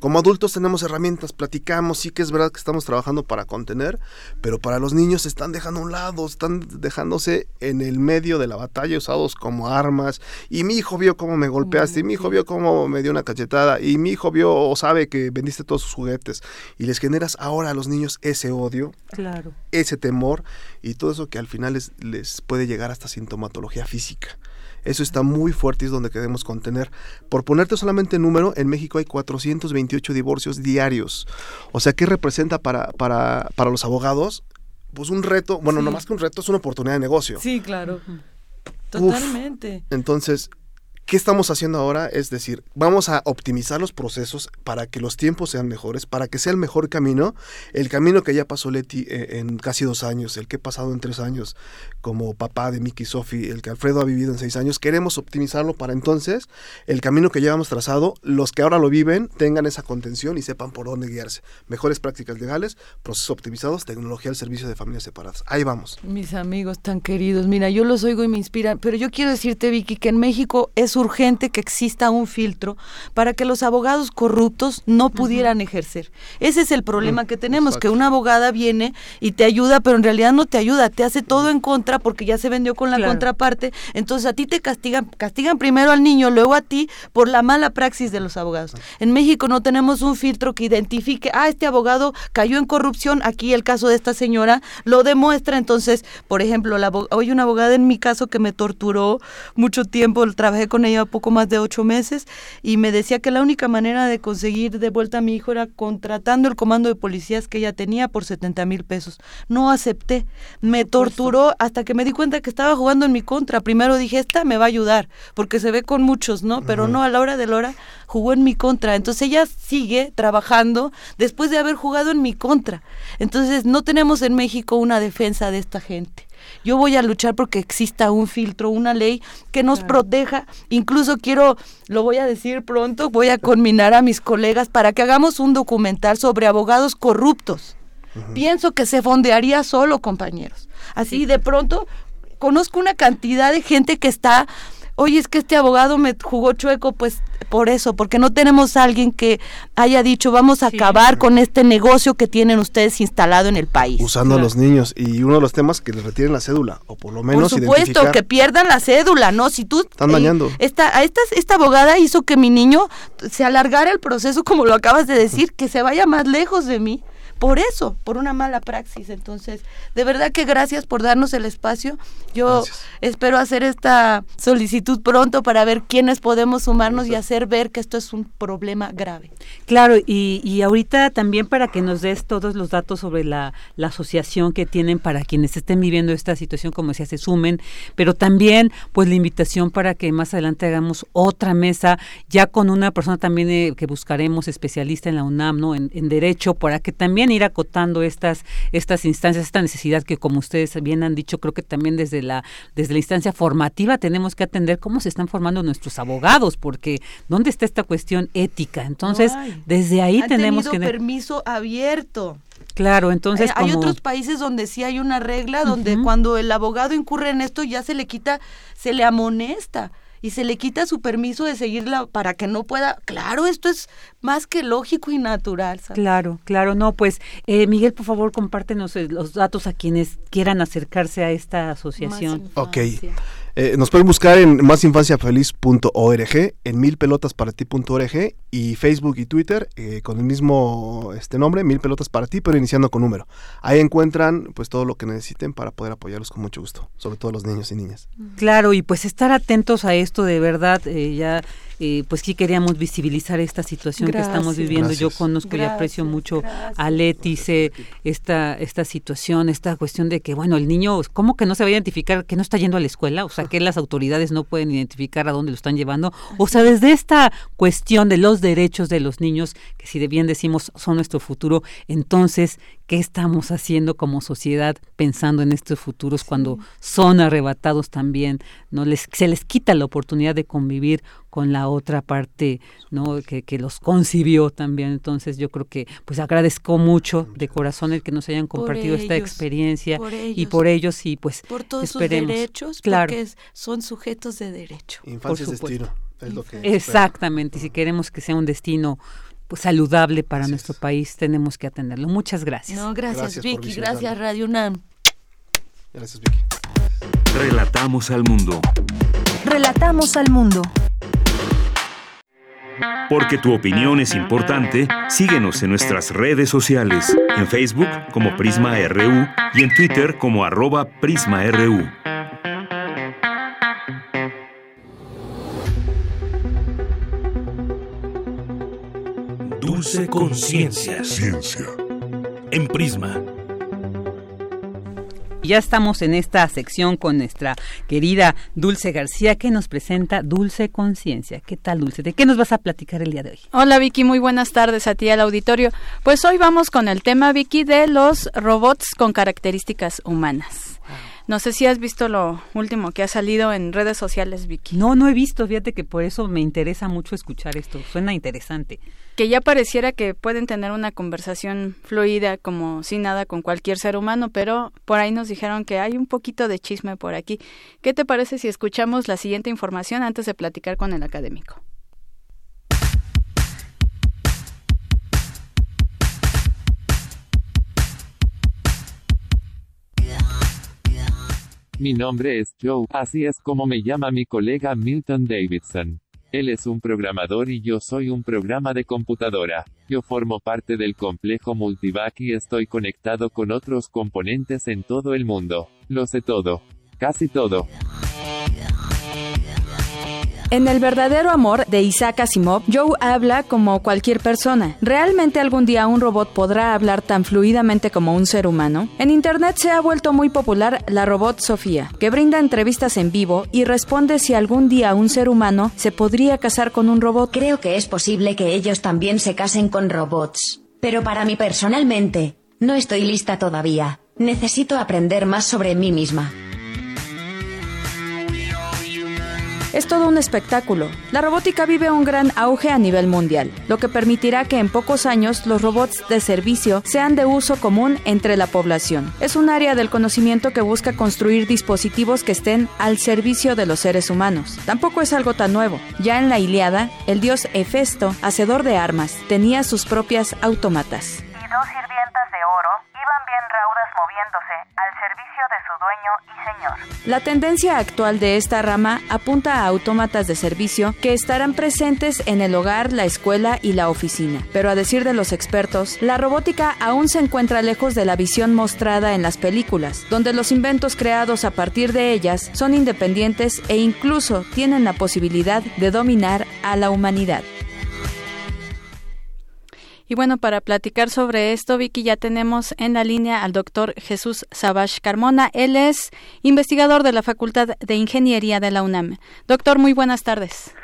como adultos tenemos herramientas, platicamos, sí que es verdad que estamos trabajando para contener, pero para los niños se están dejando a un lado, están dejándose en el medio de la batalla usados como armas. Y mi hijo vio cómo me golpeaste, y mi hijo vio cómo me dio una cachetada, y mi hijo vio o sabe que vendiste todos sus juguetes. Y les generas ahora a los niños ese odio, claro. ese temor, y todo eso que al final les, les puede llegar hasta sintomatología física. Eso está muy fuerte y es donde queremos contener. Por ponerte solamente número, en México hay 428 divorcios diarios. O sea, ¿qué representa para, para, para los abogados? Pues un reto, bueno, no más que un reto, es una oportunidad de negocio. Sí, claro. Totalmente. Entonces, ¿Qué estamos haciendo ahora? Es decir, vamos a optimizar los procesos para que los tiempos sean mejores, para que sea el mejor camino, el camino que ya pasó Leti eh, en casi dos años, el que he pasado en tres años como papá de Miki y Sofi, el que Alfredo ha vivido en seis años, queremos optimizarlo para entonces el camino que llevamos trazado, los que ahora lo viven tengan esa contención y sepan por dónde guiarse. Mejores prácticas legales, procesos optimizados, tecnología al servicio de familias separadas. Ahí vamos. Mis amigos tan queridos, mira, yo los oigo y me inspiran, pero yo quiero decirte, Vicky, que en México es urgente que exista un filtro para que los abogados corruptos no pudieran ejercer. Ese es el problema mm, que tenemos, que una abogada viene y te ayuda, pero en realidad no te ayuda, te hace todo en contra porque ya se vendió con la contraparte. Entonces a ti te castigan, castigan primero al niño, luego a ti por la mala praxis de los abogados. En México no tenemos un filtro que identifique, ah, este abogado cayó en corrupción, aquí el caso de esta señora lo demuestra. Entonces, por ejemplo, la, hoy una abogada en mi caso que me torturó mucho tiempo, trabajé con ella poco más de ocho meses y me decía que la única manera de conseguir de vuelta a mi hijo era contratando el comando de policías que ella tenía por 70 mil pesos. No acepté, me torturó hasta que me di cuenta que estaba jugando en mi contra. Primero dije, esta me va a ayudar, porque se ve con muchos, ¿no? Pero no, a la hora de la hora jugó en mi contra. Entonces ella sigue trabajando después de haber jugado en mi contra. Entonces no tenemos en México una defensa de esta gente. Yo voy a luchar porque exista un filtro, una ley que nos proteja. Incluso quiero, lo voy a decir pronto, voy a conminar a mis colegas para que hagamos un documental sobre abogados corruptos. Pienso que se fondearía solo, compañeros. Así de pronto conozco una cantidad de gente que está oye, es que este abogado me jugó chueco, pues por eso, porque no tenemos a alguien que haya dicho, vamos a acabar con este negocio que tienen ustedes instalado en el país. Usando a los niños. Y uno de los temas que les retiren la cédula, o por lo menos Por supuesto, que pierdan la cédula, ¿no? Si tú... Están dañando. Eh, esta, esta, esta abogada hizo que mi niño se alargara el proceso, como lo acabas de decir, que se vaya más lejos de mí por eso, por una mala praxis. Entonces, de verdad que gracias por darnos el espacio. Yo espero hacer esta solicitud pronto para ver quiénes podemos sumarnos y hacer ver que esto es un problema grave. Claro, y, y ahorita también para que nos des todos los datos sobre la, la asociación que tienen para quienes estén viviendo esta situación, como si se sumen, pero también pues la invitación para que más adelante hagamos otra mesa ya con una persona también eh, que buscaremos especialista en la UNAM, ¿no? En, en derecho, para que también ir acotando estas, estas instancias, esta necesidad que como ustedes bien han dicho, creo que también desde la, desde la instancia formativa tenemos que atender cómo se están formando nuestros abogados, porque ¿dónde está esta cuestión ética? Entonces, desde ahí tenemos que... permiso abierto. Claro, entonces hay, otros países donde sí hay una regla donde cuando el abogado incurre en esto ya se le quita, se le amonesta y se le quita su permiso de seguirla para que no pueda. Claro, esto es más que lógico y natural. Claro, claro, no, pues eh, Miguel, por favor, compártenos eh, los datos a quienes quieran acercarse a esta asociación. Ok. Eh, nos pueden buscar en másinfanciafeliz.org, en milpelotasparati.org y Facebook y Twitter eh, con el mismo este nombre, Mil Pelotas para ti, pero iniciando con número. Ahí encuentran pues todo lo que necesiten para poder apoyarlos con mucho gusto, sobre todo los niños y niñas. Claro, y pues estar atentos a esto de verdad, eh, ya eh, pues sí queríamos visibilizar esta situación que estamos viviendo. Yo conozco y aprecio mucho a Leti, esta, esta situación, esta cuestión de que, bueno, el niño, ¿cómo que no se va a identificar que no está yendo a la escuela? O sea, ¿Hasta que las autoridades no pueden identificar a dónde lo están llevando? O sea, desde esta cuestión de los derechos de los niños, que si de bien decimos son nuestro futuro, entonces, ¿qué estamos haciendo como sociedad pensando en estos futuros cuando son arrebatados también? no les Se les quita la oportunidad de convivir con la otra parte, ¿no? Que, que los concibió también. Entonces yo creo que pues agradezco mucho de corazón el que nos hayan compartido esta experiencia y por ellos y pues por todos esperemos. sus derechos, claro. porque son sujetos de derecho. Infancia es destino, es lo que Exactamente, y si queremos que sea un destino pues saludable para nuestro país, tenemos que atenderlo. Muchas gracias. No, gracias, Vicky, gracias Radio UNAM. Gracias Vicky. Relatamos al mundo. Relatamos al mundo. Porque tu opinión es importante, síguenos en nuestras redes sociales, en Facebook como Prisma RU y en Twitter como arroba PrismaRU. Dulce Conciencia. Ciencia. En Prisma. Ya estamos en esta sección con nuestra querida Dulce García que nos presenta Dulce Conciencia. ¿Qué tal, Dulce? ¿De qué nos vas a platicar el día de hoy? Hola, Vicky. Muy buenas tardes a ti al auditorio. Pues hoy vamos con el tema, Vicky, de los robots con características humanas. No sé si has visto lo último que ha salido en redes sociales, Vicky. No, no he visto. Fíjate que por eso me interesa mucho escuchar esto. Suena interesante. Que ya pareciera que pueden tener una conversación fluida como sin nada con cualquier ser humano, pero por ahí nos dijeron que hay un poquito de chisme por aquí. ¿Qué te parece si escuchamos la siguiente información antes de platicar con el académico? Mi nombre es Joe, así es como me llama mi colega Milton Davidson. Él es un programador y yo soy un programa de computadora. Yo formo parte del complejo Multivac y estoy conectado con otros componentes en todo el mundo. Lo sé todo. Casi todo. En El verdadero amor de Isaac Asimov, Joe habla como cualquier persona. ¿Realmente algún día un robot podrá hablar tan fluidamente como un ser humano? En Internet se ha vuelto muy popular la robot Sofía, que brinda entrevistas en vivo y responde si algún día un ser humano se podría casar con un robot. Creo que es posible que ellos también se casen con robots. Pero para mí personalmente, no estoy lista todavía. Necesito aprender más sobre mí misma. Es todo un espectáculo. La robótica vive un gran auge a nivel mundial, lo que permitirá que en pocos años los robots de servicio sean de uso común entre la población. Es un área del conocimiento que busca construir dispositivos que estén al servicio de los seres humanos. Tampoco es algo tan nuevo. Ya en la Iliada, el dios Hefesto, hacedor de armas, tenía sus propias autómatas. Y dos sirvientas de oro moviéndose al servicio de su dueño y señor. La tendencia actual de esta rama apunta a autómatas de servicio que estarán presentes en el hogar, la escuela y la oficina. Pero a decir de los expertos, la robótica aún se encuentra lejos de la visión mostrada en las películas, donde los inventos creados a partir de ellas son independientes e incluso tienen la posibilidad de dominar a la humanidad. Y bueno, para platicar sobre esto, Vicky, ya tenemos en la línea al doctor Jesús Sabash Carmona. Él es investigador de la Facultad de Ingeniería de la UNAM. Doctor, muy buenas tardes.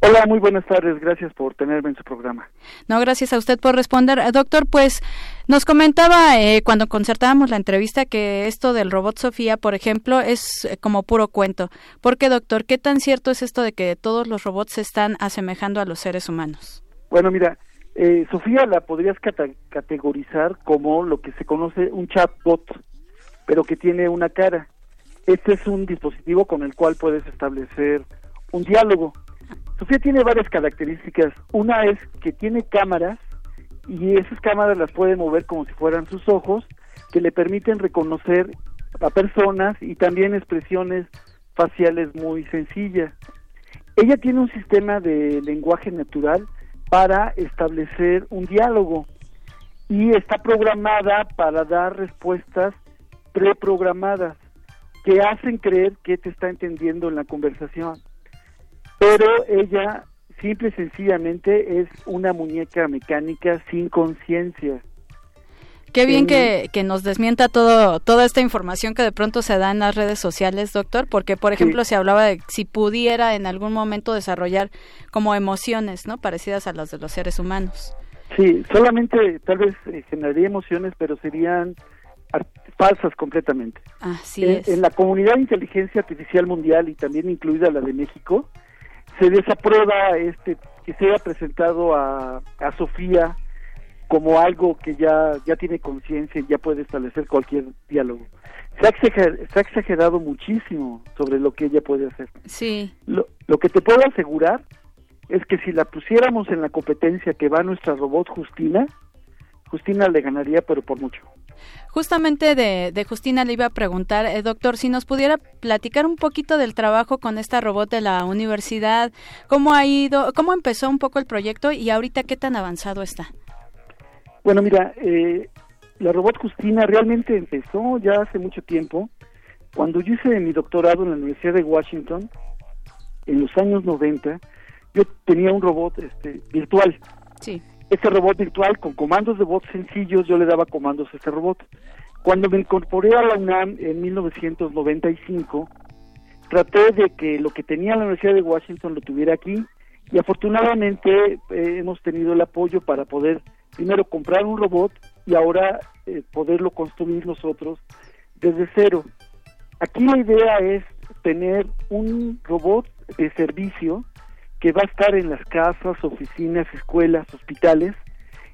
Hola, muy buenas tardes. Gracias por tenerme en su programa. No, gracias a usted por responder. Doctor, pues nos comentaba eh, cuando concertábamos la entrevista que esto del robot Sofía, por ejemplo, es eh, como puro cuento. ¿Por qué, doctor? ¿Qué tan cierto es esto de que todos los robots se están asemejando a los seres humanos? Bueno, mira, eh, Sofía la podrías categorizar como lo que se conoce un chatbot, pero que tiene una cara. Este es un dispositivo con el cual puedes establecer un diálogo. Sofía tiene varias características. Una es que tiene cámaras y esas cámaras las puede mover como si fueran sus ojos, que le permiten reconocer a personas y también expresiones faciales muy sencillas. Ella tiene un sistema de lenguaje natural para establecer un diálogo y está programada para dar respuestas preprogramadas que hacen creer que te está entendiendo en la conversación. Pero ella simple y sencillamente es una muñeca mecánica sin conciencia. Qué bien que, que, nos desmienta todo, toda esta información que de pronto se da en las redes sociales, doctor, porque por ejemplo se hablaba de si pudiera en algún momento desarrollar como emociones, ¿no? Parecidas a las de los seres humanos. Sí, solamente tal vez eh, generaría emociones, pero serían falsas completamente. Así en, es. en la comunidad de inteligencia artificial mundial y también incluida la de México, se desaprueba este que se haya presentado a, a Sofía como algo que ya, ya tiene conciencia y ya puede establecer cualquier diálogo. Se ha, exagerado, se ha, exagerado, muchísimo sobre lo que ella puede hacer. Sí. Lo, lo, que te puedo asegurar es que si la pusiéramos en la competencia que va nuestra robot Justina, Justina le ganaría, pero por mucho. Justamente de, de Justina le iba a preguntar, eh, doctor, si nos pudiera platicar un poquito del trabajo con esta robot de la universidad, cómo ha ido, cómo empezó un poco el proyecto y ahorita qué tan avanzado está. Bueno, mira, eh, la robot Justina realmente empezó ya hace mucho tiempo. Cuando yo hice mi doctorado en la Universidad de Washington, en los años 90, yo tenía un robot este, virtual. Sí. Este robot virtual con comandos de voz sencillos, yo le daba comandos a este robot. Cuando me incorporé a la UNAM en 1995, traté de que lo que tenía la Universidad de Washington lo tuviera aquí y afortunadamente eh, hemos tenido el apoyo para poder primero comprar un robot y ahora eh, poderlo construir nosotros desde cero. Aquí la idea es tener un robot de servicio que va a estar en las casas, oficinas, escuelas, hospitales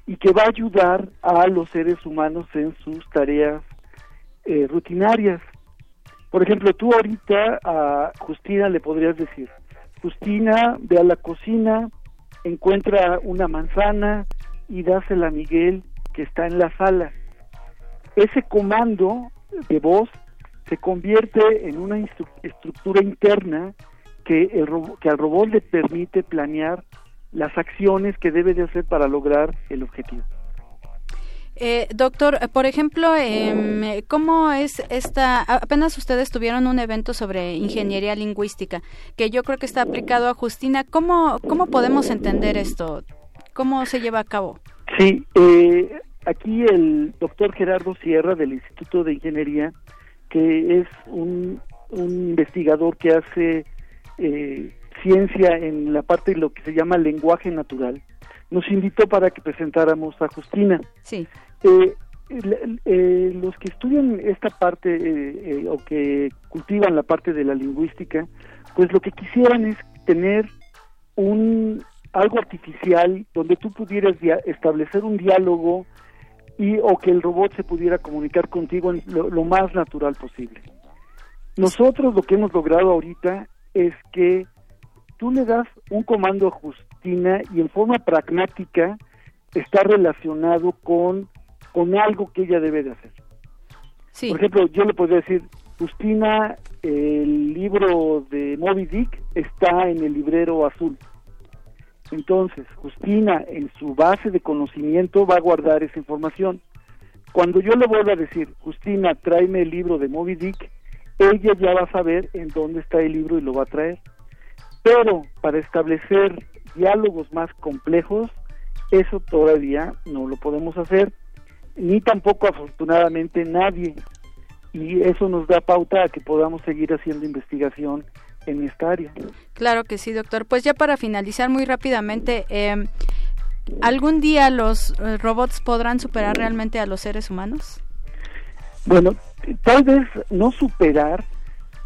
y que va a ayudar a los seres humanos en sus tareas eh, rutinarias. Por ejemplo, tú ahorita a Justina le podrías decir, Justina, ve a la cocina, encuentra una manzana y dásela a Miguel que está en la sala. Ese comando de voz se convierte en una estructura interna que, el que al robot le permite planear las acciones que debe de hacer para lograr el objetivo. Eh, doctor, por ejemplo, eh, ¿cómo es esta? Apenas ustedes tuvieron un evento sobre ingeniería lingüística, que yo creo que está aplicado a Justina. ¿Cómo, cómo podemos entender esto? ¿Cómo se lleva a cabo? Sí, eh, aquí el doctor Gerardo Sierra del Instituto de Ingeniería, que es un, un investigador que hace eh, ciencia en la parte de lo que se llama lenguaje natural, nos invitó para que presentáramos a Justina. Sí. Eh, eh, los que estudian esta parte eh, o que cultivan la parte de la lingüística, pues lo que quisieran es tener un algo artificial donde tú pudieras establecer un diálogo y o que el robot se pudiera comunicar contigo en lo, lo más natural posible. Nosotros lo que hemos logrado ahorita es que tú le das un comando a Justina y en forma pragmática está relacionado con, con algo que ella debe de hacer. Sí. Por ejemplo, yo le podría decir, Justina, el libro de Moby Dick está en el librero azul. Entonces, Justina, en su base de conocimiento, va a guardar esa información. Cuando yo le vuelva a decir, Justina, tráeme el libro de Moby Dick, ella ya va a saber en dónde está el libro y lo va a traer. Pero para establecer diálogos más complejos, eso todavía no lo podemos hacer, ni tampoco afortunadamente nadie. Y eso nos da pauta a que podamos seguir haciendo investigación en esta área. Claro que sí, doctor. Pues ya para finalizar muy rápidamente, eh, ¿algún día los eh, robots podrán superar realmente a los seres humanos? Bueno, tal vez no superar,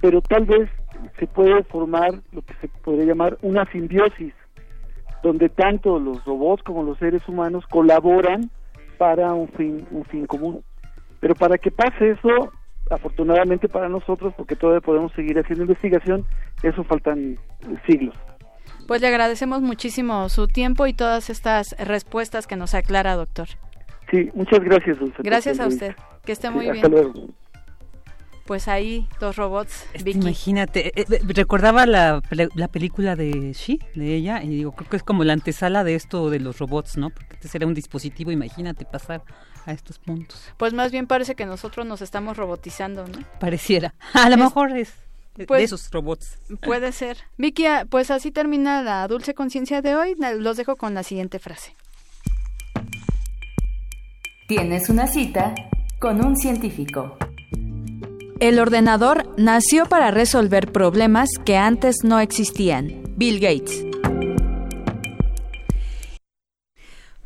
pero tal vez se puede formar lo que se podría llamar una simbiosis, donde tanto los robots como los seres humanos colaboran para un fin, un fin común. Pero para que pase eso, afortunadamente para nosotros, porque todavía podemos seguir haciendo investigación, eso faltan siglos. Pues le agradecemos muchísimo su tiempo y todas estas respuestas que nos aclara, doctor. Sí, muchas gracias, Dulce. Gracias a usted. Que esté muy sí, bien. Hasta luego. Pues ahí, dos robots. Vicky. Imagínate, eh, eh, recordaba la, la película de She, de ella, y digo, creo que es como la antesala de esto de los robots, ¿no? Porque este será un dispositivo, imagínate pasar a estos puntos. Pues más bien parece que nosotros nos estamos robotizando, ¿no? Pareciera. A lo es, mejor es de, pues, de esos robots. Puede ser. Vicky, pues así termina la dulce conciencia de hoy. Los dejo con la siguiente frase. Tienes una cita con un científico. El ordenador nació para resolver problemas que antes no existían. Bill Gates.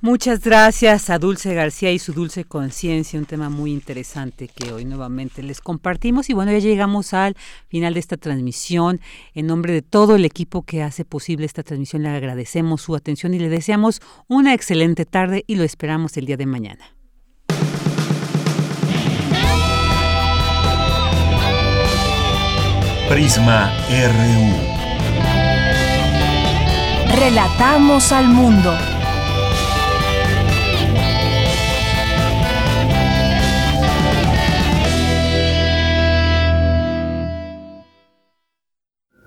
Muchas gracias a Dulce García y su dulce conciencia, un tema muy interesante que hoy nuevamente les compartimos. Y bueno, ya llegamos al final de esta transmisión. En nombre de todo el equipo que hace posible esta transmisión, le agradecemos su atención y le deseamos una excelente tarde y lo esperamos el día de mañana. Prisma RU. Relatamos al mundo.